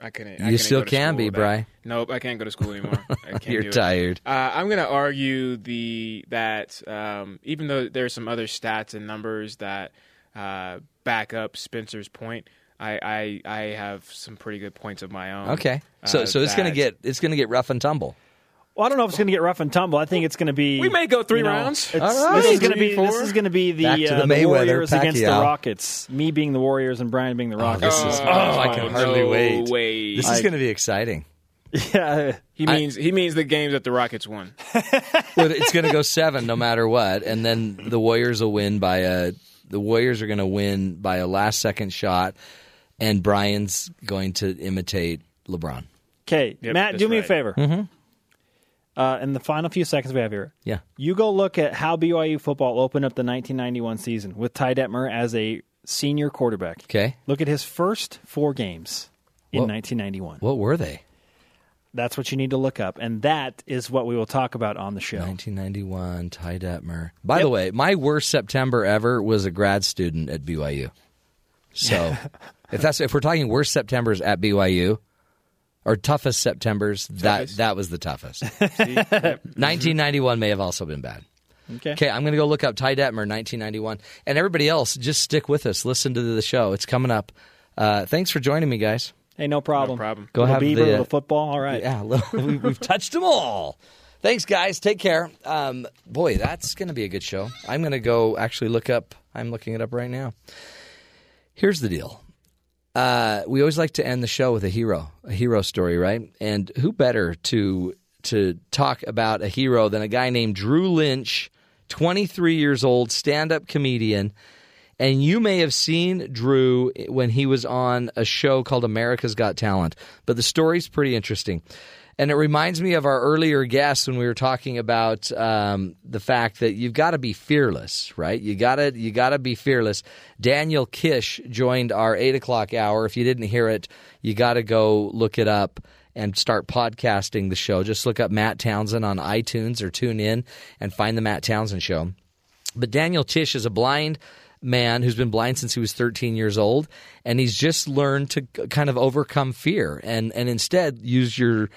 I couldn't. I You couldn't still can be, with that. Bri. Nope, I can't go to school anymore. I can't You're do it. tired. Uh, I'm going to argue the that um, even though there's some other stats and numbers that uh, back up Spencer's point, I, I I have some pretty good points of my own. Okay. So uh, so it's going to get it's going to get rough and tumble. Well, I don't know if it's going to get rough and tumble. I think it's going to be. We may go three you know, rounds. it's- All right. This is going to be. This is going to be the, Back to uh, the the, Mayweather, Warriors against the Rockets. Me being the Warriors and Brian being the Rockets. this is- Oh, oh, I can hardly no wait. way. This is going to be exciting. Yeah. He means he means the games that the Rockets won. Well, it's going to go seven no matter what, and then the Warriors will win by a. The Warriors are going to win by a last second shot, and Brian's going to imitate LeBron. Okay, Yep, Matt, do me a favor. Mm-hmm. Uh, in the final few seconds we have here, Yeah. you go look at how BYU football opened up the 1991 season with Ty Detmer as a senior quarterback. Okay. Look at his first four games in What- 1991. What were they? That's what you need to look up, and that is what we will talk about on the show. 1991, Ty Detmer. By the way, my worst September ever was a grad student at BYU. So, if that's if we're talking worst Septembers at BYU or toughest Septembers, that that was the toughest. 1991 may have also been bad. Okay. Okay, I'm going to go look up Ty Detmer, 1991, and everybody else. Just stick with us. Listen to the show. It's coming up. Uh, thanks for joining me, guys. Hey, no problem. No problem. Go little have Beaver, the, little football. All right. Yeah, we- we've touched them all. Thanks, guys. Take care. Um, boy, that's going to be a good show. I'm going to go actually look up. I'm looking it up right now. Here's the deal. Uh, we always like to end the show with a hero, a hero story, right? And who better to to talk about a hero than a guy named Drew Lynch, 23 years old, stand-up comedian. And you may have seen Drew when he was on a show called America's Got Talent, but the story's pretty interesting. And it reminds me of our earlier guests when we were talking about um, the fact that you've got to be fearless, right? You got to you got to be fearless. Daniel Kish joined our eight o'clock hour. If you didn't hear it, you got to go look it up and start podcasting the show. Just look up Matt Townsend on iTunes or tune in and find the Matt Townsend show. But Daniel Kish is a blind man who's been blind since he was 13 years old, and he's just learned to kind of overcome fear and and instead use your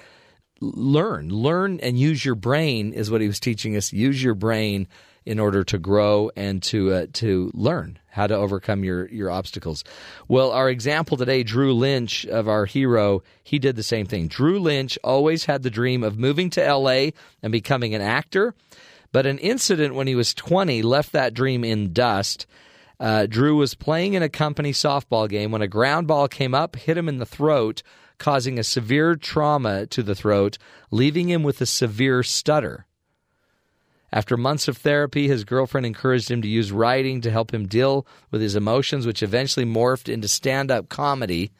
learn, learn and use your brain is what he was teaching us. Use your brain in order to grow and to uh, to learn how to overcome your your obstacles. Well, our example today, Drew Lynch of our hero, he did the same thing. Drew Lynch always had the dream of moving to LA and becoming an actor, but an incident when he was 20 left that dream in dust. Uh, Drew was playing in a company softball game when a ground ball came up, hit him in the throat, causing a severe trauma to the throat, leaving him with a severe stutter. After months of therapy, his girlfriend encouraged him to use writing to help him deal with his emotions, which eventually morphed into stand up comedy.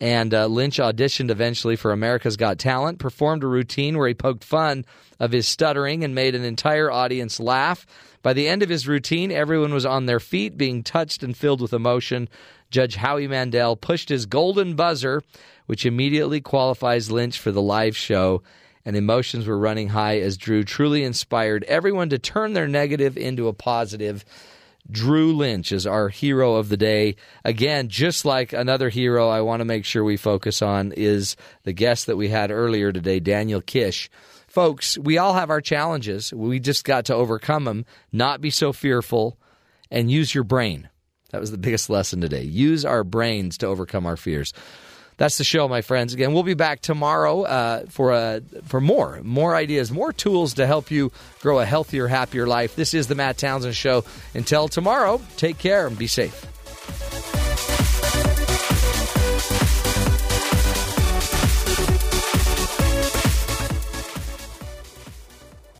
And uh, Lynch auditioned eventually for America's Got Talent, performed a routine where he poked fun of his stuttering and made an entire audience laugh. By the end of his routine, everyone was on their feet, being touched and filled with emotion. Judge Howie Mandel pushed his golden buzzer, which immediately qualifies Lynch for the live show, and emotions were running high as Drew truly inspired everyone to turn their negative into a positive. Drew Lynch is our hero of the day. Again, just like another hero I want to make sure we focus on is the guest that we had earlier today, Daniel Kish. Folks, we all have our challenges. We just got to overcome them, not be so fearful, and use your brain. That was the biggest lesson today. Use our brains to overcome our fears. That's the show, my friends. Again, we'll be back tomorrow uh, for uh, for more more ideas, more tools to help you grow a healthier, happier life. This is the Matt Townsend Show. Until tomorrow, take care and be safe.